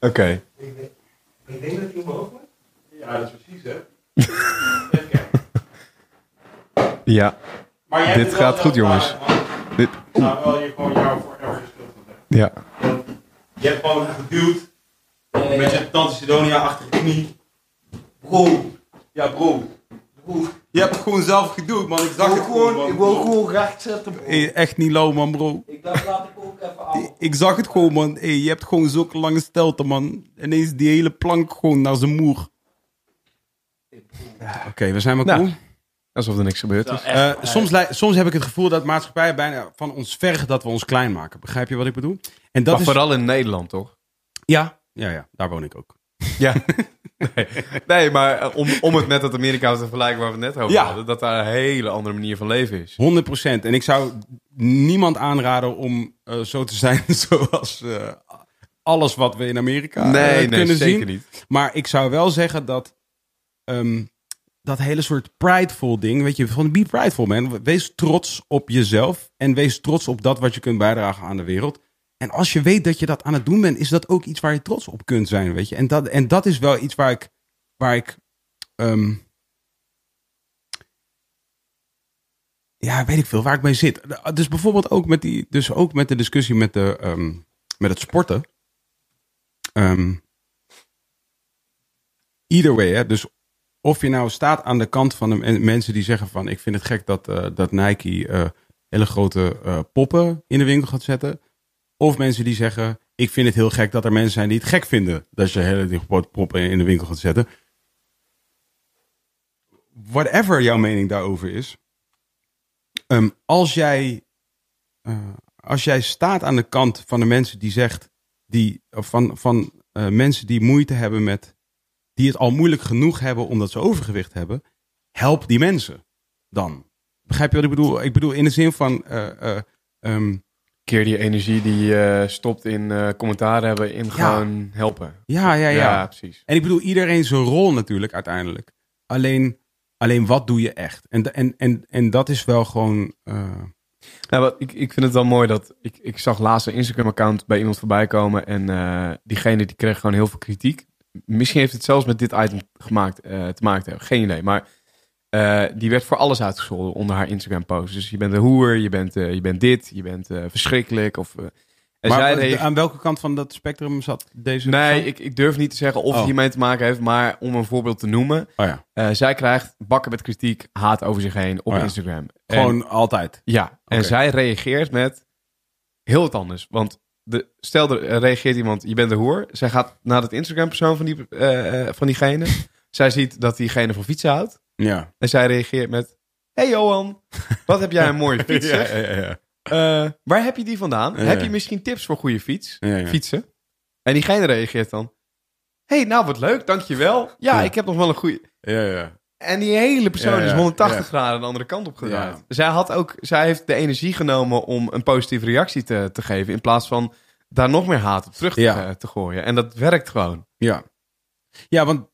Oké. Ik denk dat hij omhoog moet. Ja, dat is precies, hè? (laughs) Ja. Maar jij Dit gaat goed, jongens. man. Dit, Nou, wel je gewoon jou voor elke schuld van hebben. ja. Je hebt gewoon geduwd. Met je Tante Sidonia-achtige knie. Bro. Ja, bro. Bro. Je hebt het gewoon zelf geduwd, man. Ik zag het gewoon, man. ik wil gewoon recht zetten, bro. Hey, echt niet lauw, man, bro. Ik dacht, laat ik ook even af. Ik zag het gewoon, man. Hey, je hebt gewoon zulke lange stelte, man. Ineens die hele plank gewoon naar zijn moer. Oké, we zijn maar Nou, cool. Alsof er niks gebeurd is. Eh, soms, soms heb ik het gevoel dat maatschappijen bijna van ons vergen dat we ons klein maken. Begrijp je wat ik bedoel? En dat maar is... vooral in Nederland, toch? Ja, ja, ja, daar woon ik ook. Ja. (laughs) Nee, nee maar eh, om, om het met dat Amerika te vergelijken waar we het net over Ja. hadden, dat daar een hele andere manier van leven is. 100% En ik zou niemand aanraden om eh, zo te zijn (laughs) zoals eh, alles wat we in Amerika eh, nee, kunnen zeker zien. niet. Maar ik zou wel zeggen dat ehm, dat hele soort prideful ding, weet je, van be prideful man. Wees trots op jezelf en wees trots op dat wat je kunt bijdragen aan de wereld. En als je weet dat je dat aan het doen bent, is dat ook iets waar je trots op kunt zijn, weet je. En dat, en dat is wel iets waar ik, waar ik ehm, ja, weet ik veel, waar ik mee zit. Dus bijvoorbeeld ook met, die, dus ook met de discussie met, de, ehm, met het sporten. Ehm either way, hè. Dus of je nou staat aan de kant van de men- mensen die zeggen van... ik vind het gek dat, eh, dat Nike eh, hele grote eh, poppen in de winkel gaat zetten. Of mensen die zeggen, ik vind het heel gek dat er mensen zijn die het gek vinden... dat je hele grote poppen in de winkel gaat zetten. Whatever jouw mening daarover is... ehm, als, jij, eh, als jij staat aan de kant van de mensen die zegt... Die, van, van eh, mensen die moeite hebben met die het al moeilijk genoeg hebben omdat ze overgewicht hebben, help die mensen dan. Begrijp je wat ik bedoel? Ik bedoel in de zin van. eh, ehm, Keer die energie die je stopt in eh commentaar hebben in gewoon helpen. ja, ja, ja, precies. En ik bedoel iedereen zijn rol natuurlijk uiteindelijk. Alleen, alleen wat doe je echt? En, en, en, en dat is wel gewoon. eh, Nou, ik, ik vind het wel mooi dat ik, ik zag laatst een Instagram-account bij iemand voorbij komen en eh, diegene die kreeg gewoon heel veel kritiek. Misschien heeft het zelfs met dit item gemaakt, eh, te maken te hebben, geen idee. Maar eh, die werd voor alles uitgescholden onder haar Instagram-post. Dus je bent een hoer, je bent, eh, je bent dit, je bent eh, verschrikkelijk. Of, en maar zij reageerde- aan welke kant van dat spectrum zat deze? Nee, ik, ik durf niet te zeggen of Oh. het hiermee te maken heeft, maar om een voorbeeld te noemen. Oh ja, zij krijgt bakken met kritiek, haat over zich heen op Oh ja. Instagram. gewoon altijd. Ja, en zij reageert met heel wat anders. Want de, stel, er reageert iemand, je bent een hoer. Zij gaat naar het Instagram-persoon van, die, van diegene. (laughs) zij ziet dat diegene van fietsen houdt. Ja. En zij reageert met... Hey Johan, wat heb jij een (laughs) mooie fiets, ja, ja, ja. Eh, waar heb je die vandaan? Heb je misschien tips voor goede fiets? Fietsen? En diegene reageert dan... hey, nou wat leuk, dankjewel. Ja, Ja. ik heb nog wel een goede... ja, ja. En die hele persoon is 180 ja. graden de andere kant op gedraaid. Zij, had ook, zij heeft de energie genomen om een positieve reactie te, te geven... in plaats van daar nog meer haat op terug te, te gooien. En dat werkt gewoon. Ja, ja want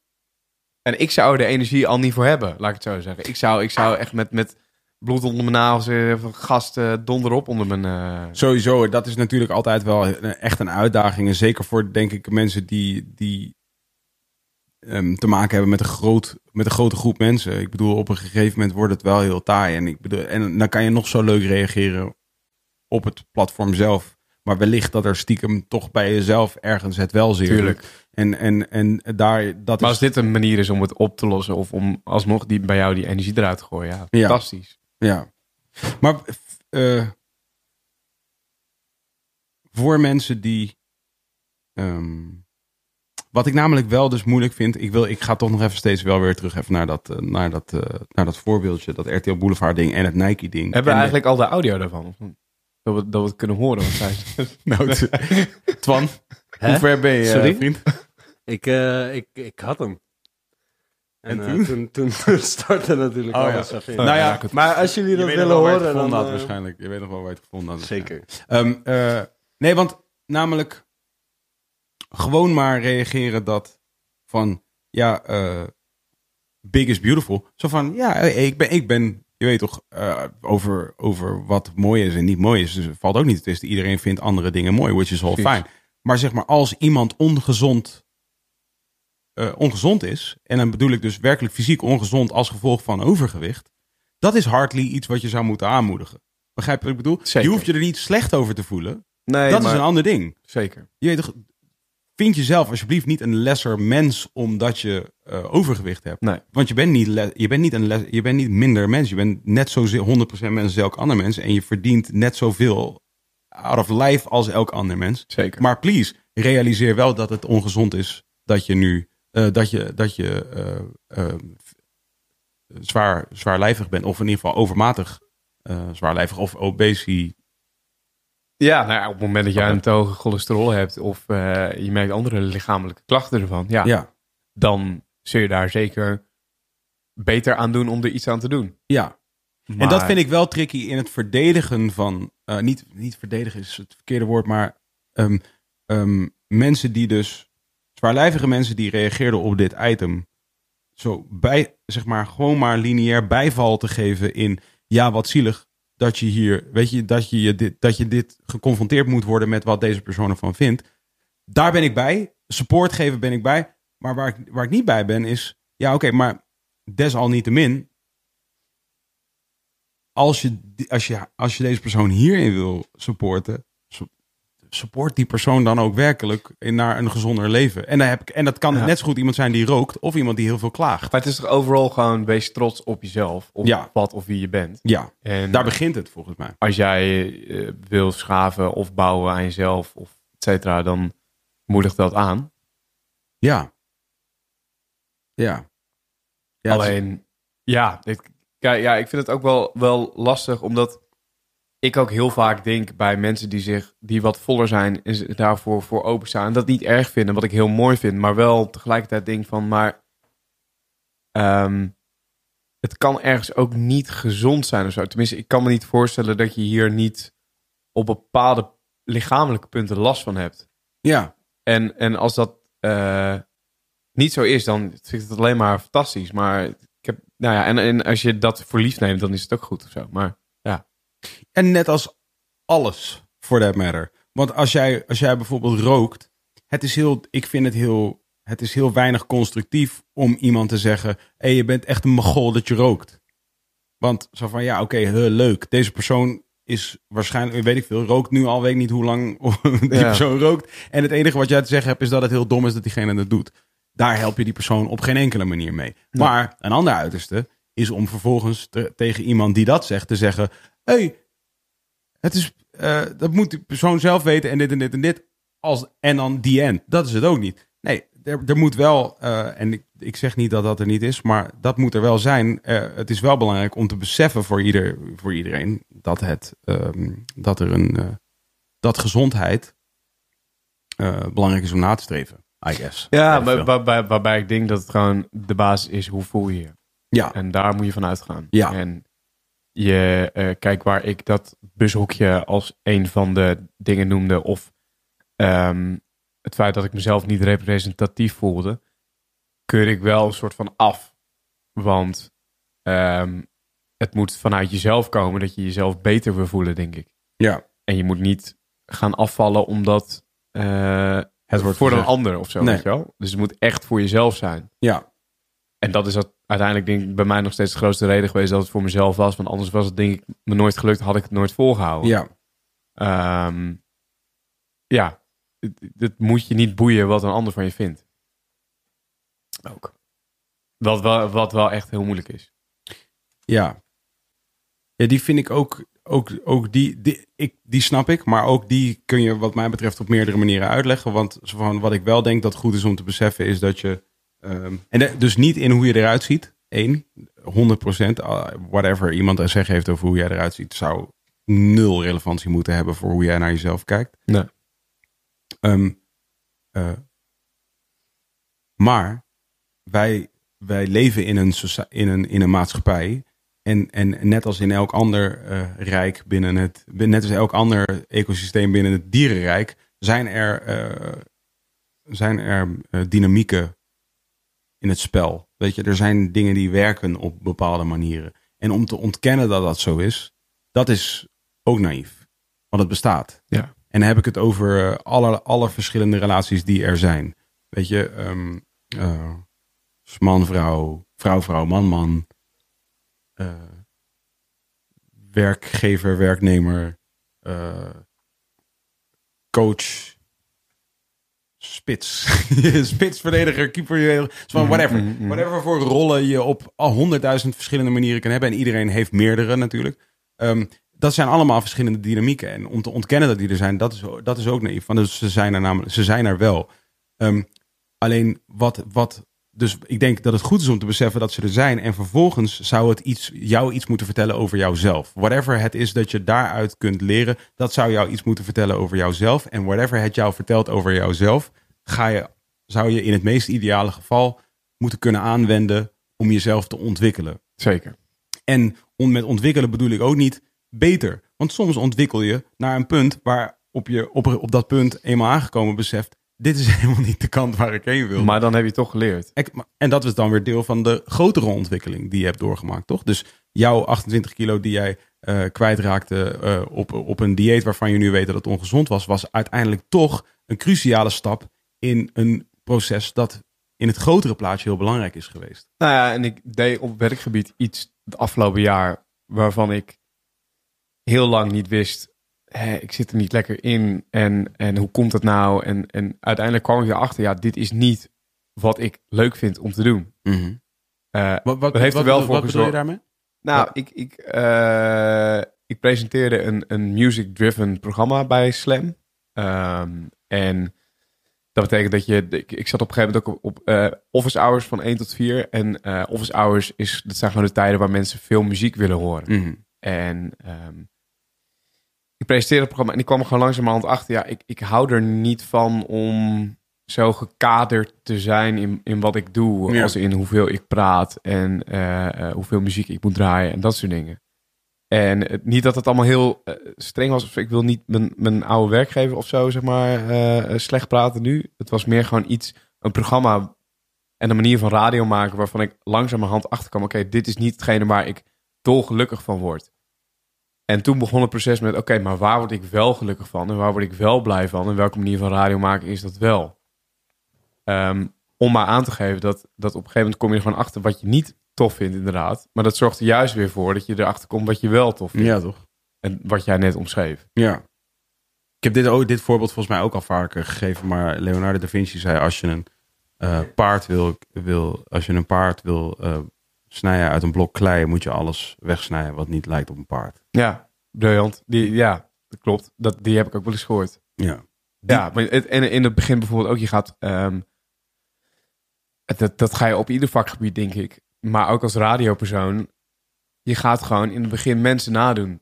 En ik zou de energie al niet voor hebben, laat ik het zo zeggen. Ik zou, ik zou echt met, met bloed onder mijn nagels, eh, van gast eh, donderop onder mijn... eh, Sowieso, dat is natuurlijk altijd wel echt een uitdaging. En zeker voor, denk ik, mensen die, die ehm, te maken hebben met een, groot, met een grote groep mensen. Ik bedoel, op een gegeven moment wordt het wel heel taai. En, ik bedoel, en dan kan je nog zo leuk reageren op het platform zelf. Maar wellicht dat er stiekem toch bij jezelf ergens het wel zeer Tuurlijk. En, en, en daar, dat Maar is... als dit een manier is om het op te lossen... of om alsnog die, bij jou die energie eruit te gooien, ja, fantastisch. Ja. Maar eh, voor mensen die. ehm, Wat ik namelijk wel dus moeilijk vind, ik, wil, ik ga toch nog even steeds wel weer terug even naar dat, eh, naar dat, eh, naar dat voorbeeldje, dat RTL Boulevard ding en het Nike ding. Hebben we En, eigenlijk al de audio daarvan? Dat we, dat we het kunnen horen. Want zij, (laughs) Nou, Twan, (laughs) Hè? hoe ver ben je, Sorry? eh, vriend? Ik, eh, ik, ik had hem. En, En eh, toen? toen? toen, (laughs) toen startte natuurlijk Oh, alles. ja. af in. Nou ja, goed. maar als jullie Je dat weet nog willen wel waar je het horen, dan... gevonden had eh, waarschijnlijk. Je weet nog wel waar je het gevonden had. Zeker. Ehm, eh, nee, want namelijk gewoon maar reageren dat van ja, eh, big is beautiful. Zo van ja, ik ben, ik ben je weet toch, eh, over, over wat mooi is en niet mooi is. Dus valt ook niet te twisten. Iedereen vindt andere dingen mooi, which is all fine. Maar zeg maar, als iemand ongezond, eh, ongezond is, en dan bedoel ik dus werkelijk fysiek ongezond als gevolg van overgewicht, dat is hardly iets wat je zou moeten aanmoedigen. Begrijp je wat ik bedoel? Zeker. Je hoeft je er niet slecht over te voelen. nee, dat maar- is een ander ding. Zeker. Je weet toch, vind jezelf alsjeblieft niet een lesser mens omdat je eh, overgewicht hebt. Nee. Want je bent niet, je bent niet, een les- je bent niet minder mens. Je bent net zo 100% mens als elk ander mens. En je verdient net zoveel out of life als elk ander mens. Zeker. Maar please, realiseer wel dat het ongezond is dat je nu eh, dat je, dat je eh, zwaar, zwaarlijvig bent. Of in ieder geval overmatig zwaarlijvig of obesi. Ja, nou ja, op het moment dat jij een te hoge cholesterol hebt of eh, je merkt andere lichamelijke klachten ervan, ja, Ja, dan zul je daar zeker beter aan doen om er iets aan te doen. ja. En dat vind ik wel tricky in het verdedigen van. eh, niet, niet verdedigen is het verkeerde woord, maar ehm, ehm, mensen die dus. Zwaarlijvige mensen die reageerden op dit item. Zo bij, zeg maar, gewoon maar lineair bijval te geven in. Ja, wat zielig dat je hier. Weet je, dat je, dit, dat je dit geconfronteerd moet worden met wat deze persoon ervan vindt. Daar ben ik bij. Support geven ben ik bij. Maar waar ik, waar ik niet bij ben is. Ja, oké, maar desalniettemin als je, als je, als je deze persoon hierin wil supporten, su- support die persoon dan ook werkelijk in naar een gezonder leven. En, daar heb ik, en dat kan Ja. net zo goed iemand zijn die rookt of iemand die heel veel klaagt. Maar het is toch overal gewoon wees trots op jezelf, of Ja. wat of wie je bent. Ja, En daar begint het volgens mij. als jij eh, wil schaven of bouwen aan jezelf, of et cetera, dan moedig dat aan. Ja. Ja. ja is- Alleen, ja, ja, ik vind het ook wel, wel lastig, omdat ik ook heel vaak denk bij mensen die zich die wat voller zijn en daarvoor voor openstaan, en dat niet erg vinden, wat ik heel mooi vind, maar wel tegelijkertijd denk van, maar ehm, het kan ergens ook niet gezond zijn of zo. Tenminste, ik kan me niet voorstellen dat je hier niet op bepaalde lichamelijke punten last van hebt. ja. En, en als dat eh, niet zo is, dan vind ik het alleen maar fantastisch. Maar ik heb, nou ja, en, en als je dat voor lief neemt, dan is het ook goed of zo. Maar En net als alles, for that matter. Want als jij, als jij bijvoorbeeld rookt, het is heel, ik vind het heel, het is heel weinig constructief om iemand te zeggen, hé, hey, je bent echt een mogol dat je rookt. Want zo van, ja, oké, heel leuk. Deze persoon is waarschijnlijk, weet ik veel, rookt nu al, weet ik niet hoe lang (laughs) die Ja. persoon rookt. En het enige wat jij te zeggen hebt, is dat het heel dom is dat diegene dat doet. Daar help je die persoon op geen enkele manier mee. Maar een ander uiterste is om vervolgens te- tegen iemand die dat zegt te zeggen, hey, het is, eh, dat moet die persoon zelf weten en dit en dit en dit. Als, en dan die end. Dat is het ook niet. Nee, er, er moet wel, eh, en ik, ik zeg niet dat dat er niet is, maar dat moet er wel zijn. Eh, het is wel belangrijk om te beseffen voor, ieder, voor iedereen dat, het, ehm, dat er een, dat gezondheid belangrijk is om na te streven, I guess. ja, waar- waarbij, waarbij ik denk dat het gewoon de basis is, hoe voel je je? Ja, En daar moet je van uitgaan. Ja. En je, eh, kijk waar ik dat bushokje als een van de dingen noemde, of ehm, het feit dat ik mezelf niet representatief voelde, keur ik wel een soort van af. Want ehm, het moet vanuit jezelf komen dat je jezelf beter wil voelen, denk ik. ja. En je moet niet gaan afvallen omdat eh, Het wordt voor een ander of zo. Nee. Weet je wel? Dus het moet echt voor jezelf zijn. Ja, En dat is dat uiteindelijk denk ik bij mij nog steeds de grootste reden geweest dat het voor mezelf was. Want anders was het denk ik me nooit gelukt, had ik het nooit volgehouden. ja. Ehm, ja, het, het moet je niet boeien wat een ander van je vindt. Ook. Wat wel, wat wel echt heel moeilijk is. Ja. Ja, die vind ik ook. ook, ook die, die, ik, die snap ik. Maar ook die kun je wat mij betreft op meerdere manieren uitleggen. Want van, wat ik wel denk dat goed is om te beseffen is dat je... ehm, en de- dus niet in hoe je eruit ziet. Eén, 100 procent. whatever iemand er zeggen heeft over hoe jij eruit ziet... zou nul relevantie moeten hebben voor hoe jij naar jezelf kijkt. Nee. Ehm, eh, maar wij, wij leven in een, in een, in een maatschappij. En, en net als in elk ander eh, rijk binnen het, net als elk ander ecosysteem binnen het dierenrijk, zijn er, eh, zijn er dynamieken in het spel. Weet je, er zijn dingen die werken op bepaalde manieren. En om te ontkennen dat dat zo is, dat is ook naïef. Want het bestaat. Ja. En dan heb ik het over eh, alle, alle verschillende relaties die er zijn. Weet je, eh, man, vrouw, vrouw, vrouw, man, man. eh, werkgever, werknemer, coach, spits, (laughs) spits, verdediger, keeper, je- zo, whatever. mhm, mhm. Whatever voor rollen je op al honderdduizend verschillende manieren kan hebben. En iedereen heeft meerdere natuurlijk. Ehm, dat zijn allemaal verschillende dynamieken. En om te ontkennen dat die er zijn, dat is, dat is ook naïef. Want dus ze zijn er namelijk, ze zijn er wel. Ehm, alleen wat, wat, dus ik denk dat het goed is om te beseffen dat ze er zijn. En vervolgens zou het iets, jou iets moeten vertellen over jouzelf. Whatever het is dat je daaruit kunt leren, dat zou jou iets moeten vertellen over jouzelf. En whatever het jou vertelt over jouzelf, ga je, zou je in het meest ideale geval moeten kunnen aanwenden om jezelf te ontwikkelen. Zeker. En om, met ontwikkelen bedoel ik ook niet beter. Want soms ontwikkel je naar een punt waar op je op, op dat punt eenmaal aangekomen beseft, dit is (laughs) helemaal niet de kant waar ik heen wil. Maar dan heb je toch geleerd. En dat is dan weer deel van de grotere ontwikkeling die je hebt doorgemaakt, toch? Dus jouw 28 kilo die jij eh kwijtraakte eh, op, op een dieet waarvan je nu weet dat het ongezond was, was uiteindelijk toch een cruciale stap in een proces dat in het grotere plaatje heel belangrijk is geweest. Nou ja, en ik deed op werkgebied iets het afgelopen jaar waarvan ik heel lang niet wist. Ik zit er niet lekker in en, en hoe komt dat nou? En, en uiteindelijk kwam ik erachter, ja, dit is niet wat ik leuk vind om te doen. Eh, Wat, wat, heeft er wat wel bedoel- voor wat bedoel je daarmee? nou, ik, ik, eh, ik presenteerde een, een music-driven programma bij Slam. Ehm, en dat betekent dat je... Ik, ik zat op een gegeven moment ook op, op eh, office hours van 1 tot 4. En eh, office hours, is, dat zijn gewoon de tijden waar mensen veel muziek willen horen. Mhm. En ehm, ik presenteerde het programma en ik kwam er gewoon langzamerhand achter. Ja, ik, ik hou er niet van om zo gekaderd te zijn in, in wat ik doe. Ja. Als in hoeveel ik praat en eh, hoeveel muziek ik moet draaien en dat soort dingen. En het- niet dat het allemaal heel eh, streng was. Ik wil niet mijn, mijn oude werkgever of zo, zeg maar, eh, eh, slecht praten nu. Het was meer gewoon iets, een programma en een manier van radio maken... waarvan ik langzamerhand achterkwam... oké, dit is niet hetgene waar ik dolgelukkig van word. En toen begon het proces met... oké, maar waar word ik wel gelukkig van? En waar word ik wel blij van? En welke manier van radio maken is dat wel? Ehm, om maar aan te geven dat, dat op een gegeven moment kom je gewoon achter... wat je niet tof vindt, inderdaad. Maar dat zorgt er juist weer voor dat je erachter komt... wat je wel tof vindt. Ja, toch? En wat jij net omschreef. Ja. Ik heb dit, ook, dit voorbeeld volgens mij ook al vaker gegeven, maar Leonardo da Vinci zei als je een eh, paard wil, wil, als je een paard wil eh, snijden uit een blok klei, moet je alles wegsnijden wat niet lijkt op een paard. Ja, briljant. Die, ja, dat klopt. Dat, die heb ik ook wel eens gehoord. Ja. Ja, maar het, en in het begin bijvoorbeeld ook, je gaat... ehm, dat, dat ga je op ieder vakgebied, denk ik. Maar ook als radiopersoon. Je gaat gewoon in het begin mensen nadoen.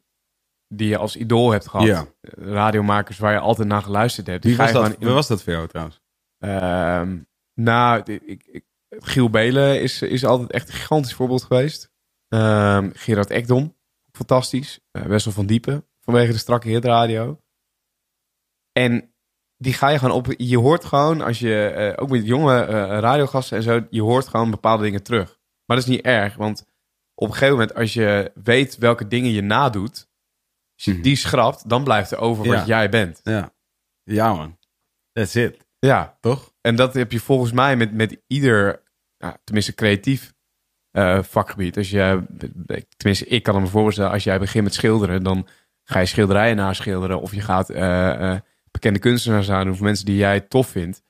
Die je als idool hebt gehad. Ja. Radiomakers waar je altijd naar geluisterd hebt. Die Wie was, je dat, in- wie was dat voor jou trouwens? Ehm, nou, ik, ik, ik- Giel Belen is, is altijd echt een gigantisch voorbeeld geweest. Ehm, Gerard Ekdom, fantastisch. Eh, Wessel van Diepen, vanwege de strakke hitradio. En die ga je gewoon op... Je hoort gewoon, als je... eh, ook met jonge eh, radiogasten en zo... Je hoort gewoon bepaalde dingen terug. Maar dat is niet erg, want op een gegeven moment... Als je weet welke dingen je nadoet... Als je Mhm. die schrapt, dan blijft er over Ja. wat jij bent. Ja. Ja man. That's it. Ja, Toch? En dat heb je volgens mij met, met ieder, tenminste creatief eh, vakgebied. Als je, tenminste, ik kan me voorstellen, als jij begint met schilderen, dan ga je schilderijen naschilderen. Of je gaat eh, eh, bekende kunstenaars aan of mensen die jij tof vindt.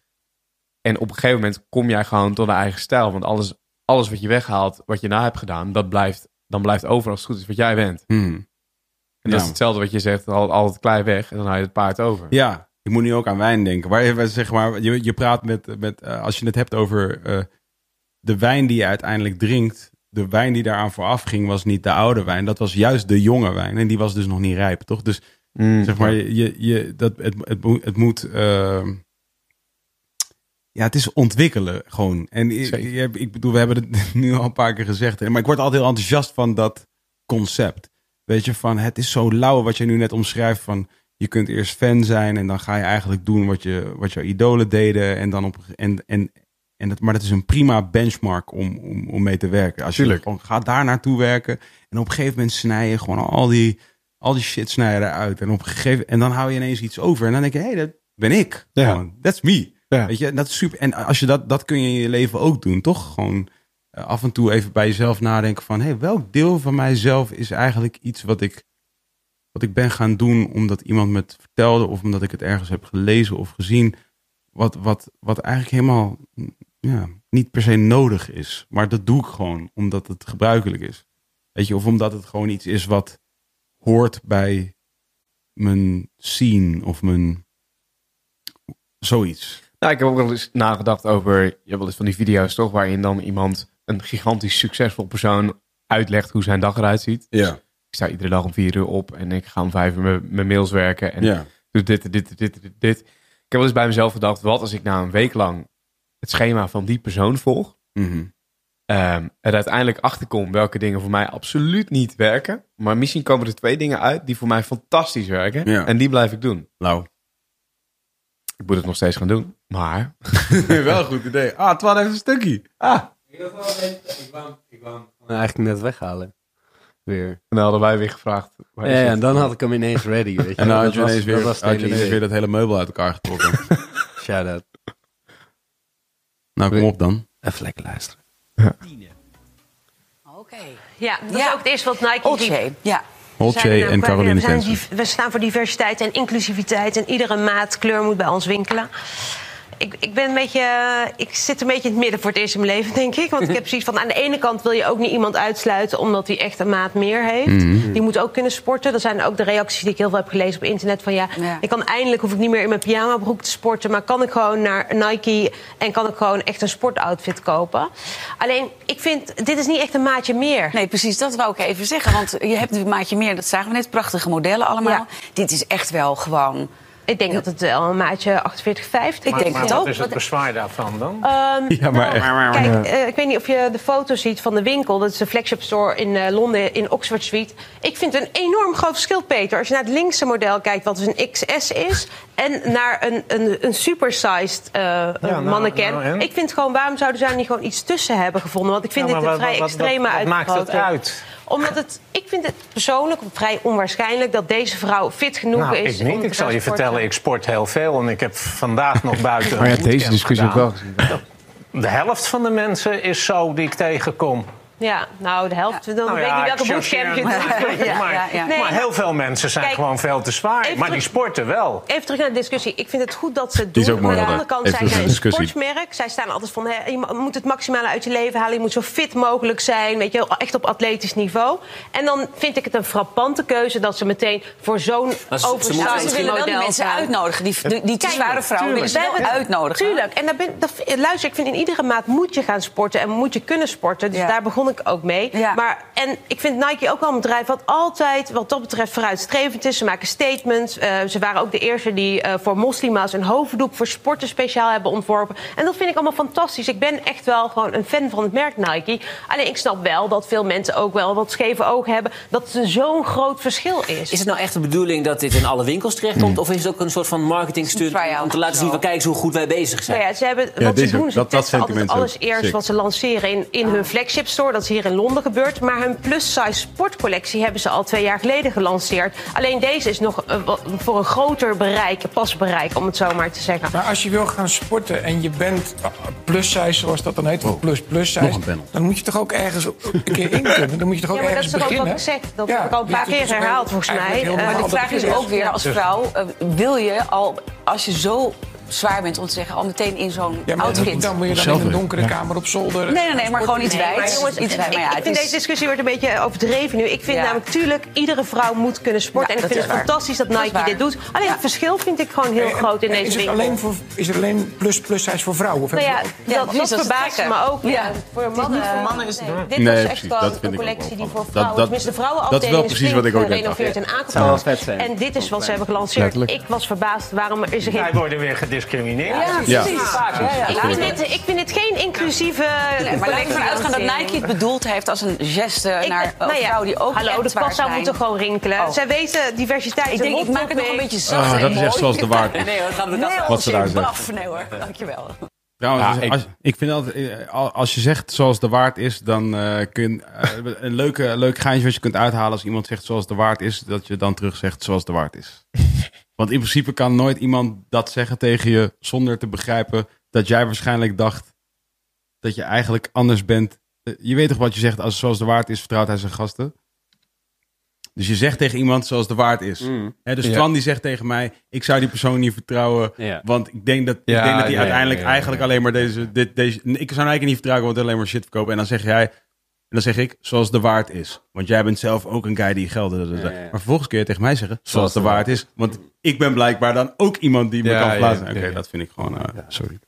En op een gegeven moment kom jij gewoon tot een eigen stijl. Want alles, alles wat je weghaalt, wat je na hebt gedaan, dat blijft, dan blijft over als het goed is wat jij bent. Mhm. En dat Ja. is hetzelfde wat je zegt, al, al het klei weg en dan haal je het paard over. Ja, ik moet nu ook aan wijn denken. Waar je, zeg maar, je, je praat met, met eh, als je het hebt over eh, de wijn die je uiteindelijk drinkt. De wijn die daaraan vooraf ging was niet de oude wijn. Dat was juist de jonge wijn. En die was dus nog niet rijp, toch? Dus Mm, zeg maar, je, je, je- dat, het, het moet... eh, ja, het is ontwikkelen gewoon. En ik, je ik bedoel, we hebben het (laughs) nu al een paar keer gezegd. Maar ik word altijd heel enthousiast van dat concept. Weet je, van het is zo lauw wat je nu net omschrijft van je kunt eerst fan zijn en dan ga je eigenlijk doen wat, je, wat jouw idolen deden. En dan op en, en, en het, maar dat is een prima benchmark om, om, om mee te werken. Als je Tuurlijk. gewoon gaat daar naartoe werken en op een gegeven moment snij je gewoon al die, al die shit snij je eruit. En, op een gegeven, en dan hou je ineens iets over. En dan denk je, hé, hey, dat ben ik. Ja. That's me. Ja. Weet je, dat is super. En als je dat, dat kun je in je leven ook doen, toch? Gewoon eh, af en toe even bij jezelf nadenken van, hé, hey, welk deel van mijzelf is eigenlijk iets wat ik, wat ik ben gaan doen omdat iemand me het vertelde of omdat ik het ergens heb gelezen of gezien, wat, wat, wat eigenlijk helemaal mm, ja, niet per se nodig is. Maar dat doe ik gewoon omdat het gebruikelijk is. Weet je, of omdat het gewoon iets is wat hoort bij mijn scene of mijn zoiets. Nou, ik heb ook wel eens nagedacht over, je hebt wel eens van die video's toch, waarin dan iemand, een gigantisch succesvol persoon, uitlegt hoe zijn dag eruit ziet. Ja. Ik sta iedere dag om vier uur op en ik ga om vijf uur mijn- mails werken en Ja. doe dit, dit, dit, dit, dit. Ik heb wel eens bij mezelf gedacht, wat als ik na een week lang het schema van die persoon volg, ehm, er uiteindelijk achterkom welke dingen voor mij absoluut niet werken, maar misschien komen er twee dingen uit die voor mij fantastisch werken Ja. en die blijf ik doen. Lauw. Ik moet het nog steeds gaan doen, maar (laughs) Wel een goed idee. Ah, Twan heeft een stukje. Ah. Ik wou hem eigenlijk net weghalen. Weer. en dan hadden wij weer gevraagd. waar Ja, is ja, het? dan had ik hem ineens ready. Weet je. En dan had je ineens weer, had je ineens dat hele meubel uit elkaar getrokken. (laughs) Shout-out. nou, kom op dan. Even lekker luisteren. Oké. Ja, dat Ja. is ook het eerste wat Nike. Olsje. Ja. Holtje zijn, en Caroline Tensen. we staan voor diversiteit en inclusiviteit. En iedere maat kleur moet bij ons winkelen. Ik, ik, ben een beetje, ik zit een beetje in het midden voor het eerst in mijn leven, denk ik. Want ik heb (laughs) zoiets van, aan de ene kant wil je ook niet iemand uitsluiten... omdat hij echt een maat meer heeft. Mhm. Die moet ook kunnen sporten. Dat zijn ook de reacties die ik heel veel heb gelezen op internet. Van ja, Ja. ik kan eindelijk, hoef ik niet meer in mijn pyjamabroek te sporten... maar kan ik gewoon naar Nike en kan ik gewoon echt een sportoutfit kopen. Alleen, ik vind, dit is niet echt een maatje meer. Nee, precies, dat wou ik even zeggen. Want je hebt een maatje meer, dat zagen we net. Prachtige modellen allemaal. Ja. Dit is echt wel gewoon... Ik denk dat het wel een maatje 48, 50 Ik denk is. het ook. Wat is het bezwaar daarvan dan? Ehm, Ja, maar echt. Kijk, eh, ik weet niet of je de foto ziet van de winkel. Dat is de flagship store in eh, Londen, in Oxford Street. Ik vind het een enorm groot verschil, Peter. Als je naar het linkse model kijkt, wat dus een XS is... en naar een, een, een supersized eh nou, mannequin. nou, ik vind gewoon, waarom zouden ze daar niet gewoon iets tussen hebben gevonden? Want ik vind Ja, dit maar een wat- vrij wat- extreme wat- wat maakt het uitvergroting. uit? Omdat het, ik vind het persoonlijk vrij onwaarschijnlijk... dat deze vrouw fit genoeg Nou, is ik om niet. te Ik zal je sporten. vertellen, ik sport heel veel. En ik heb vandaag nog (laughs) buiten Maar ja, deze discussie ook wel. De helft van de mensen is zo die ik tegenkom. Ja, nou, de helft. Dan Nou weet ik niet welke bootcamp je maar, (laughs) ja, ja. Nee. maar heel veel mensen zijn Kijk, gewoon veel te zwaar. Maar die sporten wel. Even terug naar de discussie. Ik vind het goed dat ze het doen. is ook mooi, maar aan de andere kant Even zijn terug zij naar een de discussie. sportsmerk. Zij staan altijd van, hè, je moet het maximale uit je leven halen. Je moet zo fit mogelijk zijn. Weet je, echt op atletisch niveau. En dan vind ik het een frappante keuze dat ze meteen voor zo'n Maar ze- ze oversized Nou, ze willen wel die model mensen gaan. uitnodigen. Die, die, die te Kijk, zware vrouwen willen ze We wel uitnodigen. Tuurlijk. En daar ben, dat, luister, ik vind in iedere maat moet je gaan sporten en moet je kunnen sporten. Dus daar begon ik ook mee. Ja. Maar, en ik vind Nike ook wel een bedrijf wat altijd, wat dat betreft, vooruitstrevend is. Ze maken statements. Eh, ze waren ook de eerste die eh, voor moslima's een hoofddoek voor sporten speciaal hebben ontworpen. En dat vind ik allemaal fantastisch. Ik ben echt wel gewoon een fan van het merk Nike. Alleen ik snap wel dat veel mensen ook wel wat scheve ogen hebben. Dat het zo'n groot verschil is. Is het nou echt de bedoeling dat dit in alle winkels terechtkomt? Of is het ook een soort van marketing stunt try-out om te laten zien van kijk eens hoe goed wij bezig zijn? Nou ja, ze hebben, Ja, wat ze doen, ze dat- dat altijd alles ook eerst sick. wat ze lanceren in, in hun flagship store. Dat is hier in Londen gebeurd. Maar hun plus-size sportcollectie hebben ze al twee jaar geleden gelanceerd. Alleen deze is nog eh, voor een groter bereik, pasbereik, om het zo maar te zeggen. Maar als je wil gaan sporten en je bent plus size, zoals dat dan heet, of plus plus size, nog een panel. dan moet je toch ook ergens een keer in kunnen. Dan moet je toch ook Ja, maar dat ergens is toch ook wat ik zeg. Dat Ja, heb ik al een paar keer herhaald, volgens mij. Eh, Maar normaal de vraag is ook weer als vrouw, eh, wil je al, als je zo zwaar bent om te zeggen, al meteen in zo'n Ja, maar outfit. dan moet je dan in een donkere ja. kamer op zolder. Nee, nee, nee, maar gewoon iets Nee, maar wijds. jongens, iets. Maar ja, ik het vind is- deze discussie wordt een beetje overdreven nu. Ik vind Ja. namelijk, tuurlijk, iedere vrouw moet kunnen sporten. Ja, en ik dat vind het is waar. fantastisch dat Dat is Nike dit doet. Alleen het verschil vind ik gewoon heel groot in En deze is het winkel. alleen voor, is er alleen plus plus size voor vrouwen? Of Nou dat, dat dat is het verbaast me ook. Ja. Ja. Voor mannen, voor mannen is het-. Dit precies, echt dat een collectie die voor vrouwen... Dat- tenminste, de dat- vrouwenafdeling dat is wel precies wat ik ook net gerenoveerd en aangepast. En dit is wat ze hebben gelanceerd. Ik was verbaasd. Waarom is er geen... Wij worden weer gediscrimineerd. Ja, Ja. precies. Vaak, ja, ja. Ik vind, dit, ik vind dit geen inclusieve Nee, maar laten we ervan uitgaan dat. Nike het bedoeld heeft als een geste Ik- naar een nou ja, vrouw die ook Hallo, de pas zou moeten gewoon rinkelen. Oh. Zij weten diversiteit. Ik denk, ik maak het nog een beetje zacht Ah, en dat is echt zoals de waard. (laughs) Nee hoor, gaan we Nee, dat Wat ze daar. Nee hoor, dankjewel. Trouwens, Ja, als- ik- als, ik vind altijd, eh, al- als je zegt zoals de waard is, dan eh, kun je eh, een leuke, leuk geintje wat je kunt uithalen als iemand zegt zoals de waard is, dat je dan terug zegt zoals de waard is. (laughs) Want in principe kan nooit iemand dat zeggen tegen je zonder te begrijpen dat jij waarschijnlijk dacht dat je eigenlijk anders bent. Eh, Je weet toch wat je zegt als zoals de waard is, vertrouwt hij zijn gasten. Dus je zegt tegen iemand zoals de waard is. Mm. Hè, dus Ja. Twan die zegt tegen mij, ik zou die persoon niet vertrouwen. Ja. Want ik denk dat, ik denk dat hij ja, uiteindelijk ja, ja, eigenlijk ja. alleen maar deze, dit, deze... Ik zou hem eigenlijk niet vertrouwen, want hij alleen maar shit verkopen. En dan zeg jij... En dan zeg ik, zoals de waard is. Want jij bent zelf ook een guy die geld... Ja, ja. Maar vervolgens kun je tegen mij zeggen, zoals de waard is. Want ik ben blijkbaar dan ook iemand die me Ja, kan ja, Oké, dat vind ik gewoon... eh, sorry.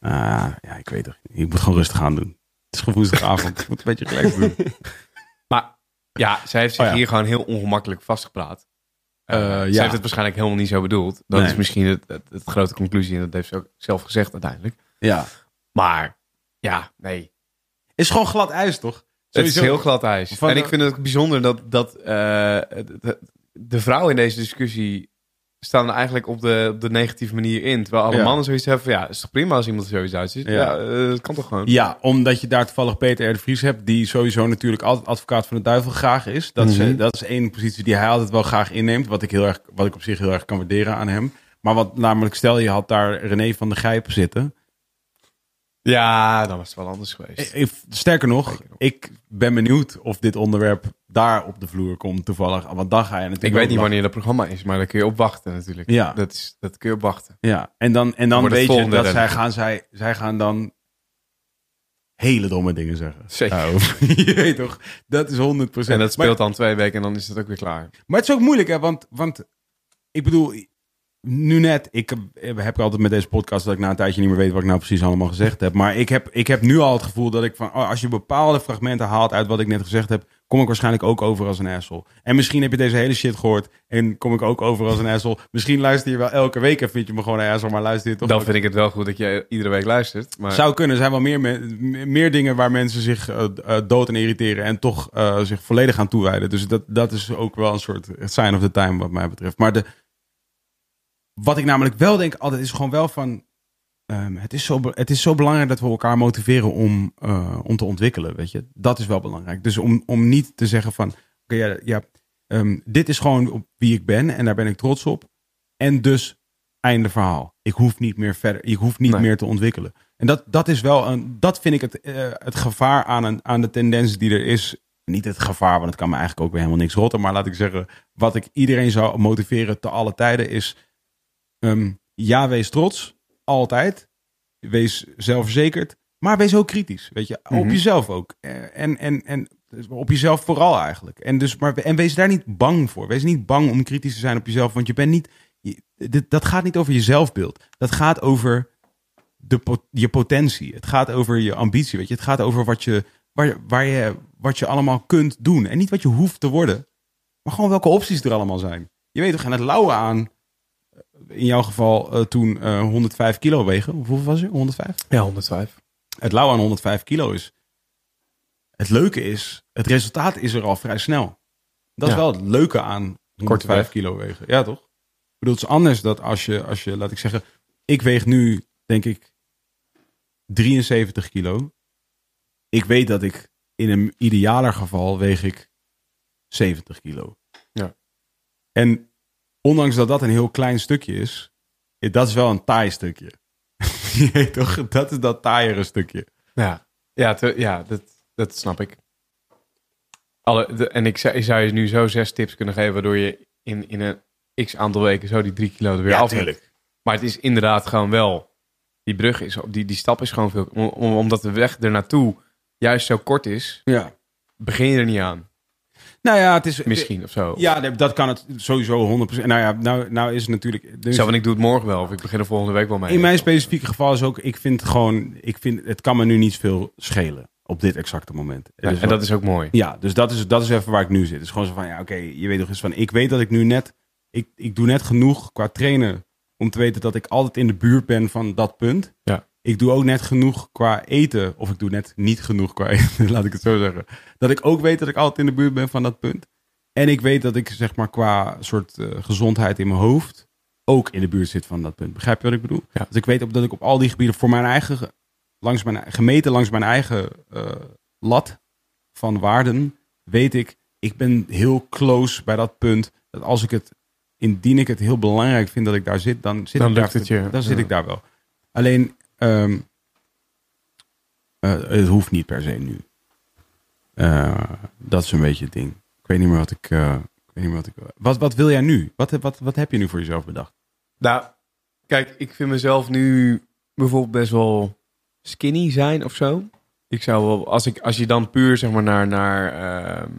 Ah, ja, ik weet het. Ik moet gewoon rustig aan doen. Het is gewoon woensdagavond. (laughs) Ik moet een beetje relaxed doen. Maar ja, zij heeft zich Oh hier gewoon heel ongemakkelijk vastgepraat. Eh, Ze ja. heeft het waarschijnlijk helemaal niet zo bedoeld. Dat Nee. is misschien het, het, het grote conclusie. En dat heeft ze ook zelf gezegd uiteindelijk. Ja. Maar ja, nee. Is gewoon glad ijs, toch? Het is heel glad ijs. Van- en ik vind het bijzonder dat, dat eh, de, de vrouwen in deze discussie staan er eigenlijk op de, op de negatieve manier in. Terwijl alle Ja. mannen zoiets hebben van, ja, is toch prima als iemand er zoiets uitziet? Ja. Ja, eh, dat kan toch gewoon? Ja, omdat je daar toevallig Peter R. de Vries hebt, die sowieso natuurlijk altijd advocaat van de duivel graag is. Dat, is, Mhm. dat is één positie die hij altijd wel graag inneemt, wat ik, heel erg, wat ik op zich heel erg kan waarderen aan hem. Maar wat namelijk, stel je had daar René van der Gijp zitten. Ja, dan was het wel anders geweest. Sterker nog, ik ben benieuwd of dit onderwerp daar op de vloer komt toevallig. Want dan ga je natuurlijk Ik weet niet wanneer dat programma is, maar daar kun je op wachten natuurlijk. Ja. Dat, is, dat kun je op wachten. Ja, en dan, en dan Wordt het weet je volgende dat zij rennen. gaan, zij, zij gaan dan hele domme dingen zeggen. Zeker. Over- (laughs) je weet toch, dat is 100%. En dat Maar- speelt dan twee weken en dan is het ook weer klaar. Maar het is ook moeilijk, hè? Want, want ik bedoel, nu net, ik heb, altijd met deze podcast dat ik na een tijdje niet meer weet wat ik nou precies allemaal gezegd heb. Maar ik heb, ik heb nu al het gevoel dat ik van, oh, als je bepaalde fragmenten haalt uit wat ik net gezegd heb, kom ik waarschijnlijk ook over als een asshole. En misschien heb je deze hele shit gehoord en kom ik ook over als een asshole. Misschien luister je wel elke week en vind je me gewoon een asshole, maar luister je toch Dan ook- vind ik het wel goed dat je iedere week luistert. Maar Zou kunnen. Er zijn wel meer, me- meer dingen waar mensen zich eh, eh, dood aan irriteren en toch eh, zich volledig aan toewijden. Dus dat, dat is ook wel een soort sign of the time wat mij betreft. Maar de, wat ik namelijk wel denk altijd is gewoon wel van... ehm, het, is zo, het is zo belangrijk dat we elkaar motiveren om, eh, om te ontwikkelen, weet je. Dat is wel belangrijk. Dus om, om niet te zeggen van... Oké, ja, ja ehm, dit is gewoon wie ik ben en daar ben ik trots op. En dus einde verhaal. Ik hoef niet meer verder. Ik hoef niet Nee. meer te ontwikkelen. En dat, dat is wel een. Dat vind ik het, eh, het gevaar aan, een, aan de tendens die er is. Niet het gevaar, want het kan me eigenlijk ook weer helemaal niks rotten. Maar laat ik zeggen, wat ik iedereen zou motiveren te alle tijden is. Ehm, ja, wees trots. Altijd. Wees zelfverzekerd. Maar wees ook kritisch. Weet je, op Mhm. jezelf ook. En, en, en op jezelf vooral eigenlijk. En, dus, maar, en wees daar niet bang voor. Wees niet bang om kritisch te zijn op jezelf. Want je bent niet. je- dit, dat gaat niet over je zelfbeeld. Dat gaat over de, je potentie. Het gaat over je ambitie. Weet je? Het gaat over wat je, waar, waar je, wat je allemaal kunt doen. En niet wat je hoeft te worden. Maar gewoon welke opties er allemaal zijn. Je weet toch, aan het lauwen aan. In jouw geval eh, toen eh, 105 kilo wegen. Hoeveel was je? 105? ja, 105. Het lauwen aan 105 kilo is. Het leuke is, het resultaat is er al vrij snel. Dat is wel het leuke aan 105 weg. kilo wegen. Ja, toch? Ik bedoel, het is anders dat als je, als je, laat ik zeggen, ik weeg nu, denk ik, 73 kilo. Ik weet dat ik in een idealer geval weeg ik 70 kilo. Ja. En ondanks dat dat een heel klein stukje is, dat is wel een taai stukje. (laughs) Je toch? Dat is dat taaiere stukje. Ja, ja, te- ja dat, dat snap ik. Alle, de- en ik zou, ik zou je nu zo zes tips kunnen geven... waardoor je in, in een x aantal weken zo die drie kilo er weer af hebt. Maar het is inderdaad gewoon wel. Die brug is, die, die stap is gewoon veel. om- om- omdat de weg er naartoe juist zo kort is, Ja. begin je er niet aan. Nou ja, het is... Misschien of zo. Ja, dat kan het sowieso 100%. Nou ja, nou, nou is het natuurlijk... dus- want ik doe het morgen wel. Of ik begin er volgende week wel mee. In mijn specifieke geval is ook, ik vind gewoon, ik vind, het kan me nu niet veel schelen op dit exacte moment. Ja, Dus en dat is ook mooi. Ja, dus dat is, dat is even waar ik nu zit. Het is gewoon zo van, ja, oké, je weet nog eens van, ik weet dat ik nu net, ik, ik doe net genoeg qua trainen om te weten dat ik altijd in de buurt ben van dat punt. Ja. Ik doe ook net genoeg qua eten, of ik doe net niet genoeg qua eten, (laughs) laat ik het zo zeggen. Dat ik ook weet dat ik altijd in de buurt ben van dat punt. En ik weet dat ik, zeg maar, qua soort eh, gezondheid in mijn hoofd ook in de buurt zit van dat punt. Begrijp je wat ik bedoel? Ja. Dus ik weet op dat ik op al die gebieden voor mijn eigen, langs mijn, gemeten langs mijn eigen eh, lat van waarden, weet ik, ik ben heel close bij dat punt. Dat als ik het, indien ik het heel belangrijk vind dat ik daar zit, dan zit, Dan ik, daar, lukt het je, dan zit ja. ik daar wel. Alleen, ehm, eh, het hoeft niet per se nu. Eh, dat is een beetje het ding. Ik weet niet meer wat ik. eh, ik weet niet meer wat, ik wat, wat wil jij nu? Wat, wat, wat heb je nu voor jezelf bedacht? Nou, kijk, ik vind mezelf nu bijvoorbeeld best wel skinny zijn of zo. Ik zou wel, als, ik, als je dan puur zeg maar naar, naar ehm,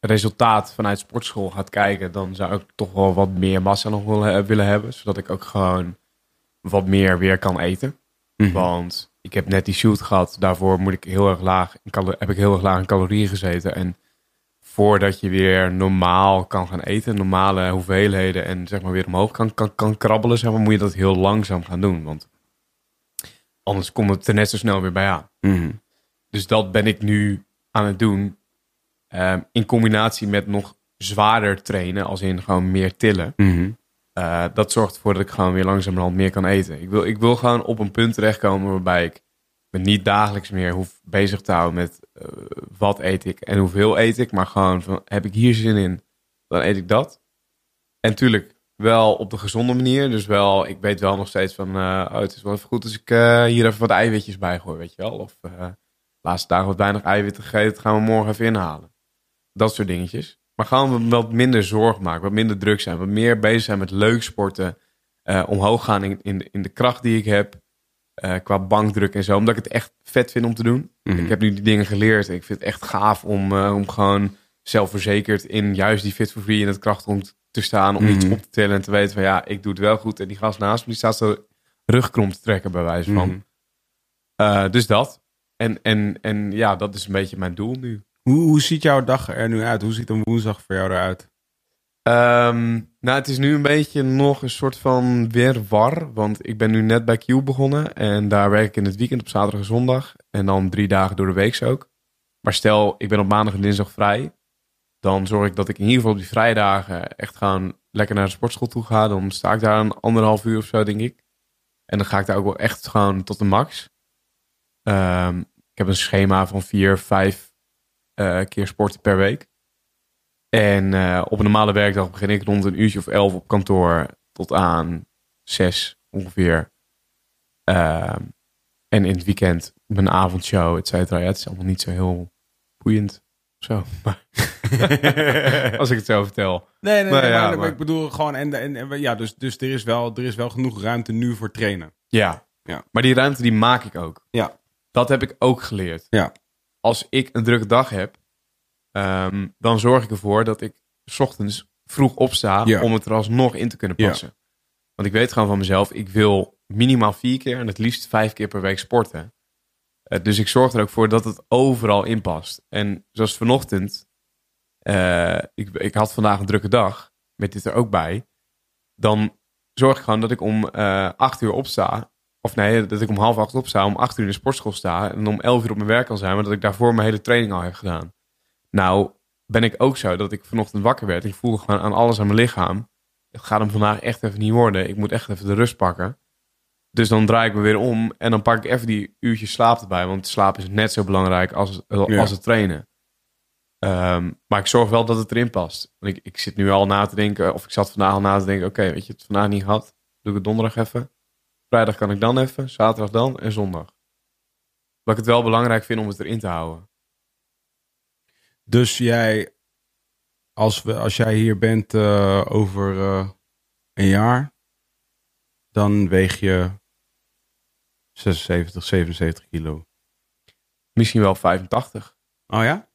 resultaat vanuit sportschool gaat kijken, dan zou ik toch wel wat meer massa nog willen, willen hebben, zodat ik ook gewoon wat meer weer kan eten. Want ik heb net die shoot gehad, daarvoor moet ik heel erg laag heb ik heel erg laag in calorieën gezeten. En voordat je weer normaal kan gaan eten, normale hoeveelheden en zeg maar weer omhoog kan, kan, kan krabbelen, zeg maar, moet je dat heel langzaam gaan doen. Want anders komt het er net zo snel weer bij aan. Mhm. Dus dat ben ik nu aan het doen. ehm, in combinatie met nog zwaarder trainen, als in gewoon meer tillen. Mhm. Eh, dat zorgt ervoor dat ik gewoon weer langzamerhand meer kan eten. Ik wil, ik wil gewoon op een punt terechtkomen waarbij ik me niet dagelijks meer hoef bezig te houden met eh, wat eet ik en hoeveel eet ik. Maar gewoon van, heb ik hier zin in, dan eet ik dat. En natuurlijk wel op de gezonde manier. Dus wel, ik weet wel nog steeds van, eh, oh, het is wel even goed als ik hier even wat eiwitjes bij gooi, weet je wel. Of laatste dagen wat weinig eiwitten gegeten, gaan we morgen even inhalen. Dat soort dingetjes. Maar gewoon wat minder zorg maken, wat minder druk zijn, wat meer bezig zijn met leuk sporten. eh, omhoog gaan in, in, in de kracht die ik heb. eh, qua bankdruk en zo. Omdat ik het echt vet vind om te doen. Mhm. Ik heb nu die dingen geleerd. Ik vind het echt gaaf om, eh, om gewoon zelfverzekerd in juist die fit for free in het krachtrond te staan. Om iets Mhm. op te tellen en te weten van ja, ik doe het wel goed. En die gast naast me, die staat zo rugkrom te trekken bij wijze van. Mhm. Dus dat. En, en, en ja, dat is een beetje mijn doel nu. Hoe, ziet jouw dag er nu uit? Hoe ziet een woensdag voor jou eruit? Ehm, nou, het is nu een beetje nog een soort van wirwar. Want ik ben nu net bij Q begonnen. En daar werk ik in het weekend op zaterdag en zondag. En dan drie dagen door de week ook. Maar stel, ik ben op maandag en dinsdag vrij. Dan zorg ik dat ik in ieder geval op die vrijdagen echt gewoon lekker naar de sportschool toe ga. Dan sta ik daar een anderhalf uur of zo, denk ik. En dan ga ik daar ook wel echt gewoon tot de max. Ehm, ik heb een schema van vier, vijf keer sporten per week. En eh, op een normale werkdag begin ik rond een uurtje of elf op kantoor tot aan zes ongeveer. Ehm, en in het weekend mijn avondshow, et cetera. Ja, het is allemaal niet zo heel boeiend. Zo, (laughs) (laughs) als ik het zo vertel. Nee, nee, Maar nee, ja, maar, maar- ik bedoel gewoon, en, en, en- ja, dus, dus er, is wel, er is wel genoeg ruimte nu voor trainen. Ja. Ja. maar die ruimte die maak ik ook. Ja. Dat heb ik ook geleerd. Ja. Als ik een drukke dag heb, ehm, dan zorg ik ervoor dat ik 's ochtends vroeg opsta Ja. om het er alsnog in te kunnen Ja. passen. Want ik weet gewoon van mezelf, ik wil minimaal vier keer en het liefst vijf keer per week sporten. Eh, dus ik zorg er ook voor dat het overal in past. En zoals vanochtend, eh, ik, ik had vandaag een drukke dag, met dit er ook bij. Dan zorg ik gewoon dat ik om eh acht uur opsta. Of nee, dat ik om half acht opsta, om acht uur in de sportschool sta. En om elf uur op mijn werk kan zijn, maar dat ik daarvoor mijn hele training al heb gedaan. Nou, ben ik ook zo dat ik vanochtend wakker werd. Ik voelde gewoon aan alles aan mijn lichaam. Het gaat hem vandaag echt even niet worden. Ik moet echt even de rust pakken. Dus dan draai ik me weer om en dan pak ik even die uurtjes slaap erbij. Want slaap is net zo belangrijk als, Ja. als het trainen. Ehm, maar ik zorg wel dat het erin past. Want ik, ik zit nu al na te denken, of ik zat vandaag al na te denken: oké, weet je, het vandaag niet gehad. Doe ik het donderdag even. Vrijdag kan ik dan even, zaterdag dan en zondag. Wat ik het wel belangrijk vind om het erin te houden. Dus jij, als, we, als jij hier bent eh, over eh, een jaar, dan weeg je 76, 77 kilo. Misschien wel 85. Oh ja?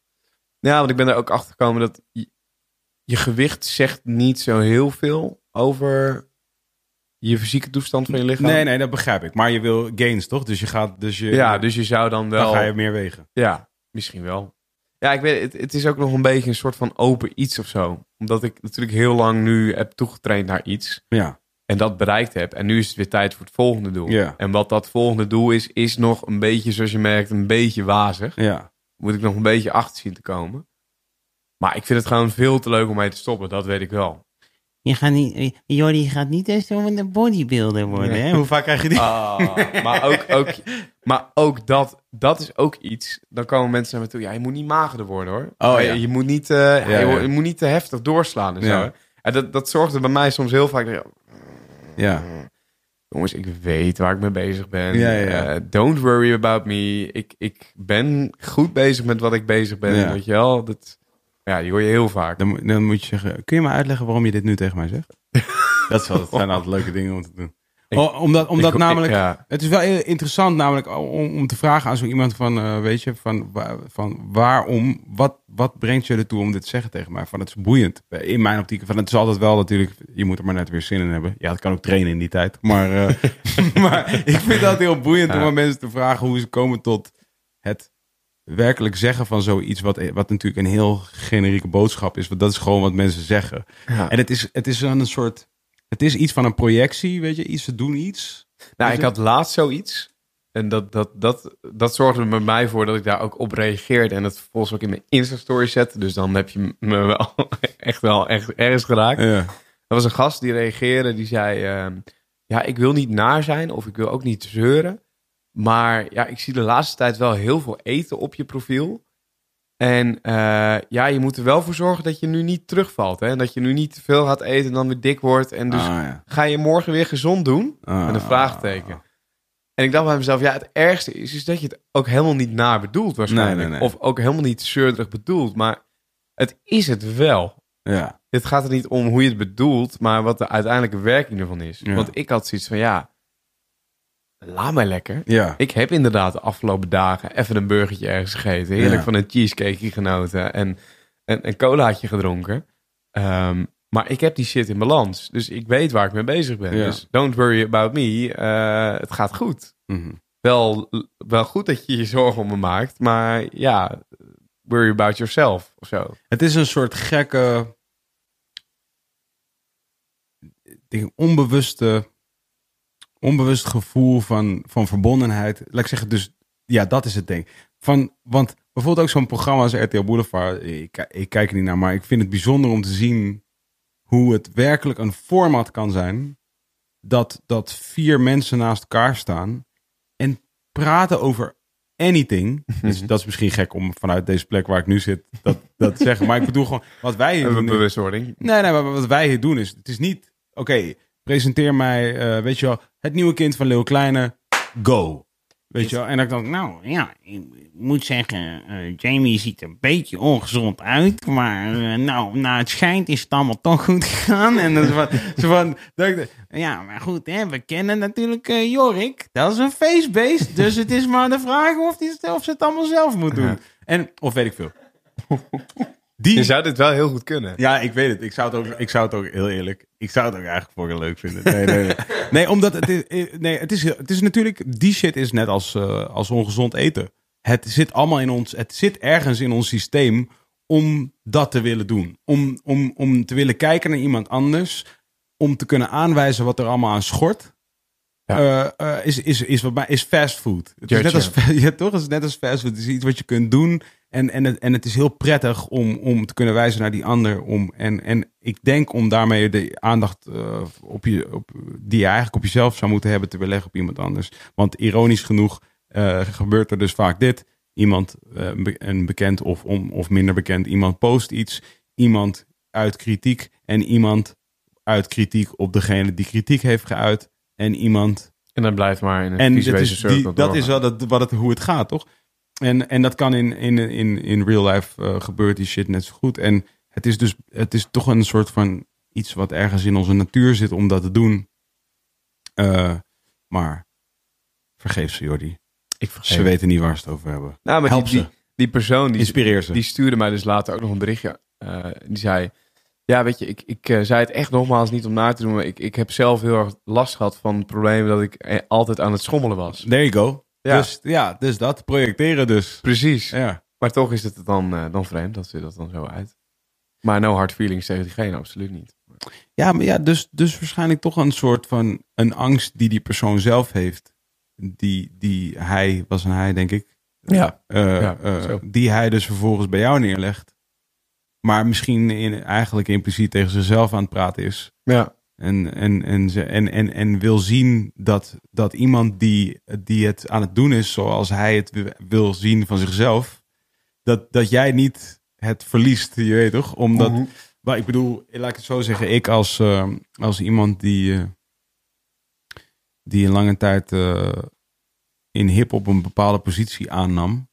Ja, want ik ben er ook achter gekomen dat je, je gewicht zegt niet zo heel veel over je fysieke toestand van je lichaam. Nee, nee, dat begrijp ik. Maar je wil gains, toch? Dus je gaat, dus je, Ja, dus je zou dan wel. dan ga je meer wegen. Ja, misschien wel. Ja, ik weet, het, het is ook nog een beetje een soort van open iets of zo. Omdat ik natuurlijk heel lang nu heb toegetraind naar iets. Ja. En dat bereikt heb. En nu is het weer tijd voor het volgende doel. Ja. En wat dat volgende doel is, is nog een beetje, zoals je merkt, een beetje wazig. Ja. Moet ik nog een beetje achter zien te komen. Maar ik vind het gewoon veel te leuk om mee te stoppen. Dat weet ik wel. Je gaat niet, Jordi gaat niet eens zo een bodybuilder worden, hè? Hoe vaak krijg je die? Ah, maar ook, ook, maar ook dat, dat is ook iets. Dan komen mensen naar me toe. Ja, je moet niet magerder worden hoor. Oh, je, ja. je moet niet, eh, Ja, je, ja. je moet niet te heftig doorslaan en Ja. zo. En dat, dat zorgde bij mij soms heel vaak. Ja. Jongens, ik weet waar ik mee bezig ben. Ja, ja, ja. Eh, don't worry about me. Ik, ik ben goed bezig met wat ik bezig ben. Ja. Weet je wel? Dat, ja, die hoor je heel vaak. Dan, moet- dan moet je zeggen, kun je me uitleggen waarom je dit nu tegen mij zegt? (laughs) dat, is wel, dat zijn altijd leuke dingen om te doen. Ik- Oh, omdat omdat ik- namelijk, ik- ja. het is wel heel interessant namelijk om, om te vragen aan zo iemand van, eh, weet je, van, van waarom, wat, wat brengt je ertoe om dit te zeggen tegen mij? Van het is boeiend. In mijn optiek, van het is altijd wel natuurlijk, je moet er maar net weer zin in hebben. Ja, het kan ook trainen in die tijd. Maar, eh, (laughs) maar ik vind dat heel boeiend om aan mensen te vragen hoe ze komen tot het werkelijk zeggen van zoiets wat, wat natuurlijk een heel generieke boodschap is. Want dat is gewoon wat mensen zeggen. Ja. En het is, het is een soort, het is iets van een projectie, weet je, iets, ze doen iets. Nou, ik het- had laatst zoiets. En dat, dat, dat, dat zorgde bij mij voor dat ik daar ook op reageerde. En het vervolgens ook in mijn Insta-story zette. Dus dan heb je me wel (laughs) echt wel echt ergens geraakt. Ja. Er was een gast die reageerde. Die zei, ehm, ja, ik wil niet naar zijn. Of ik wil ook niet zeuren. Maar ja, ik zie de laatste tijd wel heel veel eten op je profiel. En eh, ja, je moet er wel voor zorgen dat je nu niet terugvalt. Hè? En dat je nu niet te veel gaat eten en dan weer dik wordt. En dus Ah, ja. ga je morgen weer gezond doen? Ah. Met een vraagteken. En ik dacht bij mezelf, ja, het ergste is, is dat je het ook helemaal niet naar bedoelt waarschijnlijk. Nee, nee, nee. Of ook helemaal niet zeurderig bedoelt. Maar het is het wel. Ja. Het gaat er niet om hoe je het bedoelt, maar wat de uiteindelijke werking ervan is. Ja. Want ik had zoiets van, ja, laat mij lekker. Ja. Ik heb inderdaad de afgelopen dagen even een burgertje ergens gegeten. Heerlijk Ja. van een cheesecake genoten en een, een colaatje gedronken. Ehm, maar ik heb die shit in balans. Dus ik weet waar ik mee bezig ben. Ja. Dus don't worry about me. Eh, het gaat goed. Mhm. Wel, wel goed dat je je zorgen om me maakt. Maar ja, worry about yourself of zo. Het is een soort gekke, ik denk, onbewuste, onbewust gevoel van, van verbondenheid. Laat ik zeggen, dus ja, dat is het ding. Van, want bijvoorbeeld ook zo'n programma als RTL Boulevard, ik, ik kijk er niet naar, maar ik vind het bijzonder om te zien hoe het werkelijk een format kan zijn. Dat, dat vier mensen naast elkaar staan en praten over anything. (laughs) Dus dat is misschien gek om vanuit deze plek waar ik nu zit dat, dat te zeggen. Maar ik bedoel gewoon, wat wij hier Een doen... bewustwording. Nee, nee, maar wat wij hier doen is, het is niet, oké, presenteer mij, eh, weet je wel, het nieuwe kind van Leeuw Kleine, go. Weet je wel, en dan denk ik, nou, Ja, ik moet zeggen, eh, Jamie ziet er een beetje ongezond uit. Maar eh, nou, na het schijnt is het allemaal toch goed gegaan. en dan zo van, zo van dat ik, Ja, maar goed, hè, we kennen natuurlijk Jorik. Dat is een feestbeest. Dus het is maar de vraag of, die, of ze het allemaal zelf moet doen. en, of weet ik veel. (laughs) Die, Je zou dit wel heel goed kunnen. Ja, ik weet het. Ik zou het ook, ik zou het ook heel eerlijk. Ik zou het ook eigenlijk voor je leuk vinden. Nee, nee, nee. nee omdat het is, nee, het is, het is natuurlijk, die shit is net als, eh, als ongezond eten. Het zit allemaal in ons, het zit ergens in ons systeem om dat te willen doen. Om, om, om te willen kijken naar iemand anders. Om te kunnen aanwijzen wat er allemaal aan schort. Eh, eh, is, is, is, wat mij, is fast food. Het is net als, (laughs) ja, toch? Het is net als fast food. Het is iets wat je kunt doen. En, en, het, en het is heel prettig om, om te kunnen wijzen naar die ander. Om, en, en ik denk om daarmee de aandacht eh, op je, op, die je eigenlijk op jezelf zou moeten hebben te willen leggen op iemand anders. Want ironisch genoeg eh, gebeurt er dus vaak dit. Iemand, eh, een be- een bekend of, om, of minder bekend, iemand post iets. Iemand uit kritiek. En iemand uit kritiek op degene die kritiek heeft geuit. En iemand En dan blijft maar in een en visuele dat is, cirkel dat is wel dat, wat het, hoe het gaat, toch? En, en dat kan in, in, in, in real life eh, gebeurt die shit net zo goed. En het is dus het is toch een soort van iets wat ergens in onze natuur zit om dat te doen. Eh, maar vergeef ze, Jordi. Ik vergeef. Ze weten niet waar ze het over hebben. Nou, maar Help die, ze. die persoon die, Inspireer ze. die stuurde mij dus later ook nog een berichtje. Eh, die zei: Ja, weet je, ik, ik zei het echt nogmaals niet om na te doen. Maar ik, ik heb zelf heel erg last gehad van het probleem dat ik altijd aan het schommelen was. There you go. Ja. Dus, ja, dus dat. Projecteren dus. Precies. Ja. Maar toch is het dan, eh, dan vreemd dat ze dat dan zo uit. Maar no hard feelings tegen diegene, absoluut niet. Ja, maar ja, dus, dus waarschijnlijk toch een soort van een angst die die persoon zelf heeft. Die, die hij, was een hij denk ik. Ja. Eh, Ja, eh, die hij dus vervolgens bij jou neerlegt. Maar misschien in, eigenlijk impliciet tegen zichzelf aan het praten is. Ja. En, en, en, ze- en, en, en wil zien dat, dat iemand die, die het aan het doen is zoals hij het wi- wil zien van zichzelf. Dat, dat jij niet het verliest, je weet toch? Omdat, Mhm. maar ik bedoel, laat ik het zo zeggen. Ik als, eh, als iemand die, eh, die een lange tijd eh, in hip-hop een bepaalde positie aannam.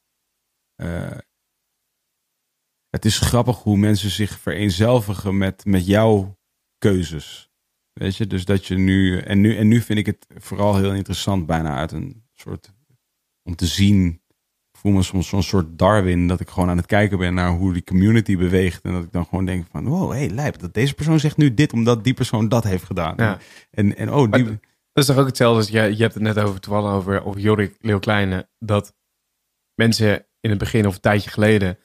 het is grappig hoe mensen zich vereenzelvigen met, met jouw keuzes. Weet je, dus dat je nu en, nu. en nu vind ik het vooral heel interessant, bijna uit een soort. om te zien. Ik voel me soms zo'n soort Darwin. dat ik gewoon aan het kijken ben naar hoe die community beweegt. En dat ik dan gewoon denk: van, wow, hey, lijp. Dat deze persoon zegt nu dit omdat die persoon dat heeft gedaan. Ja. En, en oh, die. Maar Dat is toch ook hetzelfde als je, je hebt het net over toevallig over, over Jorik Leeuw Kleine. Dat mensen in het begin of een tijdje geleden.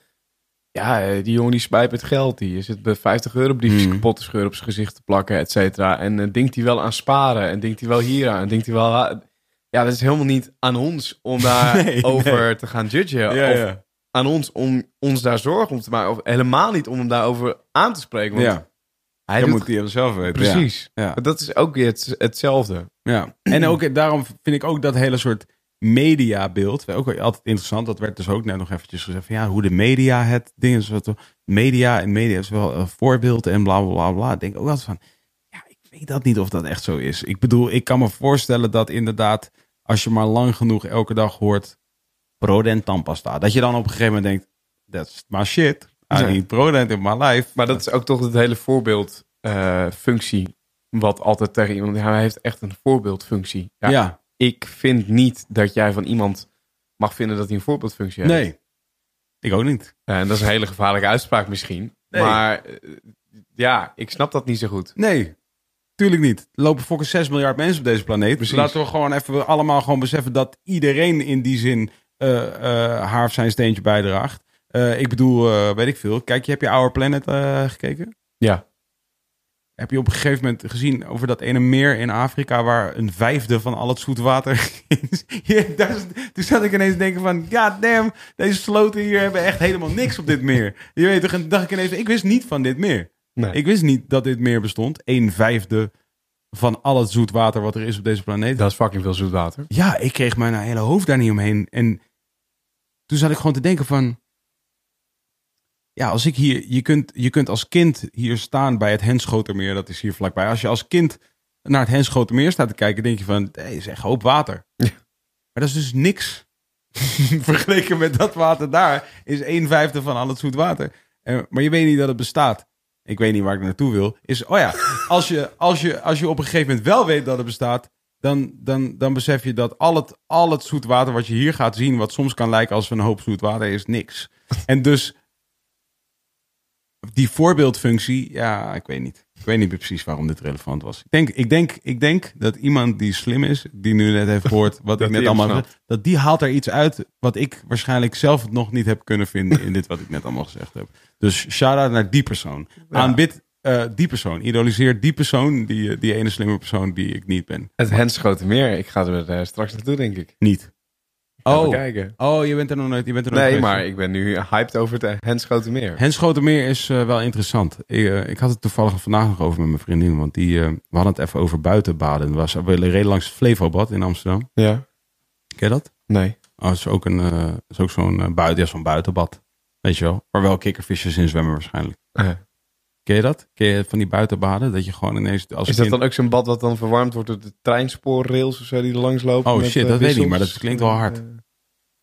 Ja, eh, die jongen die spijt met geld. Die zit bij 50 euro briefjes Hmm. kapot te scheuren op zijn gezicht te plakken, et cetera. En eh, denkt hij wel aan sparen. En denkt hij wel hier aan. En denkt hij wel. aan- Ja, dat is helemaal niet aan ons om daar (laughs) Nee, over nee. te gaan judgen. Ja, of ja. aan ons om ons daar zorgen om te maken. Of helemaal niet om hem daarover aan te spreken. Want ja, hij doet moet hij zelf weten. Precies. Ja. Dat is ook weer het, hetzelfde. Ja, en ook daarom vind ik ook dat hele soort mediabeeld ook altijd interessant. Dat werd dus ook net nog eventjes gezegd van ja, hoe de media het ding is. Wat, media en media is wel een voorbeeld en bla bla bla. Ik denk ook altijd van ja, ik weet dat niet of dat echt zo is. Ik bedoel, ik kan me voorstellen dat inderdaad als je maar lang genoeg elke dag hoort Prodent tandpasta, dat je dan op een gegeven moment denkt that's my shit. I Ja. need Prodent in my life. Maar dat is ook toch het hele voorbeeldfunctie. wat altijd tegen iemand. Hij heeft echt een voorbeeldfunctie. Ja, Ja. Ik vind niet dat jij van iemand mag vinden dat hij een voorbeeldfunctie heeft. Nee, ik ook niet. Ja, en dat is een hele gevaarlijke uitspraak misschien. Nee. Maar eh, ja, ik snap dat niet zo goed. Nee, tuurlijk niet. Er lopen fucking 6 miljard mensen op deze planeet. Precies. Laten we gewoon even allemaal gewoon beseffen dat iedereen in die zin eh, eh, haar of zijn steentje bijdraagt. Eh, ik bedoel, eh, weet ik veel. Kijk, je heb je Our Planet eh, gekeken? Ja. Heb je op een gegeven moment gezien over dat ene meer in Afrika waar een vijfde van al het zoet water (laughs) is? Ja, daar is- toen zat ik ineens te denken van, ja damn, deze sloten hier hebben echt helemaal niks op dit meer. Je weet toch, en dacht ik ineens, ik wist niet van dit meer. Nee. Ik wist niet dat dit meer bestond. Een vijfde van al het zoet water wat er is op deze planeet. Dat is fucking veel zoet water. Ja, ik kreeg mijn hele hoofd daar niet omheen. En toen zat ik gewoon te denken van... Ja, als ik hier... Je kunt, je kunt als kind hier staan bij het Henschotermeer. Dat is hier vlakbij. Als je als kind naar het Henschotermeer staat te kijken... denk je van, hé, is echt hoop water. Maar dat is dus niks. (laughs) Vergeleken met dat water daar... is een vijfde van al het zoet water. Eh, maar je weet niet dat het bestaat. Ik weet niet waar ik naartoe wil. Is, oh ja, als je, als je, als je op een gegeven moment wel weet dat het bestaat dan, dan, dan besef je dat al het, al het zoet water wat je hier gaat zien, wat soms kan lijken als een hoop zoet water, is niks. En dus die voorbeeldfunctie, ja, ik weet niet. Ik weet niet meer precies waarom dit relevant was. Ik denk, ik denk, ik denk dat iemand die slim is, die nu net heeft gehoord (laughs) wat ik net allemaal snapt. dat die haalt er iets uit wat ik waarschijnlijk zelf nog niet heb kunnen vinden in dit wat ik net allemaal gezegd heb. Dus shout-out naar die persoon. Aanbid eh, die persoon. Idoliseer die persoon, die, die ene slimme persoon die ik niet ben. Het Henschoten meer. Ik ga er eh, straks naartoe, denk ik. Niet. Oh, kijken. oh, je bent er nog nooit. Je bent er nog Nee, nooit maar geweest. ik ben nu hyped over het Henschoten meer. Henschotermeer is eh, wel interessant. Ik, eh, ik had het toevallig vandaag nog over met mijn vriendin. Want die, eh, we hadden het even over buitenbaden. Was, we reden langs het Flevobad in Amsterdam. Ja. Ken je dat? Nee. Oh, het is ook, een, eh, is ook zo'n buiten, ja, zo'n buitenbad. Weet je wel? Waar wel kikkervisjes in zwemmen waarschijnlijk. Eh. Ken je dat? Ken je van die buitenbaden? Dat je gewoon ineens... Als Is dat kind- dan ook zo'n bad wat dan verwarmd wordt door de treinspoorrails of zo die er langs lopen? Oh met, shit, eh, dat weet ik maar dat klinkt wel hard. Ik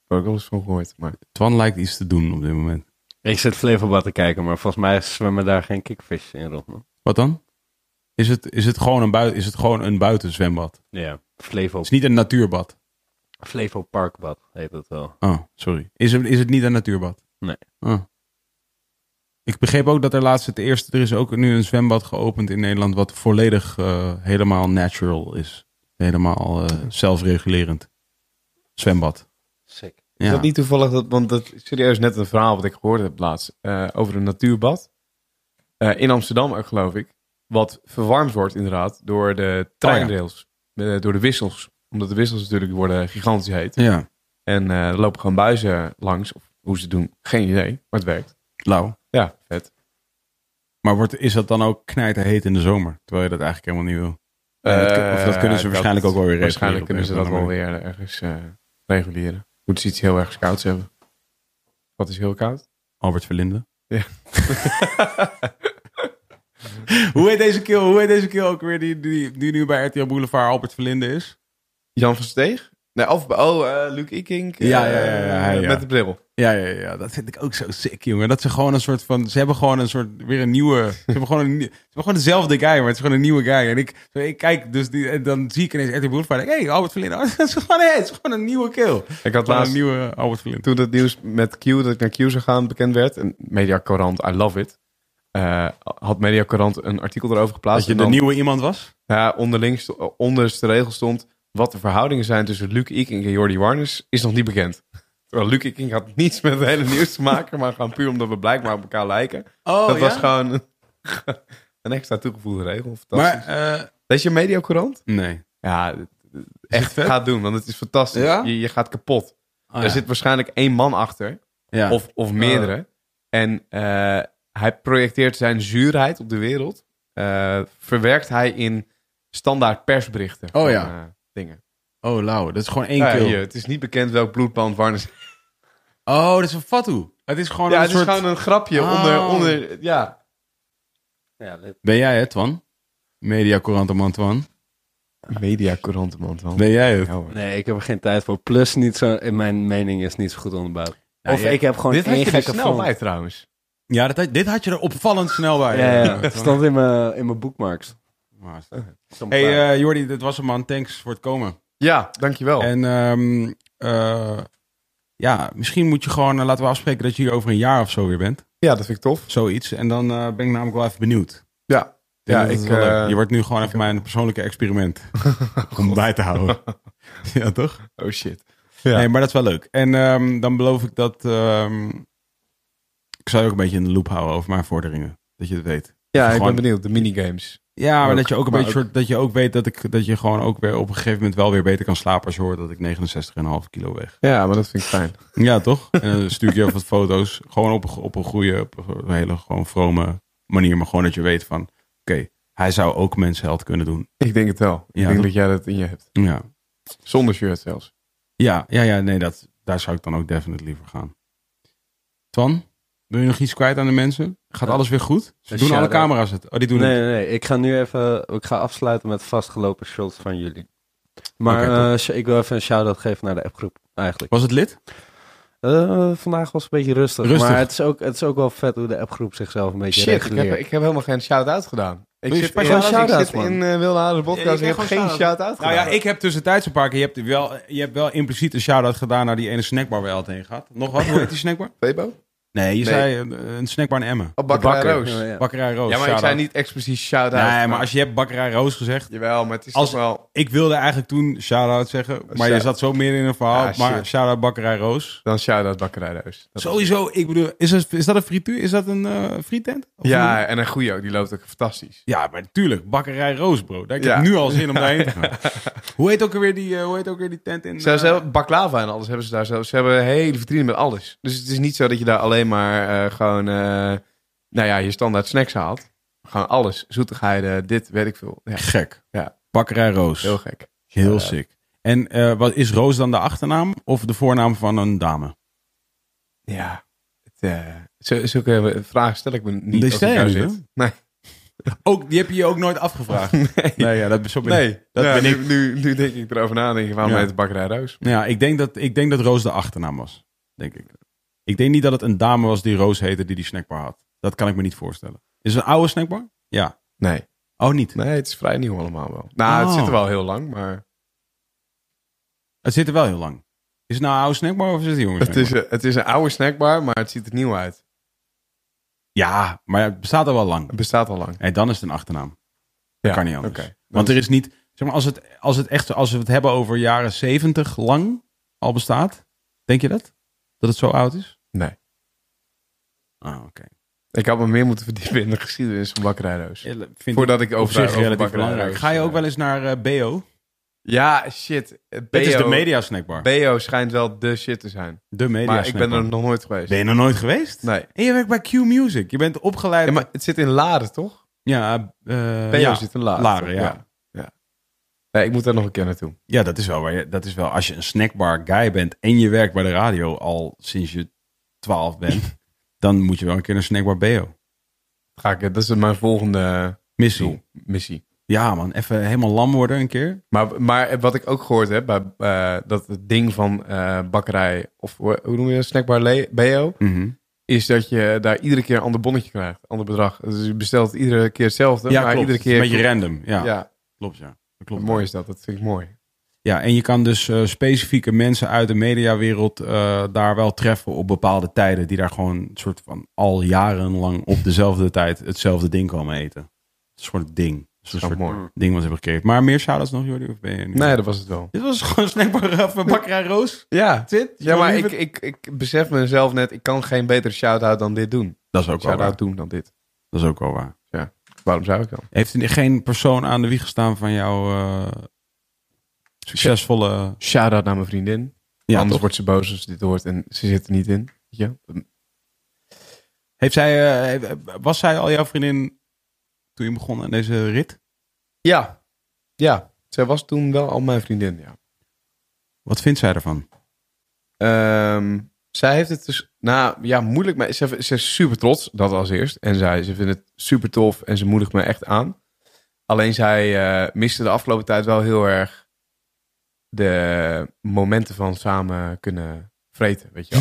heb ook wel eens van gehoord. Maar... Twan lijkt iets te doen op dit moment. Ik zit Flevobad te kijken, maar volgens mij zwemmen daar geen kikvis in rond. man. Wat dan? Is het, is het, gewoon, een bui, is het gewoon een buitenzwembad? Ja, Flevo, Het is niet een natuurbad. Flevo Parkbad heet het wel. Oh, sorry. Is het, is het niet een natuurbad? Nee. Oh. Ik begreep ook dat er laatst het eerste... Er is ook nu een zwembad geopend in Nederland... wat volledig eh, helemaal natural is. Helemaal eh, zelfregulerend. Zwembad. Sick. Is dat niet toevallig, dat, want dat is serieus net een verhaal wat ik gehoord heb laatst eh, over een natuurbad. In Amsterdam ook, geloof ik. Wat verwarmd wordt inderdaad door de treinrails. Eh, door de wissels. Omdat de wissels natuurlijk worden gigantisch heet. Ja. En er lopen gewoon buizen langs. Of hoe ze het doen, geen idee. Maar het werkt. Lauw. Ja, vet. Maar wordt, is dat dan ook knijterheet in de zomer? Terwijl je dat eigenlijk helemaal niet wil. Eh, of dat kunnen ze Eh, waarschijnlijk ook wel weer Waarschijnlijk kunnen ze dat wel weer ergens eh, reguleren. Moeten ze iets heel erg kouds hebben. Wat is heel koud? Albert Verlinde. Ja. (laughs) hoe, heet deze kill, hoe heet deze kill ook weer die, die, die nu bij RTL Boulevard Albert Verlinde is? Jan van Steeg? Nee, of, oh, eh Luc Ikink. eh, Ja, ja, ja, ja, ja. Met de bril. Ja, ja, ja, dat vind ik ook zo sick, jongen. Dat ze gewoon een soort van... Ze hebben gewoon een soort... Weer een nieuwe... Ze hebben gewoon, een, ze hebben gewoon dezelfde guy, maar het is gewoon een nieuwe guy. En ik, ik kijk dus... Die, en dan zie ik ineens RTL Boulevard. Hé, hey, Albert Verlinde. Oh, (laughs) het, is gewoon, hey, het is gewoon een nieuwe kill. Ik had laatst, een nieuwe Albert Verlinde. toen het nieuws met Q, dat ik naar Q zou gaan, bekend werd. En Media Courant, I love it. eh, had Media Courant een artikel erover geplaatst. Dat je de nieuwe iemand was? Ja, onderling, sto- onderste regel stond... Wat de verhoudingen zijn tussen Luc Ikink en Jordi Warnes is nog niet bekend. Terwijl Luc Ikink had niets met het hele nieuws te maken, maar gewoon puur omdat we blijkbaar op elkaar lijken. Oh, dat ja? was gewoon een, (laughs) een extra toegevoegde regel. Fantastisch. Maar, eh, Lees je Media Courant? nee. Ja, echt vet? ga het doen, want het is fantastisch. Ja? Je, je gaat kapot. Oh, er zit waarschijnlijk één man achter, Ja. of, of meerdere. En eh, hij projecteert zijn zuurheid op de wereld. eh, verwerkt hij in standaard persberichten. Oh van, ja. dingen. Oh, lauw. Dat is gewoon één Ja, hier, het is niet bekend welk bloedband Warnes... Oh, dat is een fatu. Het is gewoon Ja, een het soort... is gewoon een grapje Oh. onder, onder... Ja. Ja, dit- Ben jij het, Twan? Media Courantenman Twan. Media man. Ben jij het? Ja, nee, ik heb er geen tijd voor. Plus, niet zo, in mijn mening is niet zo goed onderbouwd. Nou, of ik heb gewoon Dit had één je gekke snel bij trouwens. Ja, dat, dit had je er opvallend snel bij. Ja, ja, het Twan. stond in mijn, in mijn bookmarks. Stond Hey eh Jordi, dit was hem man. Thanks voor het komen. Ja, dankjewel. En ehm, eh, ja, misschien moet je gewoon, eh, laten we afspreken dat je hier over een jaar of zo weer bent. ja, dat vind ik tof. Zoiets. En dan eh, ben ik namelijk wel even benieuwd. Ja. denk Ja, ik... eh, je wordt nu gewoon even mijn persoonlijke experiment. (laughs) om bij te houden. (laughs) ja, toch? Oh shit. Ja. Nee, maar dat is wel leuk. En ehm, dan beloof ik dat... ehm, ik zou je ook een beetje in de loop houden over mijn vorderingen. Dat je het weet. Ja, ik Gewoon- ben benieuwd. De minigames. Ja, maar Ook, dat je ook een beetje soort, dat je ook weet dat ik dat je gewoon ook weer op een gegeven moment wel weer beter kan slapen als je hoort dat ik 69,5 kilo weeg. Ja, maar dat vind ik fijn. Ja, toch? En dan stuur ik je even wat foto's. Gewoon op, een- op een goede, op een hele gewoon vrome manier. Maar gewoon dat je weet van, oké, hij zou ook mensenheld kunnen doen. Ik denk het wel. Ik denk toch? dat jij dat in je hebt. Ja, Zonder shirt zelfs. ja, ja, ja nee, dat, daar zou ik dan ook definitely voor gaan. Twan, wil je nog iets kwijt aan de mensen? Gaat Ja. alles weer goed? Ze doen alle camera's het. Oh, die doen nee, het. nee, nee. Ik ga nu even... Ik ga afsluiten met vastgelopen shots van jullie. Maar eh, ik wil even een shout-out geven naar de appgroep, eigenlijk. Was het lid? Eh, vandaag was het een beetje rustig. Rustig. Maar het is, ook, het is ook wel vet hoe de appgroep zichzelf een beetje Shit, ik heb, ik heb helemaal geen shout-out gedaan. Ik zit, in, ik zit man. in eh, Wilde Haren podcast. je ik heb geen shout-out gedaan. Nou ja, ik heb tussentijds een paar keer. Je hebt wel, je hebt wel impliciet een shout-out gedaan naar die ene snackbar waar je altijd heen gaat. Nog wat? Hoe heet die snackbar? Febo? Nee, je Nee. zei een, een snackbar in Emmen. Oh, Bakkerij Bakker. Roos. Ja, Ja, ja. Bakkerij Roos. maar ik shout-out. zei niet expliciet shout-out. Nee, maar als je hebt Bakkerij Roos gezegd. Jawel, maar het is Als- toch wel... Ik wilde eigenlijk toen shout-out zeggen. Maar je shout- zat zo meer in een verhaal. Ah, maar shit. shout-out Bakkerij Roos. Dan shout-out Bakkerij Roos. Dat- Sowieso, ik bedoel, is, het, is dat een frituur? Is dat een eh frietent? Of Ja, een- en een goeie ook. Die loopt ook fantastisch. ja, maar natuurlijk. Bakkerij Roos, bro. Daar heb Ja. ik nu al zin om daarheen te gaan. (laughs) hoe, heet ook alweer die, eh, hoe heet ook weer die tent in? Ze eh, hebben baklava en alles hebben ze daar zelfs. Ze hebben een hele vitrine met alles. Dus het is niet zo dat je daar alleen maar eh, gewoon, eh, nou ja, je standaard snacks haalt. Gewoon alles. Zoetigheden, dit, weet ik veel. Ja, Gek. Ja. Bakkerij Roos. heel gek. Heel sick. En eh, wat is Roos dan de achternaam of de voornaam van een dame? Ja. Het, zo- zulke vragen stel ik me niet Die stel je niet? Nee. (laughs) Ook, die heb je je ook nooit afgevraagd. (laughs) Nee. Nee, ja, dat, zo ben Nee. ik. Dat Ja, ben nu, ik. Nu, nu denk ik erover na. Denk ik, waarom Ja. heet het bakkerij Roos? Ja, ik denk, dat, ik denk dat Roos de achternaam was. Denk ik. Ik denk niet dat het een dame was die Roos heette die die snackbar had. Dat kan ik me niet voorstellen. Is het een oude snackbar? Ja. Nee. Oh, niet? Nee, het is vrij nieuw allemaal wel. Nou, het Oh. zit er wel heel lang, maar Het zit er wel heel lang. Is het nou een oude snackbar of is het een jonge het is, snackbar? een- het is een oude snackbar, maar het ziet er nieuw uit. Ja, maar het bestaat al wel lang. Het bestaat al lang. Nee, dan is het een achternaam. Ja, kan niet anders. Want er is niet, zeg maar, als het, als het echt, als we het hebben over jaren 70 lang al bestaat, denk je dat? Dat het zo oud is? Nee. Ah, oké. Ik had me meer moeten verdiepen in de geschiedenis van Bakkerij Roos. Ja, vind Voordat ik over, zich over belangrijk. Ga je ook wel eens naar eh, BO? Ja, shit. Het is de media snackbar. BO schijnt wel de shit te zijn. De media maar ik ben snackbar. er nog nooit geweest. Ben je nog nooit geweest? Nee. En je werkt bij Q Music. Je bent opgeleid. Ja, maar het zit in Laren, toch? Ja, eh BO ja, zit in Laren. Laren, ja. ja. ja. Nee, ik moet daar nog een keer naartoe. Ja, dat is wel dat is wel als je een snackbar guy bent en je werkt bij de radio al sinds je 12 bent, dan moet je wel een keer naar snackbar BO. Ga ik, dat is mijn volgende Missie. doel, missie. Ja, man, even helemaal lam worden een keer. Maar, maar wat ik ook gehoord heb, bij, eh, dat het ding van eh, bakkerij, of hoe noem je dat, snackbar Le- BO, Mhm. is dat je daar iedere keer een ander bonnetje krijgt, een ander bedrag. Dus je bestelt iedere keer hetzelfde, Ja, maar klopt. iedere keer... Een beetje random. Ja, Ja, klopt. Ja, dat klopt. mooi is dat, dat vind ik mooi. Ja, en je kan dus eh, specifieke mensen uit de mediawereld eh, daar wel treffen op bepaalde tijden, die daar gewoon een soort van al jarenlang op dezelfde tijd hetzelfde ding komen eten. Een soort ding. Dat is een Dat is soort mooi. ding wat ze hebben gecreëerd. Maar meer shout-outs nog, Jordi? Of ben je nu? Nee, dat was het wel. Dit was gewoon snackbar of een bakkerij Roos. Ja, Zit? ja maar Gewoon ik, ik, ik besef mezelf net, ik kan geen betere shout-out dan dit doen. Dat is ook wel waar. Shout-out doen dan dit. Dat is ook wel waar. Ja, waarom zou ik dan? Heeft er geen persoon aan de wieg gestaan van jouw eh, succesvolle... Shout-out naar mijn vriendin. Ja, Anders toch? wordt ze boos als ze dit hoort en ze zit er niet in. Je? Heeft zij, eh, was zij al jouw vriendin toen je begon aan deze rit? Ja, ja. Zij was toen wel al mijn vriendin, ja. Wat vindt zij ervan? Ehm, zij heeft het dus, nou ja, moeilijk. Maar ze, ze is super trots, dat als eerst. En zij, ze vindt het super tof en ze moedigt me echt aan. Alleen zij eh, miste de afgelopen tijd wel heel erg de momenten van samen kunnen vreten, weet je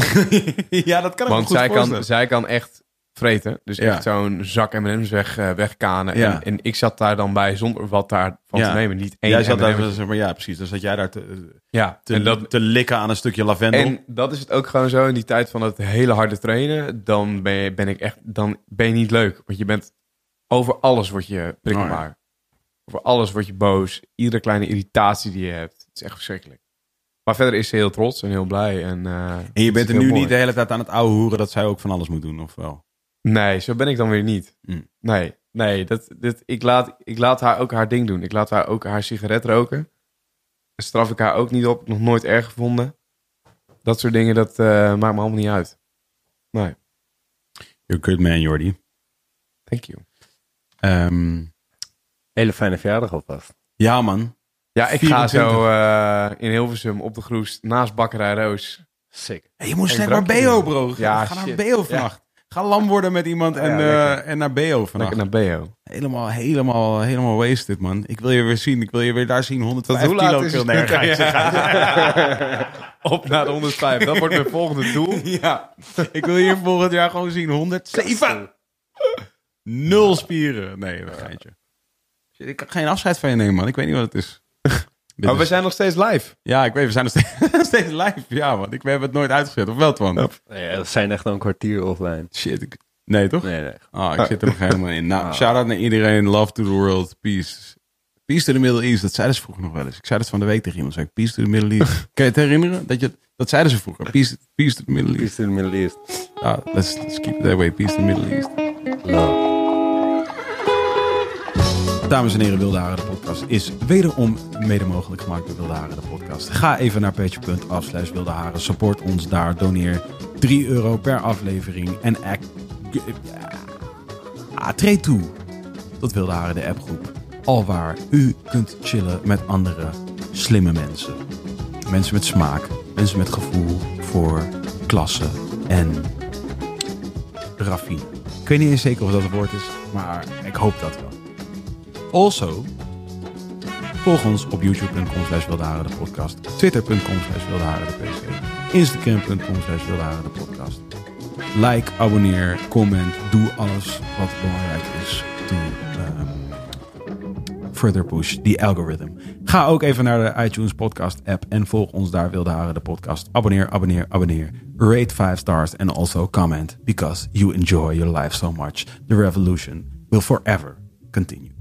wel. (laughs) ja, dat kan ik Want goed zij kan, zij kan echt vreten. Dus Ja. echt zo'n zak M&M's weg, eh, wegkanen. Ja. En, en ik zat daar dan bij zonder wat daarvan Ja. te nemen. Niet één Jij zat daar, zeg maar, ja, precies. Dan zat jij daar te, Ja, te, en dat, te likken aan een stukje lavendel. En dat is het ook gewoon zo in die tijd van het hele harde trainen. Dan ben, je, ben ik echt, dan ben je niet leuk. Want je bent over alles word je prikkelbaar. Oh Over alles word je boos. Iedere kleine irritatie die je hebt. Het is echt verschrikkelijk. Maar verder is ze heel trots en heel blij. En, eh, en je bent er nu mooi. niet de hele tijd aan het ouwe hoeren dat zij ook van alles moet doen, of wel? Nee, zo ben ik dan weer niet. Mm. Nee, nee dat, dit, ik, laat, ik laat haar ook haar ding doen. Ik laat haar ook haar sigaret roken. Daar straf ik haar ook niet op. Nog nooit erg gevonden. Dat soort dingen, dat eh, maakt me allemaal niet uit. Nee, You're a good man, Jordi. thank you. Ehm, Hele fijne verjaardag alvast. ja, man. Ja, ik ga 24. zo eh, in Hilversum op de Groest naast Bakkerij Roos. Sick. Hey, je moet snel naar BO, bro. Ja, Ga naar. BO vannacht. Ga lam worden met iemand en, Ja, eh, en naar BO vannacht. Lekker naar BO. Helemaal, helemaal, helemaal wasted, man. Ik wil je weer zien. Ik wil je weer daar zien. 105 Tot hoe laat kilo. is? Nee, ga je- Op naar de 105. Dat wordt mijn volgende doel. (laughs) Ja, ik wil hier volgend jaar gewoon zien 107. Nul spieren. Nee, een geintje. Shit, Ik kan geen afscheid van je nemen, man. Ik weet niet wat het is. Dit Maar we is- zijn nog steeds live. Ja, ik weet, we zijn nog steeds, (laughs) steeds live. Ja, man. Ik, we hebben het nooit uitgezet. Of wel, Twan? Nee, we zijn echt al een kwartier offline. Shit. Ik... Nee, toch? Nee, nee. Ah, ik zit er nog helemaal in. Nou, shout-out naar iedereen. Love to the world. Peace. Peace to the Middle East. Dat zeiden ze vroeger nog wel eens. Ik zei dat van de week tegen iemand. Zei ik, peace to the Middle East. (laughs) kan je het herinneren? Dat, je, dat zeiden ze vroeger. Peace, peace to the Middle East. Peace to the Middle East. Ah, let's, let's keep it that way. Peace to the Middle East. Love. Dames en heren, Wilde Haren, de podcast is wederom mede mogelijk gemaakt door Wilde Haren, de podcast. Ga even naar petje.af slash Wilde Haren. Support ons daar. Doneer 3 euro per aflevering. En act, ah, treed toe tot Wilde Haren, de appgroep. Alwaar u kunt chillen met andere slimme mensen. Mensen met smaak. Mensen met gevoel voor klasse en raffine. Ik weet niet eens zeker of dat het woord is, maar ik hoop dat wel. Also, volg ons op youtube.com slash de podcast, twitter.com slash de pc, instagram.com slash de podcast. Like, abonneer, comment, doe alles wat belangrijk is. Doe, ehm, further push the algorithm. Ga ook even naar de iTunes podcast app en volg ons daar Wilde Haren de podcast. Abonneer, abonneer, abonneer. Rate 5 stars and also comment because you enjoy your life so much. The revolution will forever continue.